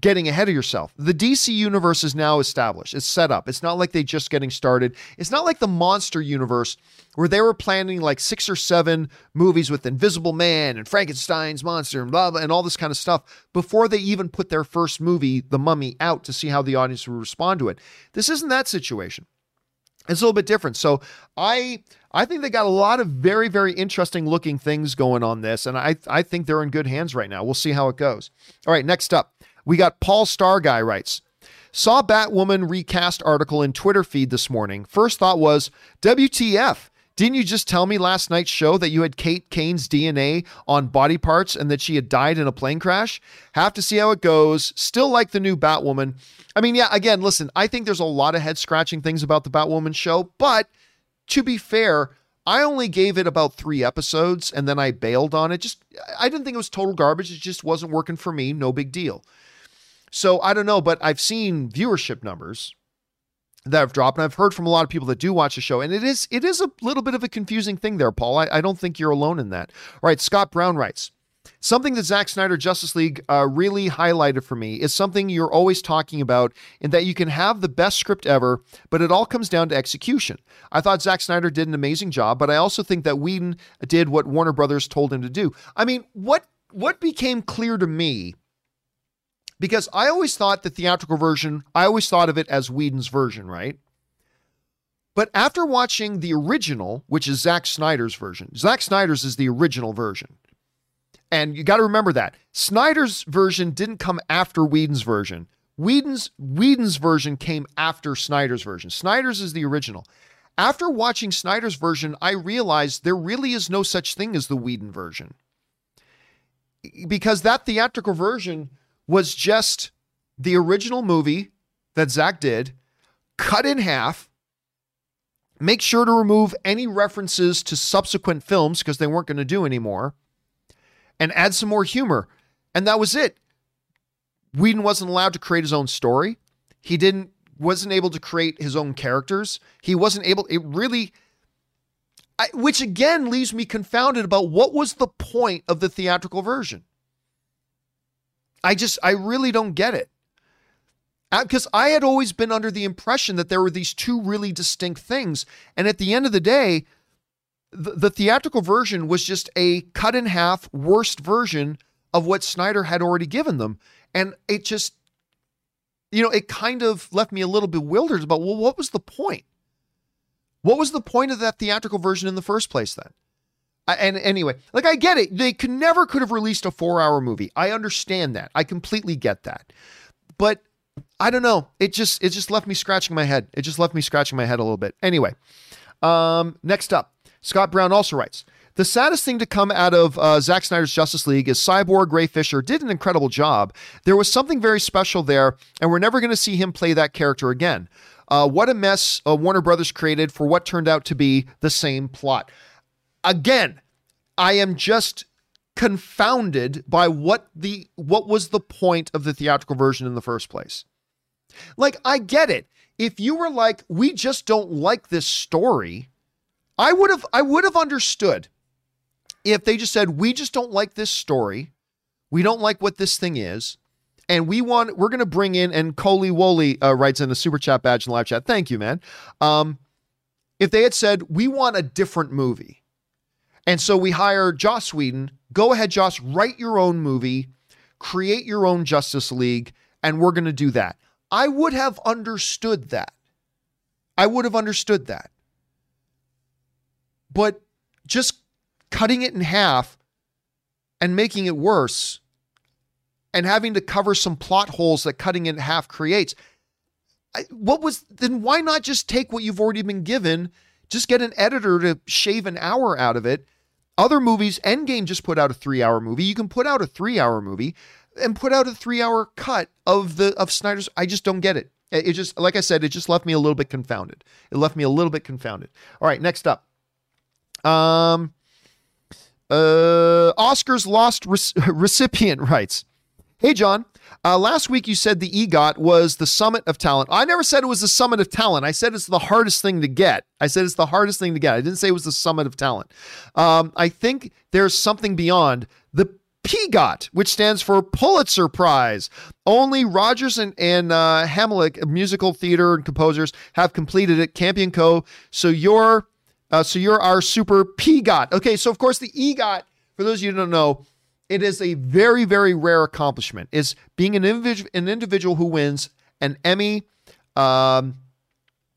getting ahead of yourself. The DC universe is now established. It's set up. It's not like they just getting started. It's not like the monster universe where they were planning like six or seven movies with Invisible Man and Frankenstein's monster and blah blah and all this kind of stuff before they even put their first movie, The Mummy, out to see how the audience would respond to it. This isn't that situation. It's a little bit different. So I I think they got a lot of very very interesting looking things going on this, and I I think they're in good hands right now. We'll see how it goes. All right, next up we got Paul Star guy writes. Saw Batwoman recast article in Twitter feed this morning. First thought was WTF. Didn't you just tell me last night's show that you had Kate Kane's DNA on body parts and that she had died in a plane crash? Have to see how it goes. Still like the new Batwoman. I mean, yeah, again, listen, I think there's a lot of head scratching things about the Batwoman show, but to be fair, I only gave it about three episodes and then I bailed on it. Just, I didn't think it was total garbage. It just wasn't working for me. No big deal. So I don't know, but I've seen viewership numbers that have dropped. And I've heard from a lot of people that do watch the show, and it is it is a little bit of a confusing thing there, Paul. I, I don't think you're alone in that. All right, Scott Brown writes. Something that Zack Snyder Justice League uh, really highlighted for me is something you're always talking about, in that you can have the best script ever, but it all comes down to execution. I thought Zack Snyder did an amazing job, but I also think that Whedon did what Warner Brothers told him to do. I mean, what what became clear to me because I always thought the theatrical version, I always thought of it as Whedon's version, right? But after watching the original, which is Zack Snyder's version, Zack Snyder's is the original version. And you got to remember that. Snyder's version didn't come after Whedon's version. Whedon's Whedon's version came after Snyder's version. Snyder's is the original. After watching Snyder's version, I realized there really is no such thing as the Whedon version. Because that theatrical version was just the original movie that Zack did, cut in half. Make sure to remove any references to subsequent films because they weren't going to do anymore, and add some more humor. And that was it. Whedon wasn't allowed to create his own story. He didn't wasn't able to create his own characters. He wasn't able. It really, I, which again leaves me confounded about what was the point of the theatrical version. I just, I really don't get it. Because uh, I had always been under the impression that there were these two really distinct things. And at the end of the day, the, the theatrical version was just a cut in half, worst version of what Snyder had already given them. And it just, you know, it kind of left me a little bewildered about, well, what was the point? What was the point of that theatrical version in the first place then? And anyway, like I get it. They could never could have released a four hour movie. I understand that. I completely get that. But I don't know. It just it just left me scratching my head. It just left me scratching my head a little bit. Anyway, um, next up, Scott Brown also writes. The saddest thing to come out of uh, Zack Snyder's Justice League is Cyborg Ray Fisher did an incredible job. There was something very special there, and we're never going to see him play that character again. Uh, what a mess uh, Warner Brothers created for what turned out to be the same plot again, I am just confounded by what the what was the point of the theatrical version in the first place. Like I get it. If you were like we just don't like this story, I would have I would have understood. if they just said, we just don't like this story, we don't like what this thing is, and we want we're going to bring in and Coley Wooly uh, writes in the super chat badge in live chat. Thank you, man. Um, if they had said we want a different movie, and so we hire Joss Whedon, go ahead, Joss, write your own movie, create your own Justice League, and we're going to do that. I would have understood that. I would have understood that. But just cutting it in half and making it worse and having to cover some plot holes that cutting it in half creates. I, what was then why not just take what you've already been given, just get an editor to shave an hour out of it? Other movies, Endgame just put out a 3-hour movie. You can put out a 3-hour movie and put out a 3-hour cut of the of Snyder's I just don't get it. It just like I said, it just left me a little bit confounded. It left me a little bit confounded. All right, next up. Um uh Oscars lost re- recipient rights. Hey, John. Uh, last week you said the EGOT was the summit of talent. I never said it was the summit of talent. I said it's the hardest thing to get. I said it's the hardest thing to get. I didn't say it was the summit of talent. Um, I think there's something beyond the PGOT, which stands for Pulitzer Prize. Only Rodgers and, and uh, Hamlisch, musical theater and composers, have completed it. Campion Co. So you're, uh, so you're our super PGOT. Okay, so of course the EGOT, for those of you who don't know, it is a very, very rare accomplishment. Is being an individual, an individual who wins an Emmy, um,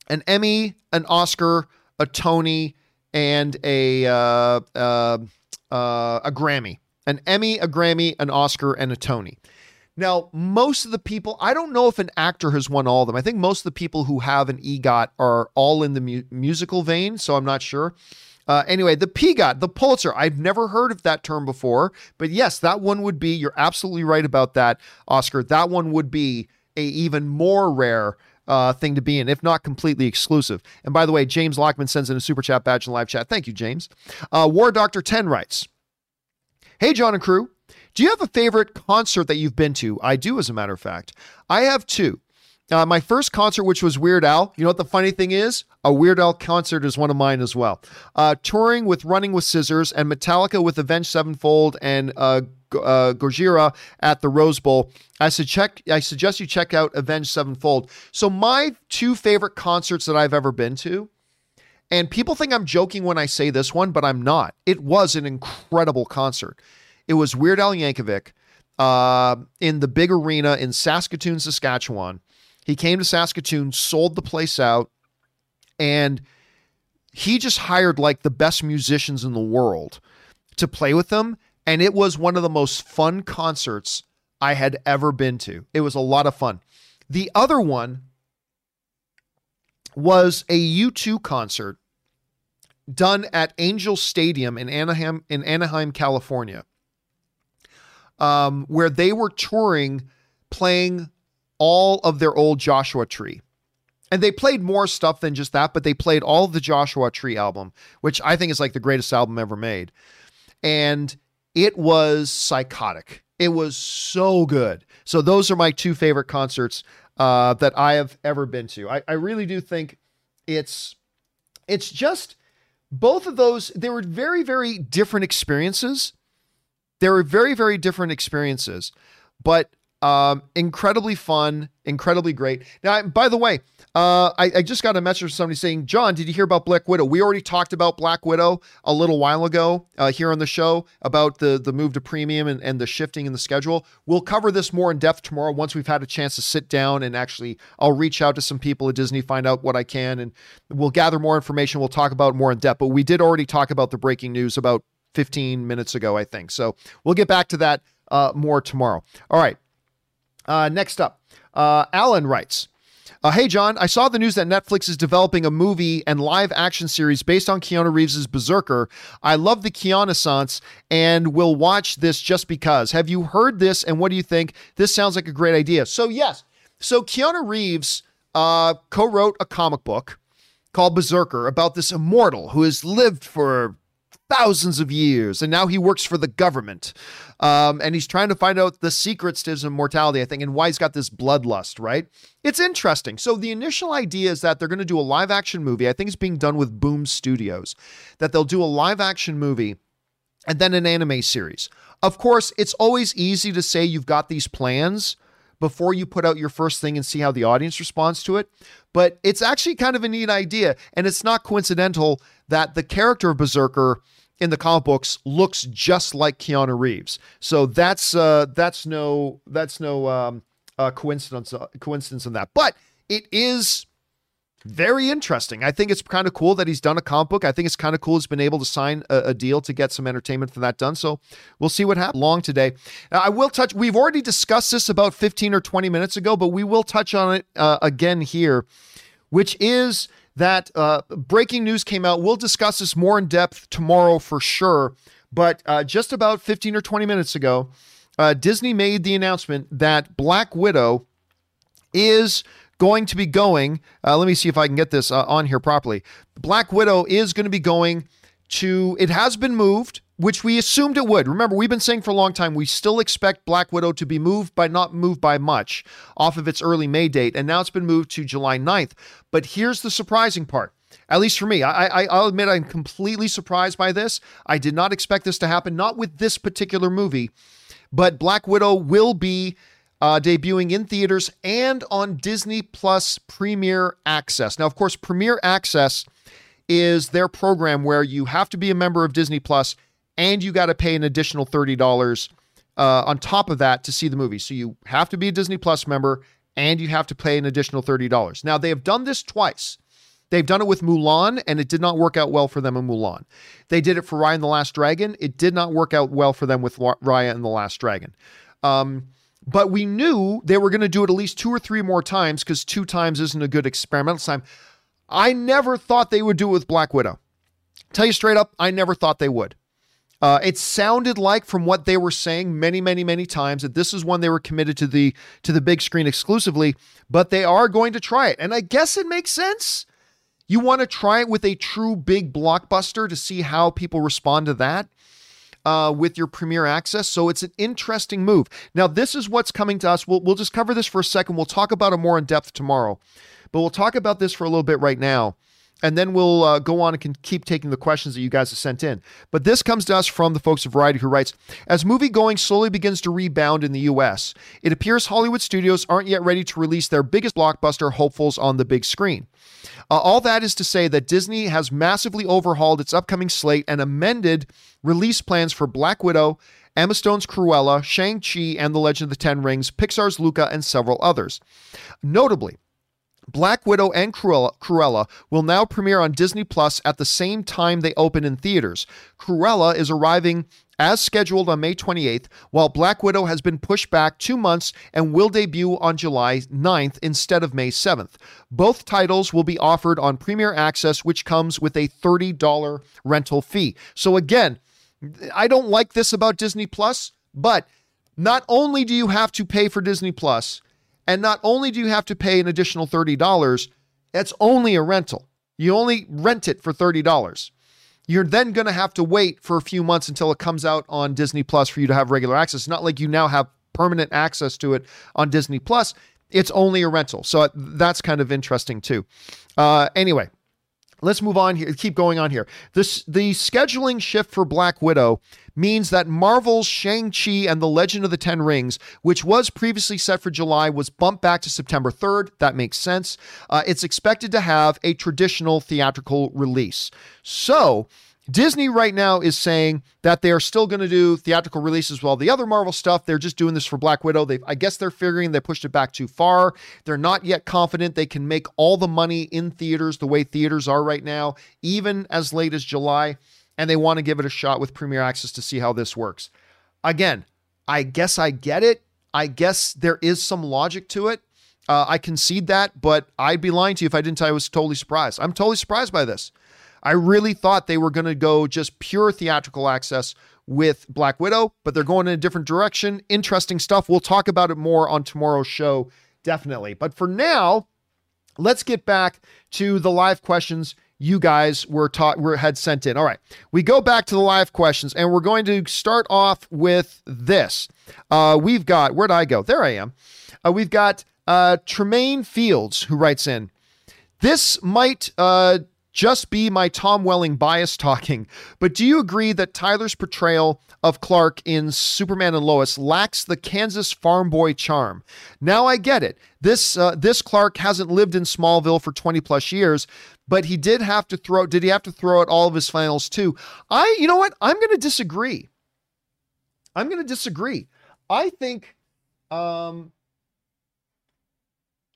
an Emmy, an Oscar, a Tony, and a uh, uh, uh, a Grammy. An Emmy, a Grammy, an Oscar, and a Tony. Now, most of the people, I don't know if an actor has won all of them. I think most of the people who have an EGOT are all in the mu- musical vein, so I'm not sure. Uh, anyway, the PGOT, the Pulitzer, I've never heard of that term before, but yes, that one would be, you're absolutely right about that, Oscar. That one would be a even more rare uh, thing to be in, if not completely exclusive. And by the way, James Lockman sends in a super chat badge in live chat. Thank you, James. Uh, War Doctor 10 writes Hey, John and crew, do you have a favorite concert that you've been to? I do, as a matter of fact. I have two. Uh, my first concert, which was Weird Al, you know what the funny thing is? A Weird Al concert is one of mine as well. Uh, touring with Running with Scissors and Metallica with Avenged Sevenfold and uh, uh, at the Rose Bowl. I, check, I suggest you check out Avenged Sevenfold. So, my two favorite concerts that I've ever been to, and people think I'm joking when I say this one, but I'm not. It was an incredible concert. It was Weird Al Yankovic uh, in the big arena in Saskatoon, Saskatchewan. He came to Saskatoon, sold the place out, and he just hired like the best musicians in the world to play with them. And it was one of the most fun concerts I had ever been to. It was a lot of fun. The other one was a U2 concert done at Angel Stadium in Anaheim, in Anaheim, California, um, where they were touring, playing all of their old Joshua Tree. And they played more stuff than just that, but they played all the Joshua Tree album, which I think is like the greatest album ever made. And it was psychotic. It was so good. So those are my two favorite concerts uh, that I have ever been to. I, I really do think it's it's just both of those. They were very very different experiences. They were very very different experiences, but um, incredibly fun, incredibly great. Now, by the way, uh, I, I, just got a message from somebody saying, John, did you hear about Black Widow? We already talked about Black Widow a little while ago uh, here on the show about the, the move to premium and, and the shifting in the schedule. We'll cover this more in depth tomorrow once we've had a chance to sit down and actually, I'll reach out to some people at Disney, find out what I can, and we'll gather more information. We'll talk about more in depth. But we did already talk about the breaking news about 15 minutes ago, I think. So we'll get back to that uh, more tomorrow. All right. Uh, next up, uh, Alan writes. Uh, hey, John, I saw the news that Netflix is developing a movie and live action series based on Keanu Reeves' Berserker. I love the Keanu and will watch this just because. Have you heard this and what do you think? This sounds like a great idea. So, yes. So, Keanu Reeves uh, co wrote a comic book called Berserker about this immortal who has lived for thousands of years, and now he works for the government. Um, and he's trying to find out the secrets to his immortality, I think, and why he's got this bloodlust, right? It's interesting. So the initial idea is that they're going to do a live action movie. I think it's being done with Boom Studios, that they'll do a live action movie and then an anime series. Of course, it's always easy to say you've got these plans before you put out your first thing and see how the audience responds to it. But it's actually kind of a neat idea. And it's not coincidental that the character of Berserker in the comic books looks just like Keanu Reeves. So that's uh, that's no that's no um, uh, coincidence uh, coincidence in that. But it is very interesting. I think it's kind of cool that he's done a comic book. I think it's kind of cool he's been able to sign a, a, deal to get some entertainment for that done. So we'll see what happens. Long today. Now, I will touch. We've already discussed this about 15 or 20 minutes ago, but we will touch on it uh, again here, which is that uh, breaking news came out. We'll discuss this more in depth tomorrow for sure. But uh, just about 15 or 20 minutes ago, uh, Disney made the announcement that Black Widow is going to be going. Uh, let me see if I can get this uh, on here properly. Black Widow is going to be going to, it has been moved, which we assumed it would. Remember, we've been saying for a long time we still expect Black Widow to be moved, but not moved by much off of its early May date. And now it's been moved to July 9th. But here's the surprising part. At least for me, I, I, I'll admit I'm completely surprised by this. I did not expect this to happen, not with this particular movie, but Black Widow will be uh, debuting in theaters and on Disney Plus Premier Access. Now, of course, Premier Access is their program where you have to be a member of Disney Plus and you got to pay an additional $30 uh, on top of that to see the movie. So you have to be a Disney Plus member and you have to pay an additional $30. Now, they have done this twice. They've done it with Mulan, and it did not work out well for them in Mulan. They did it for Raya and the Last Dragon. It did not work out well for them with Raya and the Last Dragon. Um, but we knew they were going to do it at least two or three more times because two times isn't a good experimental time. I never thought they would do it with Black Widow. Tell you straight up, I never thought they would. Uh, it sounded like, from what they were saying many, many, many times, that this is one they were committed to the to the big screen exclusively. But they are going to try it, and I guess it makes sense. You want to try it with a true big blockbuster to see how people respond to that uh, with your Premier Access. So it's an interesting move. Now, this is what's coming to us. We'll, we'll just cover this for a second. We'll talk about it more in depth tomorrow, but we'll talk about this for a little bit right now. And then we'll uh, go on and can keep taking the questions that you guys have sent in. But this comes to us from the folks of Variety who writes As movie going slowly begins to rebound in the US, it appears Hollywood studios aren't yet ready to release their biggest blockbuster hopefuls on the big screen. Uh, all that is to say that Disney has massively overhauled its upcoming slate and amended release plans for Black Widow, Emma Stone's Cruella, Shang-Chi and The Legend of the Ten Rings, Pixar's Luca, and several others. Notably, Black Widow and Cruella, Cruella, will now premiere on Disney Plus at the same time they open in theaters. Cruella is arriving as scheduled on May 28th, while Black Widow has been pushed back two months and will debut on July 9th instead of May 7th. Both titles will be offered on Premier Access, which comes with a $30 rental fee. So, again, I don't like this about Disney Plus, but not only do you have to pay for Disney Plus, and not only do you have to pay an additional $30, it's only a rental. You only rent it for $30. You're then going to have to wait for a few months until it comes out on Disney Plus for you to have regular access. It's not like you now have permanent access to it on Disney Plus. It's only a rental. So that's kind of interesting too. Uh, anyway, let's move on here. Keep going on here. This the scheduling shift for Black Widow means that Marvel's Shang-Chi and the Legend of the Ten Rings, which was previously set for July, was bumped back to September 3rd. That makes sense. Uh, it's expected to have a traditional theatrical release. So Disney right now is saying that they are still going to do theatrical releases all the other Marvel stuff. They're just doing this for Black Widow. They, I guess they're figuring they pushed it back too far. They're not yet confident they can make all the money in theaters the way theaters are right now, even as late as July. And they want to give it a shot with Premier Access to see how this works. Again, I guess I get it. I guess there is some logic to it. Uh, I concede that, but I'd be lying to you if I didn't tell you I was totally surprised. I'm totally surprised by this. I really thought they were going to go just pure theatrical access with Black Widow, but they're going in a different direction. Interesting stuff. We'll talk about it more on tomorrow's show, definitely. But for now, let's get back to the live questions you guys were taught were had sent in. All right, we go back to the live questions, and we're going to start off with this. Uh, we've got where'd I go? There I am. Uh, we've got uh, Tremaine Fields who writes in. This might uh, just be my Tom Welling bias talking, but do you agree that Tyler's portrayal of Clark in Superman and Lois lacks the Kansas farm boy charm? Now I get it. This uh, this Clark hasn't lived in Smallville for 20 plus years, but he did have to throw did he have to throw out all of his finals too? I you know what? I'm going to disagree. I'm going to disagree. I think um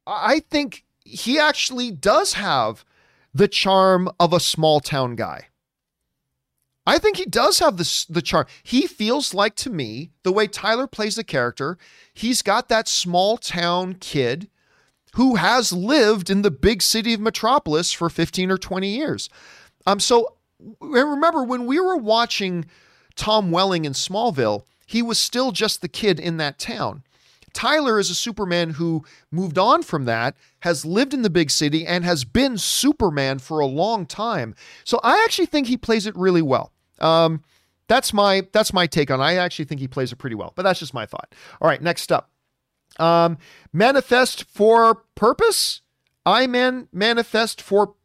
I think he actually does have the charm of a small town guy. I think he does have this the charm. He feels like to me the way Tyler plays the character, he's got that small town kid who has lived in the big city of Metropolis for 15 or 20 years. Um so remember when we were watching Tom Welling in Smallville, he was still just the kid in that town. Tyler is a Superman who moved on from that, has lived in the big city, and has been Superman for a long time. So I actually think he plays it really well. Um, that's my that's my take on. it. I actually think he plays it pretty well, but that's just my thought. All right, next up, um, manifest for purpose. I man manifest for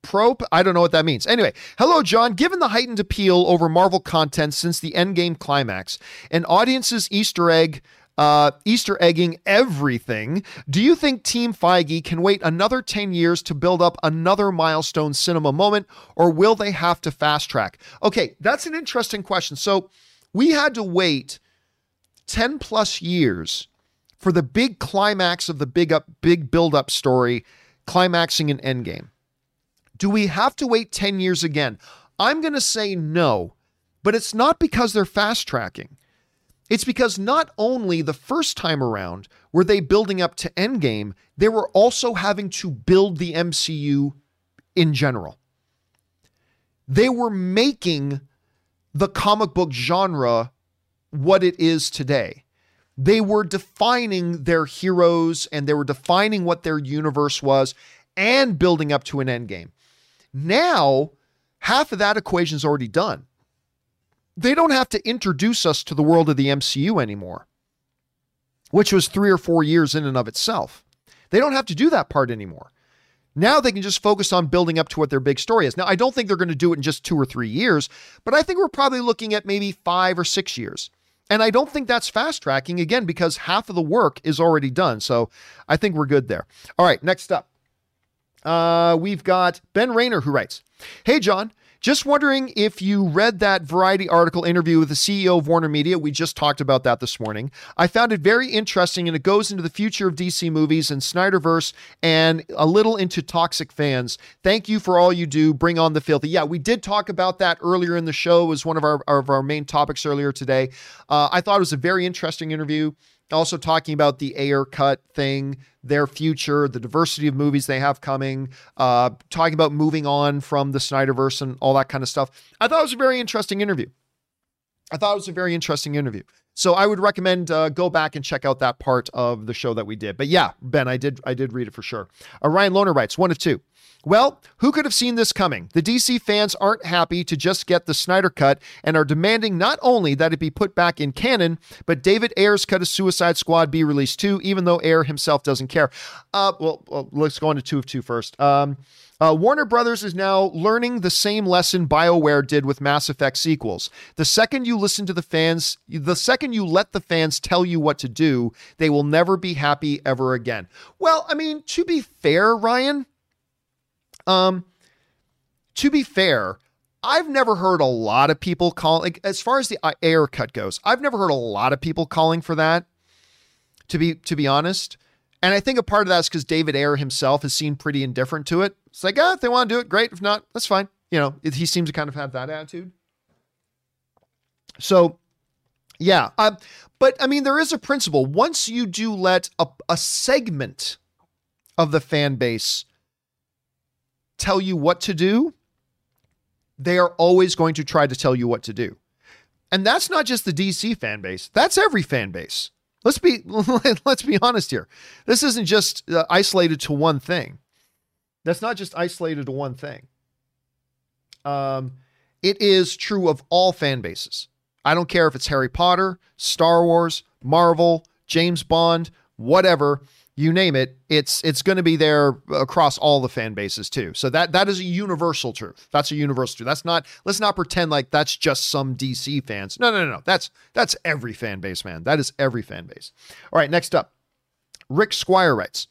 probe. I don't know what that means. Anyway, hello, John. Given the heightened appeal over Marvel content since the Endgame climax, and audience's Easter egg uh, Easter egging everything. Do you think Team Feige can wait another 10 years to build up another milestone cinema moment, or will they have to fast track? Okay, that's an interesting question. So we had to wait 10 plus years for the big climax of the big up, big build up story climaxing in Endgame. Do we have to wait 10 years again? I'm going to say no, but it's not because they're fast tracking. It's because not only the first time around were they building up to Endgame, they were also having to build the MCU in general. They were making the comic book genre what it is today. They were defining their heroes and they were defining what their universe was and building up to an endgame. Now, half of that equation is already done they don't have to introduce us to the world of the MCU anymore, which was three or four years in and of itself. They don't have to do that part anymore. Now they can just focus on building up to what their big story is. Now, I don't think they're going to do it in just two or three years, but I think we're probably looking at maybe five or six years. And I don't think that's fast tracking again because half of the work is already done. So I think we're good there. All right, next up. Uh, we've got Ben Rayner who writes Hey, John, just wondering if you read that Variety article interview with the CEO of Warner Media. We just talked about that this morning. I found it very interesting and it goes into the future of DC movies and Snyderverse and a little into toxic fans. Thank you for all you do. Bring on the filthy. Yeah, we did talk about that earlier in the show. It was one of our, of our main topics earlier today. Uh, I thought it was a very interesting interview also talking about the Ayer cut thing, their future, the diversity of movies they have coming, uh, talking about moving on from the Snyderverse and all that kind of stuff. I thought it was a very interesting interview. I thought it was a very interesting interview. So I would recommend uh, go back and check out that part of the show that we did. But yeah, Ben, I did I did read it for sure. Uh, Ryan Lohner writes one of two. Well, who could have seen this coming? The DC fans aren't happy to just get the Snyder cut and are demanding not only that it be put back in canon, but David Ayer's cut of Suicide Squad be released too, even though Ayer himself doesn't care. Uh, well, well let's go on to two of two first. Um, uh, Warner Brothers is now learning the same lesson BioWare did with Mass Effect sequels. The second you listen to the fans, the second you let the fans tell you what to do, they will never be happy ever again. Well, I mean, to be fair, Ryan, um, to be fair, I've never heard a lot of people call like as far as the Ayer cut goes. I've never heard a lot of people calling for that. To be to be honest, and I think a part of that is because David Ayer himself has seemed pretty indifferent to it. It's like, ah, if they want to do it, great. If not, that's fine. You know, it, he seems to kind of have that attitude. So, yeah. Uh, but I mean, there is a principle. Once you do let a, a segment of the fan base tell you what to do, they are always going to try to tell you what to do. And that's not just the DC fan base. That's every fan base. Let's be let's be honest here. This isn't just uh, isolated to one thing. That's not just isolated to one thing. Um, it is true of all fan bases. I don't care if it's Harry Potter, Star Wars, Marvel, James Bond, whatever. You name it, it's it's going to be there across all the fan bases too. So that that is a universal truth. That's a universal truth. That's not let's not pretend like that's just some DC fans. No, no, no, no. That's that's every fan base, man. That is every fan base. All right, next up. Rick Squire writes,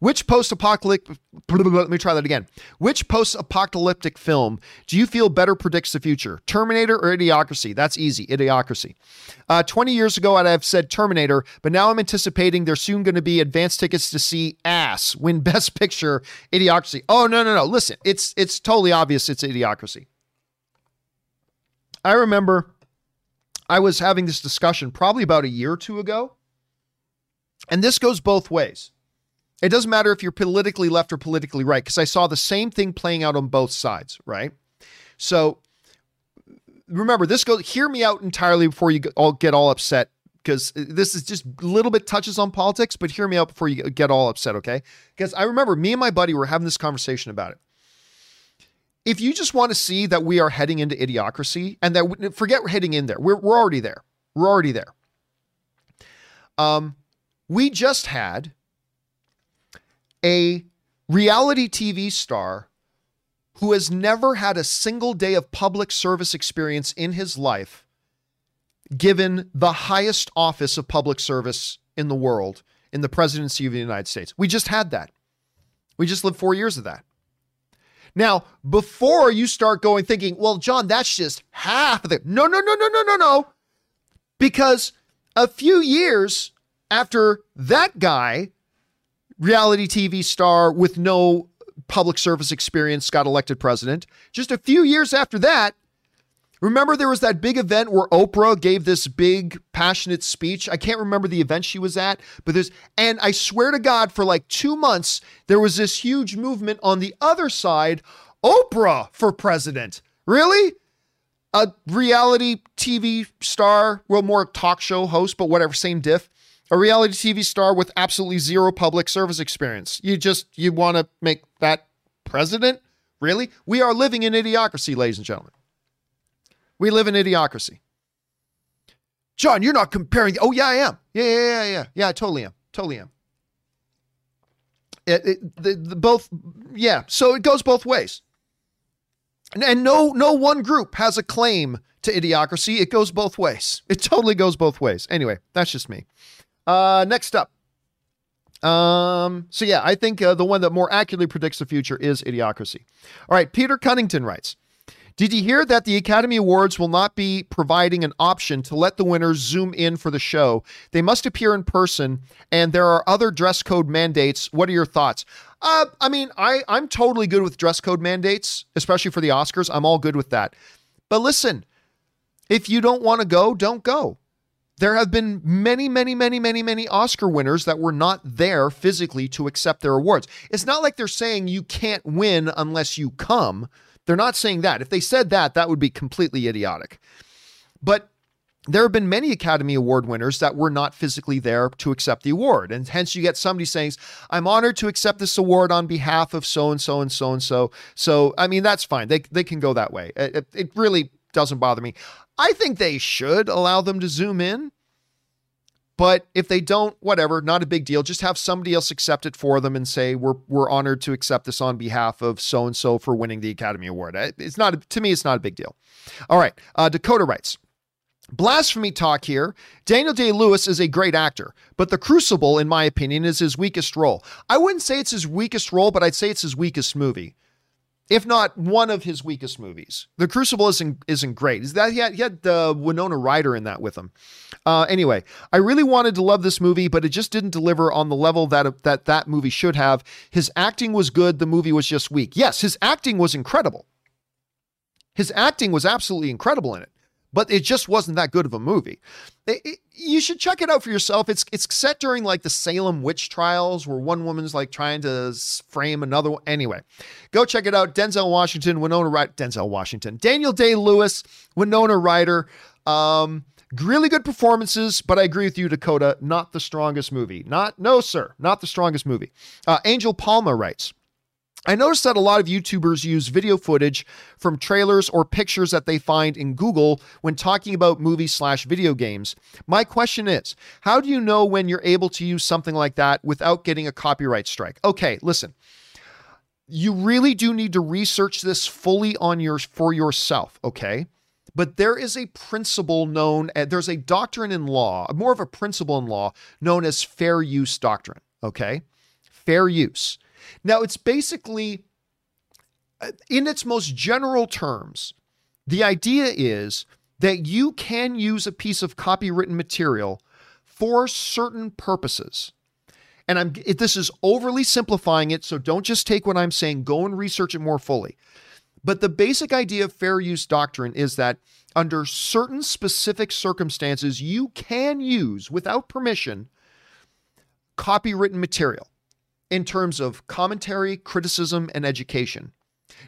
which post-apocalyptic let me try that again. Which post-apocalyptic film do you feel better predicts the future? Terminator or Idiocracy? That's easy. Idiocracy. Uh, 20 years ago I'd have said Terminator, but now I'm anticipating there's soon going to be advance tickets to see Ass win Best Picture Idiocracy. Oh no, no, no. Listen, it's it's totally obvious it's Idiocracy. I remember I was having this discussion probably about a year or two ago. And this goes both ways. It doesn't matter if you're politically left or politically right, because I saw the same thing playing out on both sides, right? So remember, this goes, hear me out entirely before you all get all upset, because this is just a little bit touches on politics, but hear me out before you get all upset, okay? Because I remember me and my buddy were having this conversation about it. If you just want to see that we are heading into idiocracy and that forget we're heading in there, we're, we're already there. We're already there. Um, we just had a reality TV star who has never had a single day of public service experience in his life given the highest office of public service in the world in the presidency of the United States. We just had that. We just lived 4 years of that. Now, before you start going thinking, well, John, that's just half of it. No, no, no, no, no, no, no. Because a few years after that guy reality TV star with no public service experience got elected president. Just a few years after that, remember there was that big event where Oprah gave this big passionate speech. I can't remember the event she was at, but there's and I swear to God for like 2 months there was this huge movement on the other side, Oprah for president. Really? A reality TV star, well more talk show host, but whatever, same diff a reality TV star with absolutely zero public service experience. You just you want to make that president? Really? We are living in idiocracy, ladies and gentlemen. We live in idiocracy. John, you're not comparing. Oh yeah, I am. Yeah, yeah, yeah, yeah. Yeah, I totally am. Totally am. It, it the, the both yeah, so it goes both ways. And, and no no one group has a claim to idiocracy. It goes both ways. It totally goes both ways. Anyway, that's just me. Uh, next up. Um, so yeah, I think uh, the one that more accurately predicts the future is Idiocracy. All right, Peter Cunnington writes. Did you hear that the Academy Awards will not be providing an option to let the winners zoom in for the show? They must appear in person, and there are other dress code mandates. What are your thoughts? Uh, I mean, I, I'm totally good with dress code mandates, especially for the Oscars. I'm all good with that. But listen, if you don't want to go, don't go there have been many, many, many, many, many Oscar winners that were not there physically to accept their awards. It's not like they're saying you can't win unless you come. They're not saying that. If they said that, that would be completely idiotic. But there have been many Academy Award winners that were not physically there to accept the award. And hence you get somebody saying, I'm honored to accept this award on behalf of so and so and so and so. So, I mean, that's fine. They, they can go that way. It, it really doesn't bother me. I think they should allow them to zoom in. But if they don't, whatever, not a big deal. Just have somebody else accept it for them and say we're we're honored to accept this on behalf of so and so for winning the Academy Award. It's not to me. It's not a big deal. All right, uh, Dakota writes. Blasphemy talk here. Daniel Day Lewis is a great actor, but The Crucible, in my opinion, is his weakest role. I wouldn't say it's his weakest role, but I'd say it's his weakest movie if not one of his weakest movies. The Crucible isn't isn't great. Is that he had, he had uh, Winona Ryder in that with him. Uh, anyway, I really wanted to love this movie, but it just didn't deliver on the level that that that movie should have. His acting was good. The movie was just weak. Yes, his acting was incredible. His acting was absolutely incredible in it but it just wasn't that good of a movie. It, it, you should check it out for yourself. It's it's set during like the Salem witch trials, where one woman's like trying to frame another one. Anyway, go check it out. Denzel Washington, Winona Ryder, Denzel Washington, Daniel Day Lewis, Winona Ryder. Um, really good performances, but I agree with you, Dakota. Not the strongest movie. Not no, sir. Not the strongest movie. Uh, Angel Palma writes. I noticed that a lot of YouTubers use video footage from trailers or pictures that they find in Google when talking about movies slash video games. My question is, how do you know when you're able to use something like that without getting a copyright strike? Okay, listen. You really do need to research this fully on your for yourself, okay? But there is a principle known uh, there's a doctrine in law, more of a principle in law known as fair use doctrine, okay? Fair use. Now, it's basically, uh, in its most general terms, the idea is that you can use a piece of copywritten material for certain purposes. And I'm this is overly simplifying it, so don't just take what I'm saying, go and research it more fully. But the basic idea of fair use doctrine is that under certain specific circumstances, you can use without permission copywritten material in terms of commentary, criticism, and education.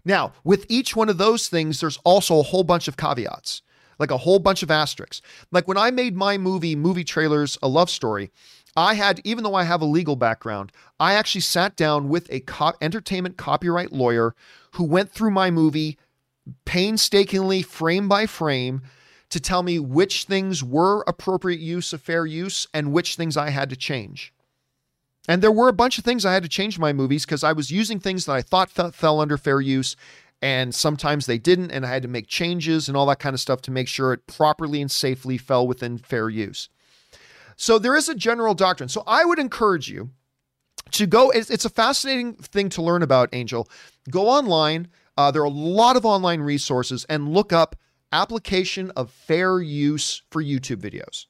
Now, with each one of those things, there's also a whole bunch of caveats, like a whole bunch of asterisks. Like when I made my movie, Movie Trailers, A Love Story, I had, even though I have a legal background, I actually sat down with a co- entertainment copyright lawyer who went through my movie painstakingly, frame by frame, to tell me which things were appropriate use of fair use and which things I had to change. And there were a bunch of things I had to change my movies because I was using things that I thought fell, fell under fair use, and sometimes they didn't, and I had to make changes and all that kind of stuff to make sure it properly and safely fell within fair use. So there is a general doctrine. So I would encourage you to go. It's, it's a fascinating thing to learn about, Angel. Go online. Uh, there are a lot of online resources and look up application of fair use for YouTube videos.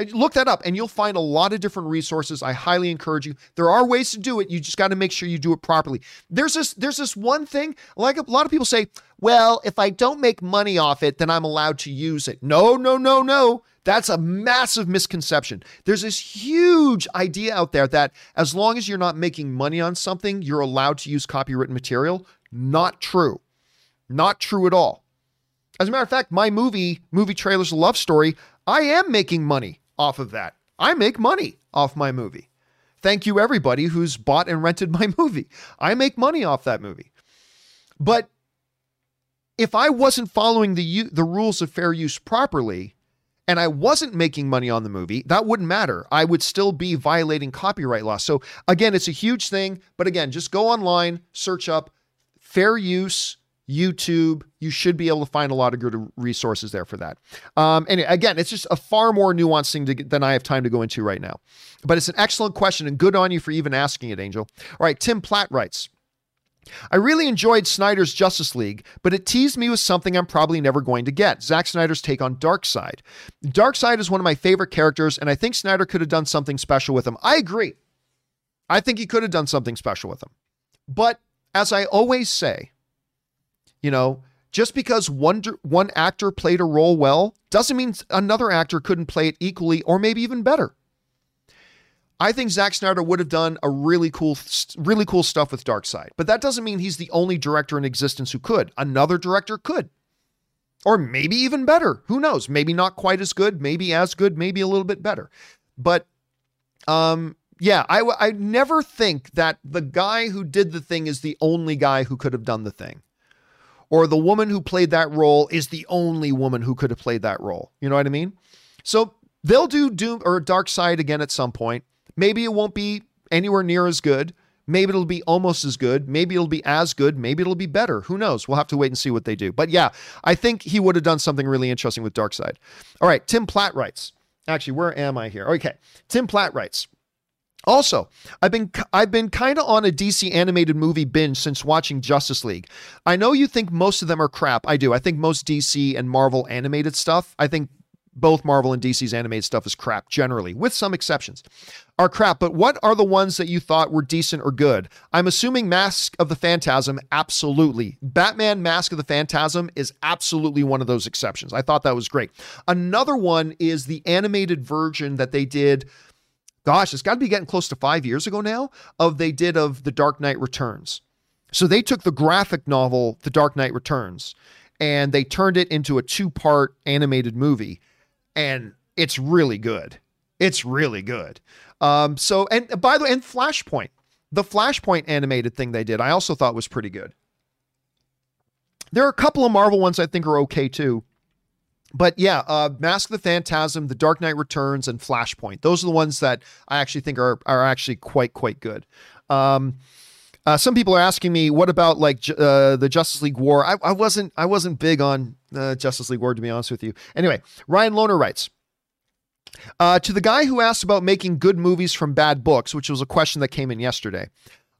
Uh, look that up and you'll find a lot of different resources. I highly encourage you. There are ways to do it. You just got to make sure you do it properly. There's this there's this one thing like a lot of people say, "Well, if I don't make money off it, then I'm allowed to use it." No, no, no, no. That's a massive misconception. There's this huge idea out there that as long as you're not making money on something, you're allowed to use copywritten material. Not true. Not true at all. As a matter of fact, my movie, Movie Trailers Love Story, I am making money off of that. I make money off my movie. Thank you, everybody who's bought and rented my movie. I make money off that movie. But if I wasn't following the the rules of fair use properly, and I wasn't making money on the movie, that wouldn't matter. I would still be violating copyright law. So again, it's a huge thing. But again, just go online, search up fair use YouTube. You should be able to find a lot of good resources there for that. Um, and again, it's just a far more nuanced thing to, than I have time to go into right now. But it's an excellent question and good on you for even asking it, Angel. All right, Tim Platt writes. I really enjoyed Snyder's Justice League, but it teased me with something I'm probably never going to get Zack Snyder's take on Darkseid. Darkseid is one of my favorite characters, and I think Snyder could have done something special with him. I agree. I think he could have done something special with him. But as I always say, you know, just because one one actor played a role well doesn't mean another actor couldn't play it equally or maybe even better. I think Zack Snyder would have done a really cool, really cool stuff with Darkseid, but that doesn't mean he's the only director in existence who could. Another director could, or maybe even better. Who knows? Maybe not quite as good, maybe as good, maybe a little bit better. But, um, yeah, I I never think that the guy who did the thing is the only guy who could have done the thing or the woman who played that role is the only woman who could have played that role. You know what I mean? So they'll do Doom or Darkseid again at some point. Maybe it won't be anywhere near as good. Maybe it'll be almost as good. Maybe it'll be as good. Maybe it'll be better. Who knows? We'll have to wait and see what they do. But yeah, I think he would have done something really interesting with Darkseid. All right, Tim Platt writes. Actually, where am I here? Okay. Tim Platt writes. Also, I've been I've been kind of on a DC animated movie binge since watching Justice League. I know you think most of them are crap. I do. I think most DC and Marvel animated stuff, I think both Marvel and DC's animated stuff is crap generally, with some exceptions. Are crap, but what are the ones that you thought were decent or good? I'm assuming Mask of the Phantasm, absolutely. Batman Mask of the Phantasm is absolutely one of those exceptions. I thought that was great. Another one is the animated version that they did gosh, it's got to be getting close to five years ago now, of they did of The Dark Knight Returns. So they took the graphic novel, The Dark Knight Returns, and they turned it into a two part animated movie. And it's really good. It's really good. Um, so, and by the way, and Flashpoint. The Flashpoint animated thing they did, I also thought was pretty good. There are a couple of Marvel ones I think are okay too. But yeah, uh, Mask the Phantasm, The Dark Knight Returns, and Flashpoint. Those are the ones that I actually think are are actually quite quite good. Um, uh, some people are asking me, what about like uh, the Justice League War? I, I wasn't I wasn't big on uh, Justice League War to be honest with you. Anyway, Ryan Lohner writes. Uh, to the guy who asked about making good movies from bad books, which was a question that came in yesterday.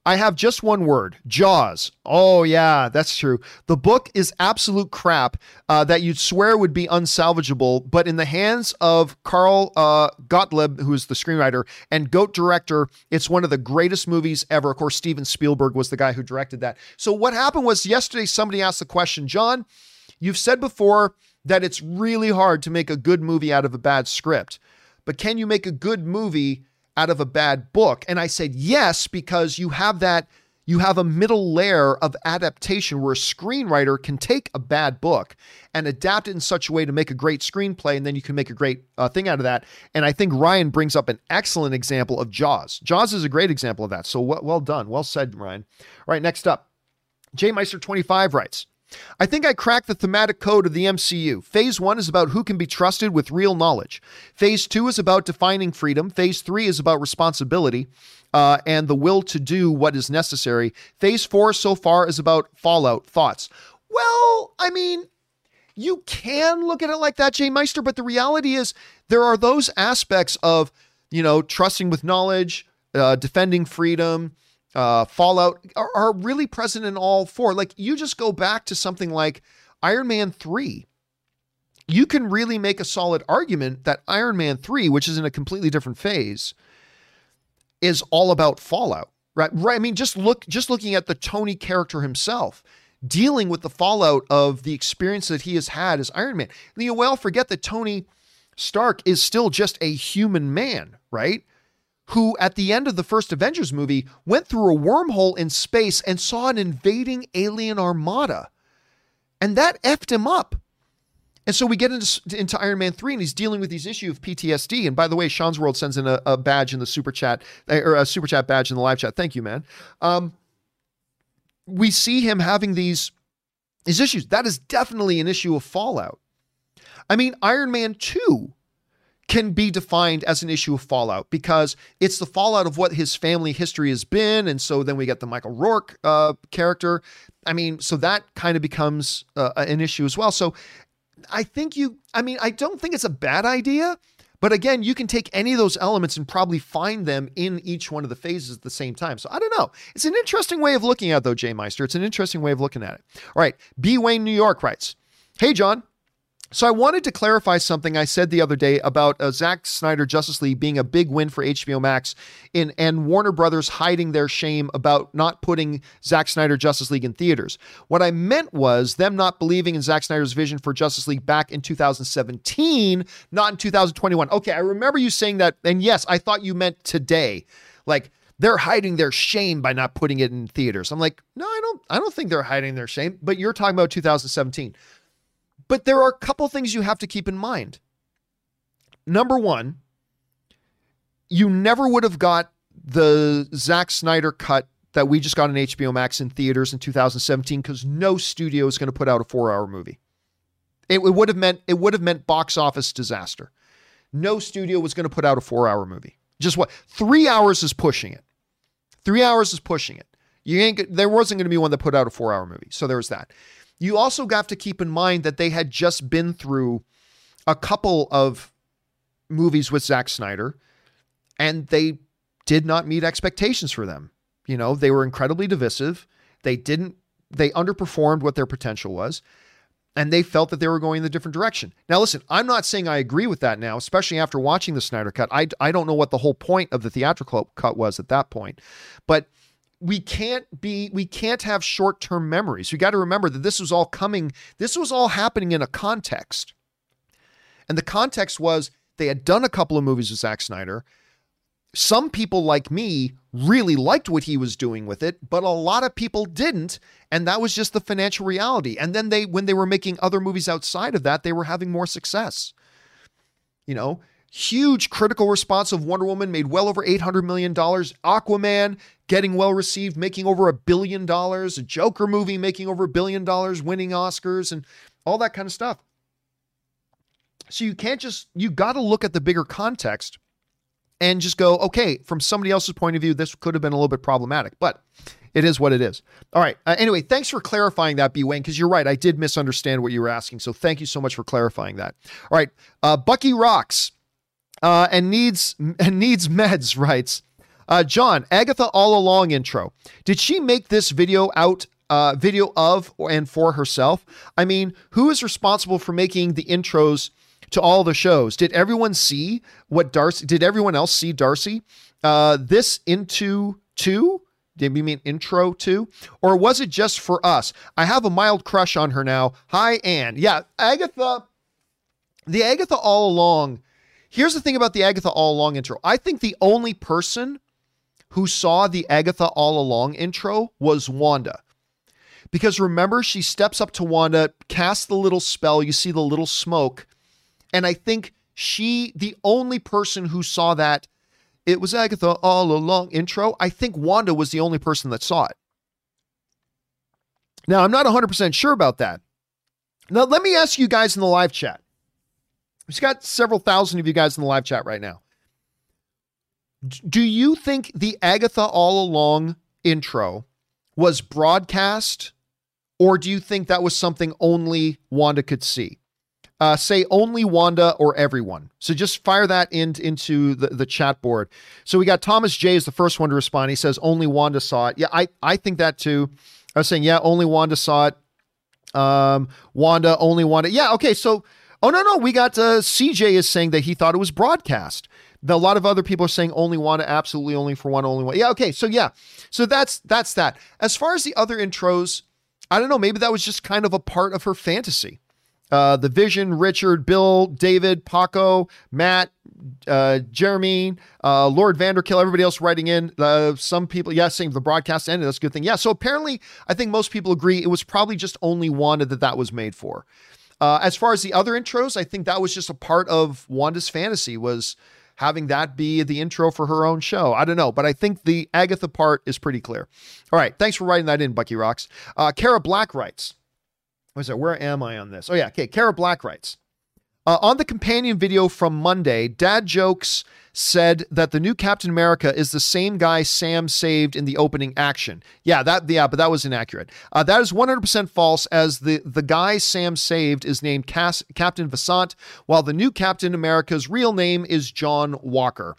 I have just one word Jaws. Oh, yeah, that's true. The book is absolute crap uh, that you'd swear would be unsalvageable, but in the hands of Carl uh, Gottlieb, who is the screenwriter and GOAT director, it's one of the greatest movies ever. Of course, Steven Spielberg was the guy who directed that. So, what happened was yesterday somebody asked the question John, you've said before that it's really hard to make a good movie out of a bad script, but can you make a good movie? Out of a bad book? And I said, yes, because you have that, you have a middle layer of adaptation where a screenwriter can take a bad book and adapt it in such a way to make a great screenplay, and then you can make a great uh, thing out of that. And I think Ryan brings up an excellent example of Jaws. Jaws is a great example of that. So well, well done. Well said, Ryan. All right, next up. J Meister 25 writes, I think I cracked the thematic code of the MCU. Phase one is about who can be trusted with real knowledge. Phase two is about defining freedom. Phase three is about responsibility uh, and the will to do what is necessary. Phase four so far is about fallout, thoughts. Well, I mean, you can look at it like that, Jay Meister, but the reality is there are those aspects of, you know, trusting with knowledge, uh, defending freedom, uh, Fallout are, are really present in all four. Like you just go back to something like Iron Man 3. You can really make a solid argument that Iron Man 3, which is in a completely different phase, is all about Fallout. Right? Right. I mean, just look just looking at the Tony character himself, dealing with the fallout of the experience that he has had as Iron Man. You well forget that Tony Stark is still just a human man, right? Who at the end of the first Avengers movie went through a wormhole in space and saw an invading alien armada. And that effed him up. And so we get into, into Iron Man 3 and he's dealing with these issues of PTSD. And by the way, Sean's World sends in a, a badge in the super chat, or a super chat badge in the live chat. Thank you, man. Um, we see him having these, these issues. That is definitely an issue of fallout. I mean, Iron Man 2 can be defined as an issue of fallout because it's the fallout of what his family history has been. And so then we get the Michael Rourke uh, character. I mean, so that kind of becomes uh, an issue as well. So I think you, I mean, I don't think it's a bad idea. But again, you can take any of those elements and probably find them in each one of the phases at the same time. So I don't know. It's an interesting way of looking at it, though, Jay Meister. It's an interesting way of looking at it. All right. B. Wayne, New York writes Hey, John. So I wanted to clarify something I said the other day about uh, Zack Snyder Justice League being a big win for HBO Max in and Warner Brothers hiding their shame about not putting Zack Snyder Justice League in theaters. What I meant was them not believing in Zack Snyder's vision for Justice League back in 2017, not in 2021. Okay, I remember you saying that and yes, I thought you meant today. Like they're hiding their shame by not putting it in theaters. I'm like, no, I don't I don't think they're hiding their shame, but you're talking about 2017. But there are a couple things you have to keep in mind. Number one, you never would have got the Zack Snyder cut that we just got on HBO Max in theaters in 2017 because no studio is going to put out a four-hour movie. It, would have meant it would have meant box office disaster. No studio was going to put out a four-hour movie. Just what three hours is pushing it. Three hours is pushing it. You ain't. There wasn't going to be one that put out a four-hour movie. So there was that. You also have to keep in mind that they had just been through a couple of movies with Zack Snyder, and they did not meet expectations for them. You know, they were incredibly divisive. They didn't, they underperformed what their potential was, and they felt that they were going in a different direction. Now, listen, I'm not saying I agree with that now, especially after watching the Snyder cut. I, I don't know what the whole point of the theatrical cut was at that point, but we can't be we can't have short-term memories. We got to remember that this was all coming this was all happening in a context. And the context was they had done a couple of movies with Zack Snyder. Some people like me really liked what he was doing with it, but a lot of people didn't, and that was just the financial reality. And then they when they were making other movies outside of that, they were having more success. You know, huge critical response of Wonder Woman made well over $800 million. Aquaman getting well received, making over a billion dollars. A Joker movie making over a billion dollars, winning Oscars and all that kind of stuff. So you can't just, you got to look at the bigger context and just go, okay, from somebody else's point of view, this could have been a little bit problematic, but it is what it is. All right. Uh, anyway, thanks for clarifying that, B Wayne, because you're right. I did misunderstand what you were asking. So thank you so much for clarifying that. All right. Uh, Bucky rocks uh, and needs and needs meds. Writes uh, John Agatha all along intro. Did she make this video out? Uh, video of and for herself. I mean, who is responsible for making the intros to all the shows? Did everyone see what Darcy? Did everyone else see Darcy? Uh, this into two? Did we mean intro to? Or was it just for us? I have a mild crush on her now. Hi, Anne. Yeah, Agatha. The Agatha all along. Here's the thing about the Agatha all along intro. I think the only person who saw the Agatha all along intro was Wanda. Because remember, she steps up to Wanda, casts the little spell, you see the little smoke. And I think she, the only person who saw that it was Agatha all along intro. I think Wanda was the only person that saw it. Now, I'm not 100% sure about that. Now, let me ask you guys in the live chat. We've got several thousand of you guys in the live chat right now. Do you think the Agatha all along intro was broadcast, or do you think that was something only Wanda could see? uh, say only Wanda or everyone. So just fire that in, into the, the chat board. So we got Thomas J is the first one to respond. He says only Wanda saw it. Yeah, I, I think that too. I was saying, yeah, only Wanda saw it. Um, Wanda, only Wanda. Yeah, okay. So, oh, no, no. We got uh, CJ is saying that he thought it was broadcast. A lot of other people are saying only one, absolutely only for one, only one. Yeah, okay. So, yeah. So that's that's that. As far as the other intros, I don't know. Maybe that was just kind of a part of her fantasy uh, the Vision, Richard, Bill, David, Paco, Matt, uh, Jeremy, uh, Lord Vanderkill, everybody else writing in. Uh, some people, yeah, saying the broadcast ended. That's a good thing. Yeah. So apparently, I think most people agree it was probably just only Wanda that that was made for. Uh, as far as the other intros, I think that was just a part of Wanda's fantasy was having that be the intro for her own show. I don't know, but I think the Agatha part is pretty clear. All right. Thanks for writing that in, Bucky Rocks. Uh, Kara Black writes, was it? Where am I on this? Oh, yeah. Okay. Kara Black writes uh, On the companion video from Monday, Dad Jokes said that the new Captain America is the same guy Sam saved in the opening action. Yeah, that yeah, but that was inaccurate. Uh, that is 100% false as the the guy Sam saved is named Cass, Captain Vassant, while the new Captain America's real name is John Walker.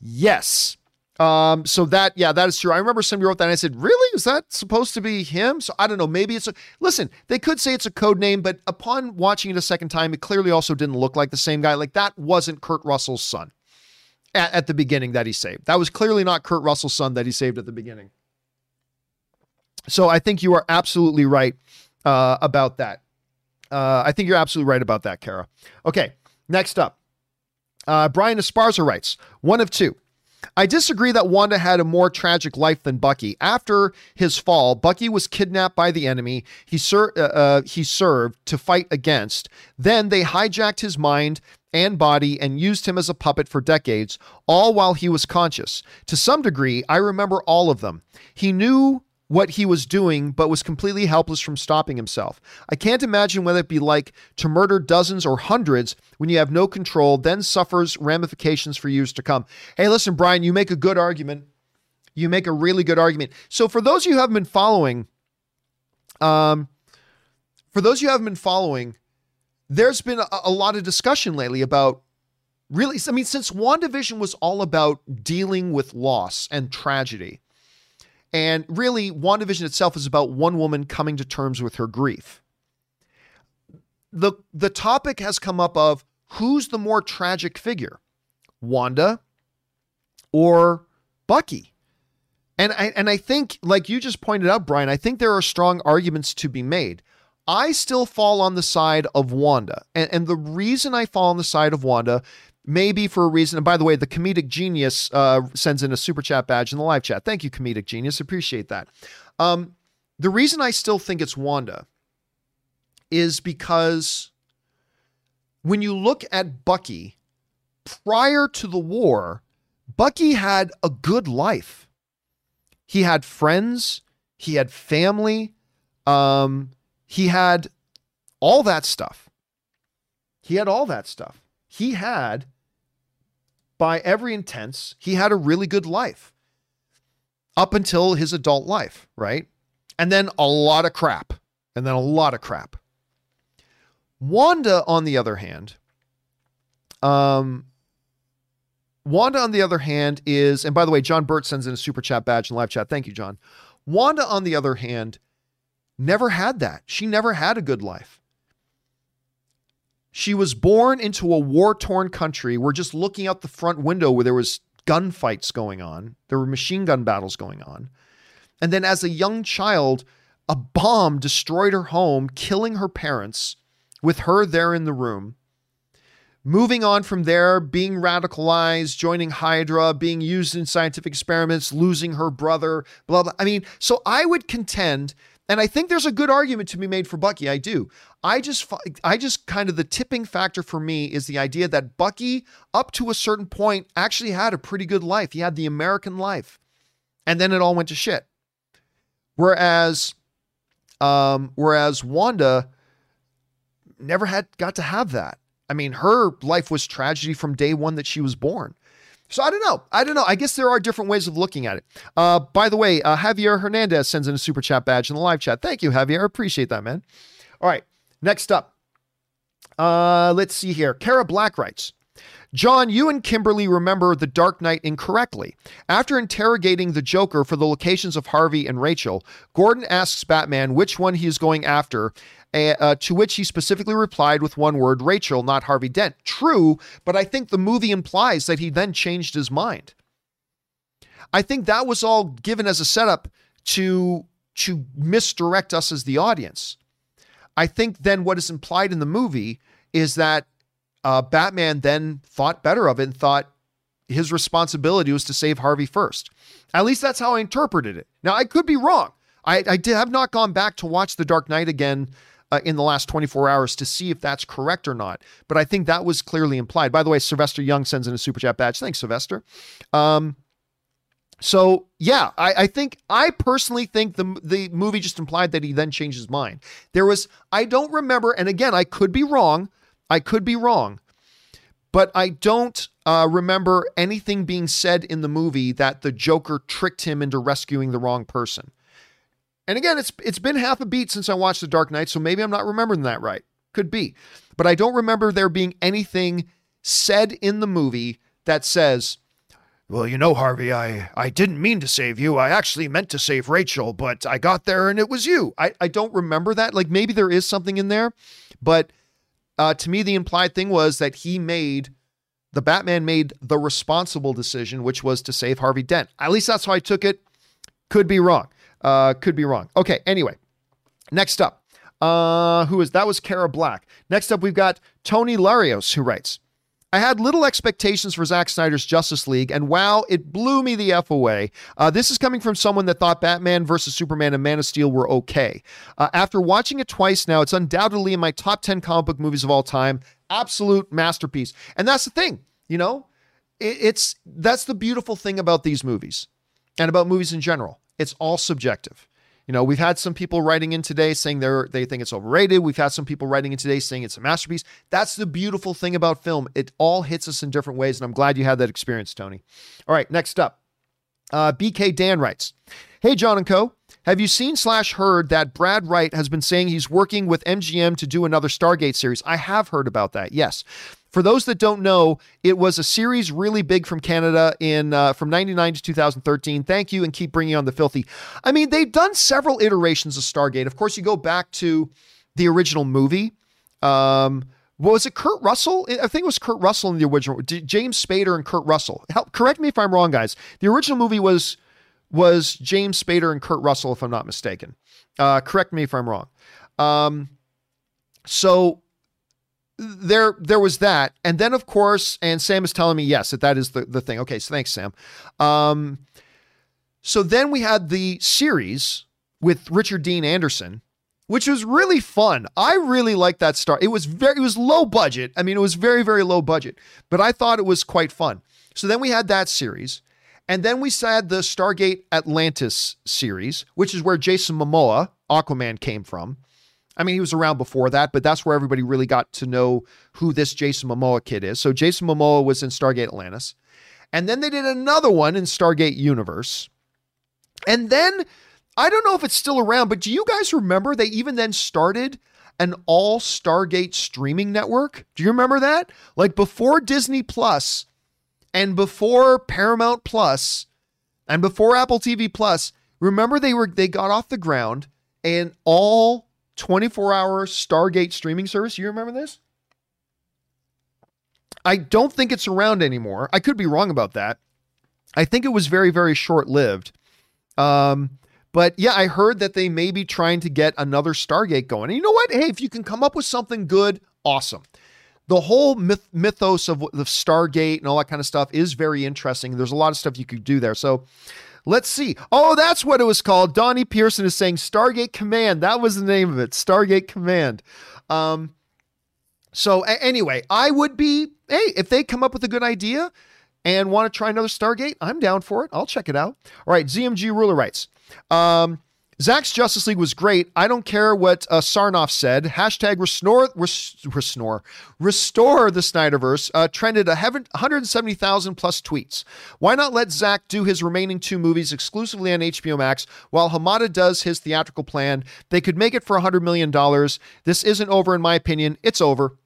Yes. Um, so that, yeah, that is true. I remember somebody wrote that and I said, really? Is that supposed to be him? So I don't know. Maybe it's a, listen, they could say it's a code name, but upon watching it a second time, it clearly also didn't look like the same guy. Like that wasn't Kurt Russell's son at, at the beginning that he saved. That was clearly not Kurt Russell's son that he saved at the beginning. So I think you are absolutely right uh, about that. Uh, I think you're absolutely right about that, Kara. Okay, next up. Uh, Brian Esparza writes, one of two. I disagree that Wanda had a more tragic life than Bucky. After his fall, Bucky was kidnapped by the enemy he, ser- uh, uh, he served to fight against. Then they hijacked his mind and body and used him as a puppet for decades, all while he was conscious. To some degree, I remember all of them. He knew what he was doing, but was completely helpless from stopping himself. I can't imagine what it'd be like to murder dozens or hundreds when you have no control, then suffers ramifications for years to come. Hey, listen, Brian, you make a good argument. You make a really good argument. So, for those of you who haven't been following, um, for those of you who haven't been following, there's been a, a lot of discussion lately about really, I mean, since WandaVision was all about dealing with loss and tragedy and really, WandaVision itself is about one woman coming to terms with her grief. The, the topic has come up of who's the more tragic figure, Wanda or Bucky? And I, and I think, like you just pointed out, Brian, I think there are strong arguments to be made. I still fall on the side of Wanda. And, and the reason I fall on the side of Wanda maybe for a reason. And by the way, the comedic genius uh, sends in a super chat badge in the live chat. Thank you, comedic genius. Appreciate that. Um, the reason I still think it's Wanda is because when you look at Bucky, prior to the war, Bucky had a good life. He had friends, he had family, um, he had all that stuff. He had all that stuff. He had, by every intents, he had a really good life up until his adult life, right? And then a lot of crap. And then a lot of crap. Wanda, on the other hand, um, Wanda, on the other hand, is, and by the way, John Burt sends in a super chat badge in live chat. Thank you, John. Wanda, on the other hand, never had that. She never had a good life. She was born into a war torn country. We're just looking out the front window where there was gunfights going on. There were machine gun battles going on. And then as a young child, a bomb destroyed her home, killing her parents with her there in the room. Moving on from there, being radicalized, joining Hydra, being used in scientific experiments, losing her brother, blah, blah. I mean, so I would contend, and I think there's a good argument to be made for Bucky. I do. I just, I just kind of the tipping factor for me is the idea that Bucky, up to a certain point, actually had a pretty good life. He had the American life. And then it all went to shit. Whereas, um, whereas Wanda never had got to have that. I mean, her life was tragedy from day one that she was born. So I don't know. I don't know. I guess there are different ways of looking at it. Uh, by the way, uh, Javier Hernandez sends in a super chat badge in the live chat. Thank you, Javier. I appreciate that, man. All right. Next up. Uh, let's see here. Kara Black writes John, you and Kimberly remember The Dark Knight incorrectly. After interrogating the Joker for the locations of Harvey and Rachel, Gordon asks Batman which one he is going after, uh, to which he specifically replied with one word Rachel, not Harvey Dent. True, but I think the movie implies that he then changed his mind. I think that was all given as a setup to, to misdirect us as the audience. I think then what is implied in the movie is that uh, Batman then thought better of it and thought his responsibility was to save Harvey first. At least that's how I interpreted it. Now, I could be wrong. I, I did, have not gone back to watch The Dark Knight again uh, in the last 24 hours to see if that's correct or not. But I think that was clearly implied. By the way, Sylvester Young sends in a super chat badge. Thanks, Sylvester. Um, so yeah, I, I, think I personally think the the movie just implied that he then changed his mind. There was I don't remember, and again I could be wrong. I could be wrong, but I don't uh, remember anything being said in the movie that the Joker tricked him into rescuing the wrong person. And again, it's it's been half a beat since I watched The Dark Knight, so maybe I'm not remembering that right. Could be, but I don't remember there being anything said in the movie that says. Well, you know, Harvey, I, I didn't mean to save you. I actually meant to save Rachel, but I got there and it was you. I, I don't remember that. Like maybe there is something in there, but uh, to me, the implied thing was that he made the Batman made the responsible decision, which was to save Harvey Dent. At least that's how I took it. Could be wrong. Uh, could be wrong. Okay. Anyway, next up, uh, who is that? Was Kara Black. Next up, we've got Tony Larios, who writes. I had little expectations for Zack Snyder's Justice League, and wow, it blew me the F away. Uh, this is coming from someone that thought Batman versus Superman and Man of Steel were okay. Uh, after watching it twice now, it's undoubtedly in my top 10 comic book movies of all time. Absolute masterpiece. And that's the thing, you know, it, it's that's the beautiful thing about these movies and about movies in general. It's all subjective. You know, we've had some people writing in today saying they're they think it's overrated. We've had some people writing in today saying it's a masterpiece. That's the beautiful thing about film. It all hits us in different ways, and I'm glad you had that experience, Tony. All right, next up. Uh, BK Dan writes, Hey, John and Co. Have you seen slash heard that Brad Wright has been saying he's working with MGM to do another Stargate series? I have heard about that. Yes. For those that don't know, it was a series really big from Canada in uh, from 99 to 2013. Thank you and keep bringing on the filthy. I mean, they've done several iterations of Stargate. Of course, you go back to the original movie. Um, was it Kurt Russell? I think it was Kurt Russell in the original. James Spader and Kurt Russell. Help, correct me if I'm wrong, guys. The original movie was was James Spader and Kurt Russell, if I'm not mistaken. Uh, correct me if I'm wrong. Um, so there there was that and then of course and sam is telling me yes that that is the, the thing okay so thanks sam um, so then we had the series with richard dean anderson which was really fun. I really liked that Star. It was very, it was low budget. I mean, it was very, very low budget, but I thought it was quite fun. So then we had that series. And then we had the Stargate Atlantis series, which is where Jason Momoa, Aquaman, came from. I mean, he was around before that, but that's where everybody really got to know who this Jason Momoa kid is. So Jason Momoa was in Stargate Atlantis. And then they did another one in Stargate Universe. And then I don't know if it's still around, but do you guys remember they even then started an all Stargate streaming network? Do you remember that? Like before Disney Plus and before Paramount Plus and before Apple TV Plus, remember they were they got off the ground and all 24-hour Stargate streaming service. You remember this? I don't think it's around anymore. I could be wrong about that. I think it was very very short-lived. Um but yeah, I heard that they may be trying to get another Stargate going. And you know what? Hey, if you can come up with something good, awesome. The whole myth- mythos of the Stargate and all that kind of stuff is very interesting. There's a lot of stuff you could do there. So let's see. Oh, that's what it was called. Donnie Pearson is saying Stargate Command. That was the name of it. Stargate Command. Um, so a- anyway, I would be, hey, if they come up with a good idea and want to try another Stargate, I'm down for it. I'll check it out. All right, ZMG Ruler writes. Um, Zack's Justice League was great. I don't care what uh, Sarnoff said. Hashtag restore, restore, restore the Snyderverse uh, trended 170,000 plus tweets. Why not let Zack do his remaining two movies exclusively on HBO Max while Hamada does his theatrical plan? They could make it for $100 million. This isn't over, in my opinion. It's over.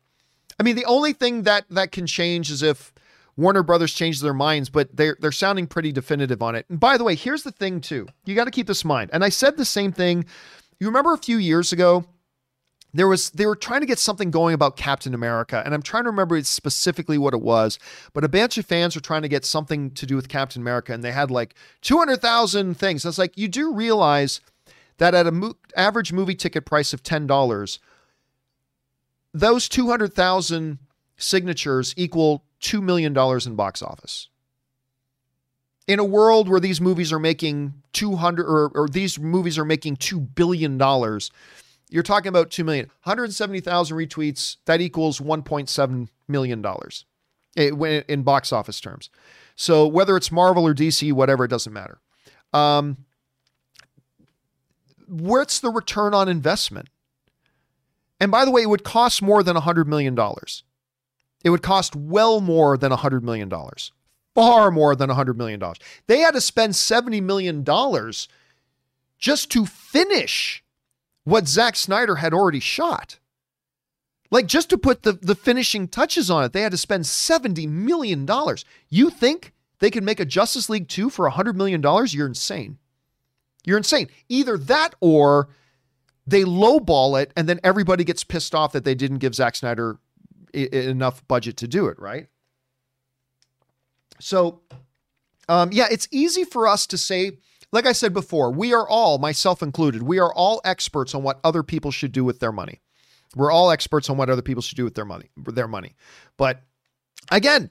I mean, the only thing that that can change is if Warner Brothers changed their minds, but they're they're sounding pretty definitive on it. And by the way, here's the thing too. You got to keep this in mind. And I said the same thing. You remember a few years ago, there was they were trying to get something going about Captain America, and I'm trying to remember specifically what it was. But a bunch of fans were trying to get something to do with Captain America, and they had like 200,000 things. It's like you do realize that at a mo- average movie ticket price of ten dollars, those 200,000 signatures equal $2 million in box office. In a world where these movies are making 200 or, or these movies are making $2 billion, you're talking about 2 million. 170,000 retweets, that equals $1.7 million eh, in box office terms. So whether it's Marvel or DC, whatever, it doesn't matter. Um, what's the return on investment? And by the way, it would cost more than $100 million. It would cost well more than $100 million, far more than $100 million. They had to spend $70 million just to finish what Zack Snyder had already shot. Like just to put the, the finishing touches on it, they had to spend $70 million. You think they could make a Justice League 2 for $100 million? You're insane. You're insane. Either that or they lowball it and then everybody gets pissed off that they didn't give Zack Snyder enough budget to do it, right? So, um, yeah, it's easy for us to say, like I said before, we are all, myself included, we are all experts on what other people should do with their money. We're all experts on what other people should do with their money, their money. But again,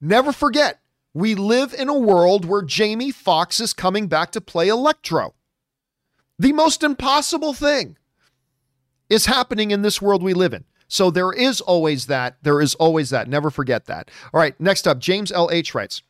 never forget, we live in a world where Jamie Foxx is coming back to play Electro. The most impossible thing is happening in this world we live in. So there is always that. There is always that. Never forget that. All right, next up, James L.H. writes.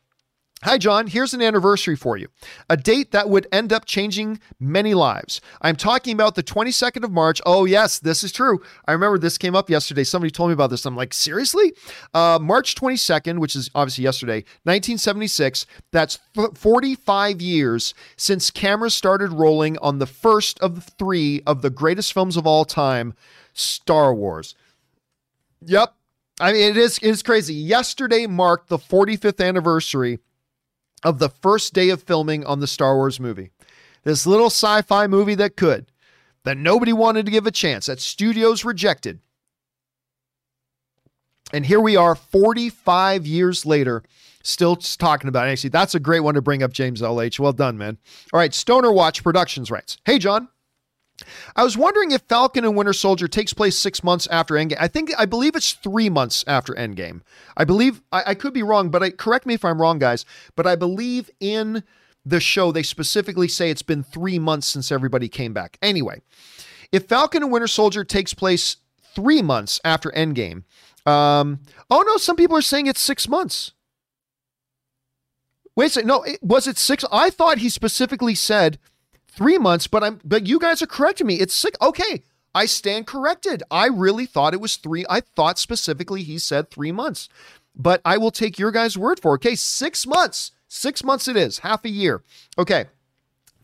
Hi, John. Here's an anniversary for you. A date that would end up changing many lives. I'm talking about the 22nd of March. Oh, yes, this is true. I remember this came up yesterday. Somebody told me about this. I'm like, seriously? Uh, March 22nd, which is obviously yesterday, 1976. That's 45 years since cameras started rolling on the first of three of the greatest films of all time, Star Wars. Yep. I mean, it is it is crazy. Yesterday marked the 45th anniversary of the first day of filming on the Star Wars movie. This little sci-fi movie that could, that nobody wanted to give a chance, that studios rejected. And here we are 45 years later, still talking about it. Actually, that's a great one to bring up, James LH. Well done, man. All right, Stoner Watch Productions writes Hey, John. I was wondering if Falcon and Winter Soldier takes place six months after Endgame. I think I believe it's three months after Endgame. I believe I, I could be wrong, but I, correct me if I'm wrong, guys. But I believe in the show they specifically say it's been three months since everybody came back. Anyway, If Falcon and Winter Soldier takes place three months after Endgame, um, oh no, some people are saying it's six months. Wait a second. No, it, was it six? I thought he specifically said three months, but I'm but you guys are correcting me. It's six. Okay. I stand corrected. I really thought it was three. I thought specifically he said three months, but I will take your guys' word for it. Okay, six months. Six months it is, half a year. Okay.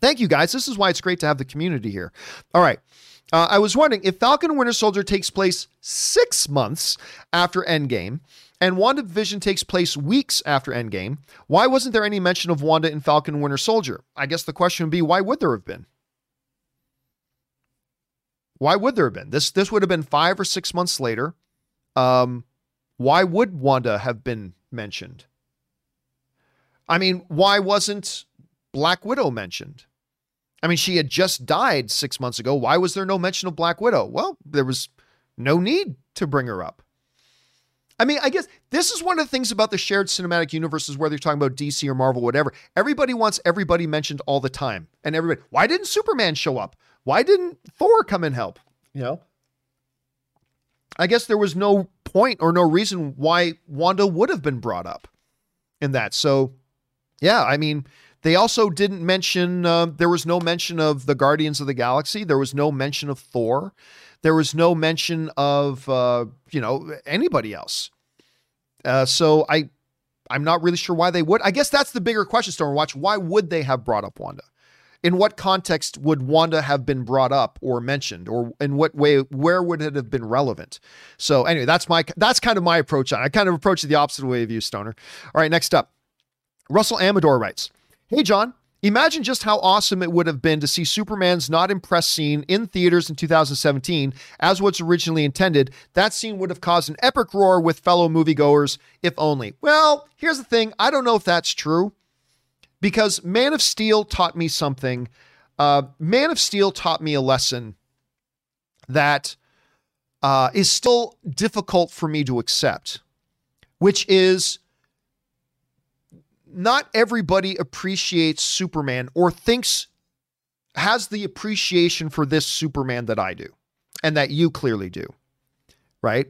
Thank you guys. This is why it's great to have the community here. All right. Uh, I was wondering if Falcon Winter Soldier takes place six months after Endgame and WandaVision takes place weeks after Endgame, why wasn't there any mention of Wanda in Falcon Winter Soldier? I guess the question would be why would there have been? Why would there have been? This this would have been five or six months later. Um, why would Wanda have been mentioned? I mean, why wasn't Black Widow mentioned? I mean, she had just died six months ago. Why was there no mention of Black Widow? Well, there was no need to bring her up. I mean, I guess this is one of the things about the shared cinematic universes, whether you're talking about DC or Marvel, whatever. Everybody wants everybody mentioned all the time. And everybody, why didn't Superman show up? Why didn't Thor come and help? You know? I guess there was no point or no reason why Wanda would have been brought up in that. So, yeah, I mean, they also didn't mention, uh, there was no mention of the Guardians of the Galaxy. There was no mention of Thor. There was no mention of, uh, you know, anybody else. Uh, so I, I'm not really sure why they would. I guess that's the bigger question, Stormwatch. Why would they have brought up Wanda? In what context would Wanda have been brought up or mentioned, or in what way? Where would it have been relevant? So anyway, that's my that's kind of my approach. I kind of approach it the opposite way of you, Stoner. All right, next up, Russell Amador writes, "Hey John, Imagine just how awesome it would have been to see Superman's not impressed scene in theaters in 2017 as what's originally intended. That scene would have caused an epic roar with fellow moviegoers, if only. Well, here's the thing I don't know if that's true because Man of Steel taught me something. Uh, Man of Steel taught me a lesson that uh, is still difficult for me to accept, which is not everybody appreciates Superman or thinks has the appreciation for this Superman that I do and that you clearly do. Right?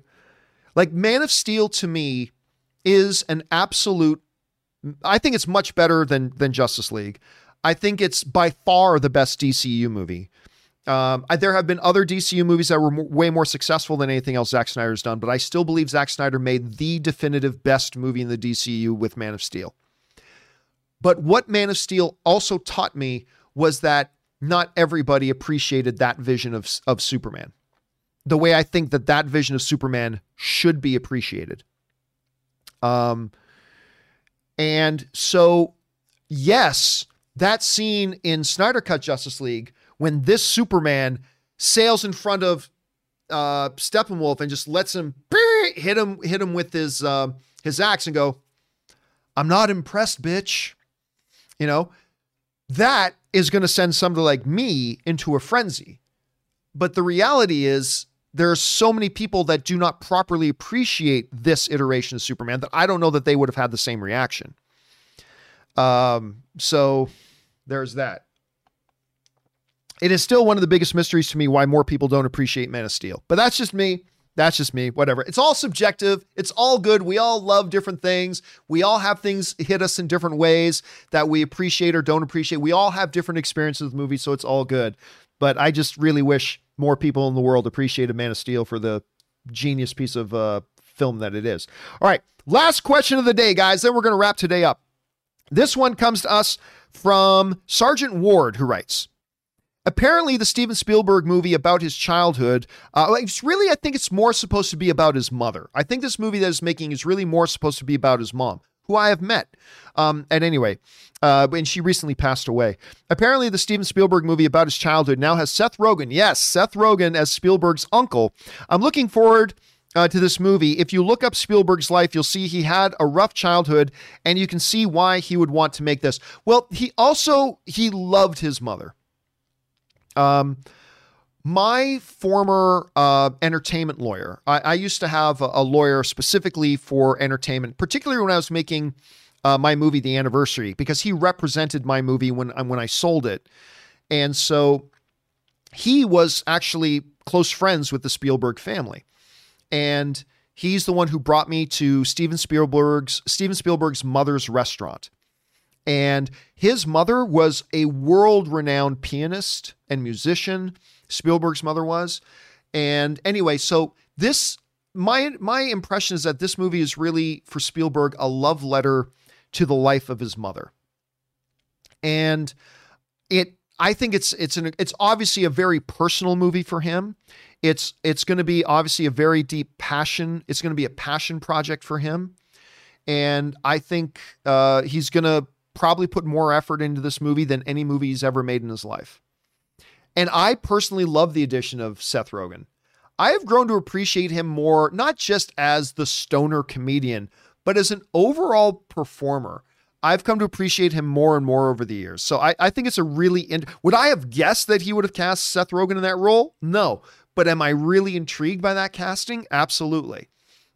Like Man of Steel to me is an absolute I think it's much better than than Justice League. I think it's by far the best DCU movie. Um, I, there have been other DCU movies that were way more successful than anything else Zack Snyder's done, but I still believe Zack Snyder made the definitive best movie in the DCU with Man of Steel. But what Man of Steel also taught me was that not everybody appreciated that vision of, of Superman the way I think that that vision of Superman should be appreciated. Um, and so, yes, that scene in Snyder Cut Justice League when this Superman sails in front of uh, Steppenwolf and just lets him hit him hit him with his uh, his axe and go, "I'm not impressed, bitch." You know, that is going to send somebody like me into a frenzy. But the reality is, there are so many people that do not properly appreciate this iteration of Superman that I don't know that they would have had the same reaction. Um, so there's that. It is still one of the biggest mysteries to me why more people don't appreciate Man of Steel. But that's just me. That's just me, whatever. It's all subjective. It's all good. We all love different things. We all have things hit us in different ways that we appreciate or don't appreciate. We all have different experiences with movies, so it's all good. But I just really wish more people in the world appreciated Man of Steel for the genius piece of uh, film that it is. All right, last question of the day, guys. Then we're going to wrap today up. This one comes to us from Sergeant Ward, who writes apparently the Steven Spielberg movie about his childhood, uh, it's really, I think it's more supposed to be about his mother. I think this movie that is making is really more supposed to be about his mom, who I have met. Um, and anyway, uh, and she recently passed away. Apparently, the Steven Spielberg movie about his childhood now has Seth Rogen. Yes, Seth Rogen as Spielberg's uncle. I'm looking forward. Uh, to this movie. If you look up Spielberg's life, you'll see he had a rough childhood, and you can see why he would want to make this. Well, he also he loved his mother. Um, my former uh, entertainment lawyer, I, I, used to have a, a, lawyer specifically for entertainment, particularly when I was making uh, my movie, The Anniversary, because he represented my movie when when I sold it, and so he was actually close friends with the Spielberg family. And he's the one who brought me to Steven Spielberg's Steven Spielberg's mother's restaurant. And his mother was a world-renowned pianist and musician. Spielberg's mother was. And anyway, so this my my impression is that this movie is really for Spielberg a love letter to the life of his mother. And it I think it's it's an it's obviously a very personal movie for him. It's it's going to be obviously a very deep passion. It's going to be a passion project for him, and I think uh, he's going to probably put more effort into this movie than any movie he's ever made in his life. And I personally love the addition of Seth Rogen. I have grown to appreciate him more, not just as the stoner comedian, but as an overall performer. I've come to appreciate him more and more over the years. So I, I think it's a really. In- would I have guessed that he would have cast Seth Rogen in that role? No. But am I really intrigued by that casting? Absolutely.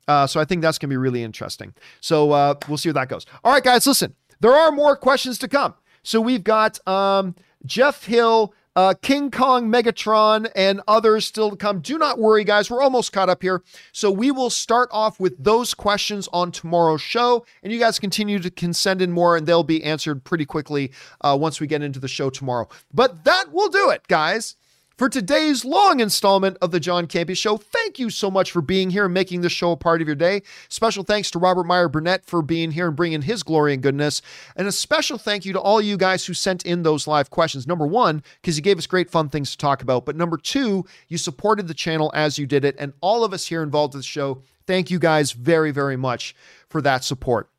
Uh, so I think that's going to be really interesting. So uh, we'll see where that goes. All right, guys, listen. There are more questions to come. So we've got um, Jeff Hill uh, King Kong, Megatron, and others still to come. Do not worry, guys. We're almost caught up here. So we will start off with those questions on tomorrow's show, and you guys continue to can send in more, and they'll be answered pretty quickly uh, once we get into the show tomorrow. But that will do it, guys for today's long installment of the John Campea Show. Thank you so much for being here and making this show a part of your day. Special thanks to Robert Meyer Burnett for being here and bringing his glory and goodness. And a special thank you to all you guys who sent in those live questions. Number one, because you gave us great fun things to talk about. But number two, you supported the channel as you did it. And all of us here involved in the show, thank you guys very, very much for that support.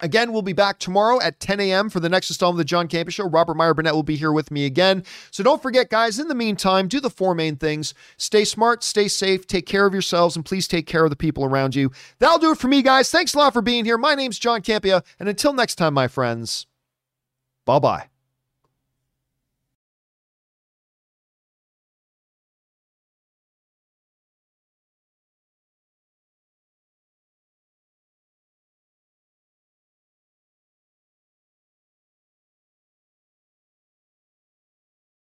Again, we'll be back tomorrow at 10 a.m. for the next installment of the John Campea Show. Robert Meyer Burnett will be here with me again. So don't forget, guys, in the meantime, do the four main things stay smart, stay safe, take care of yourselves, and please take care of the people around you. That'll do it for me, guys. Thanks a lot for being here. My name's John Campea. And until next time, my friends, bye bye.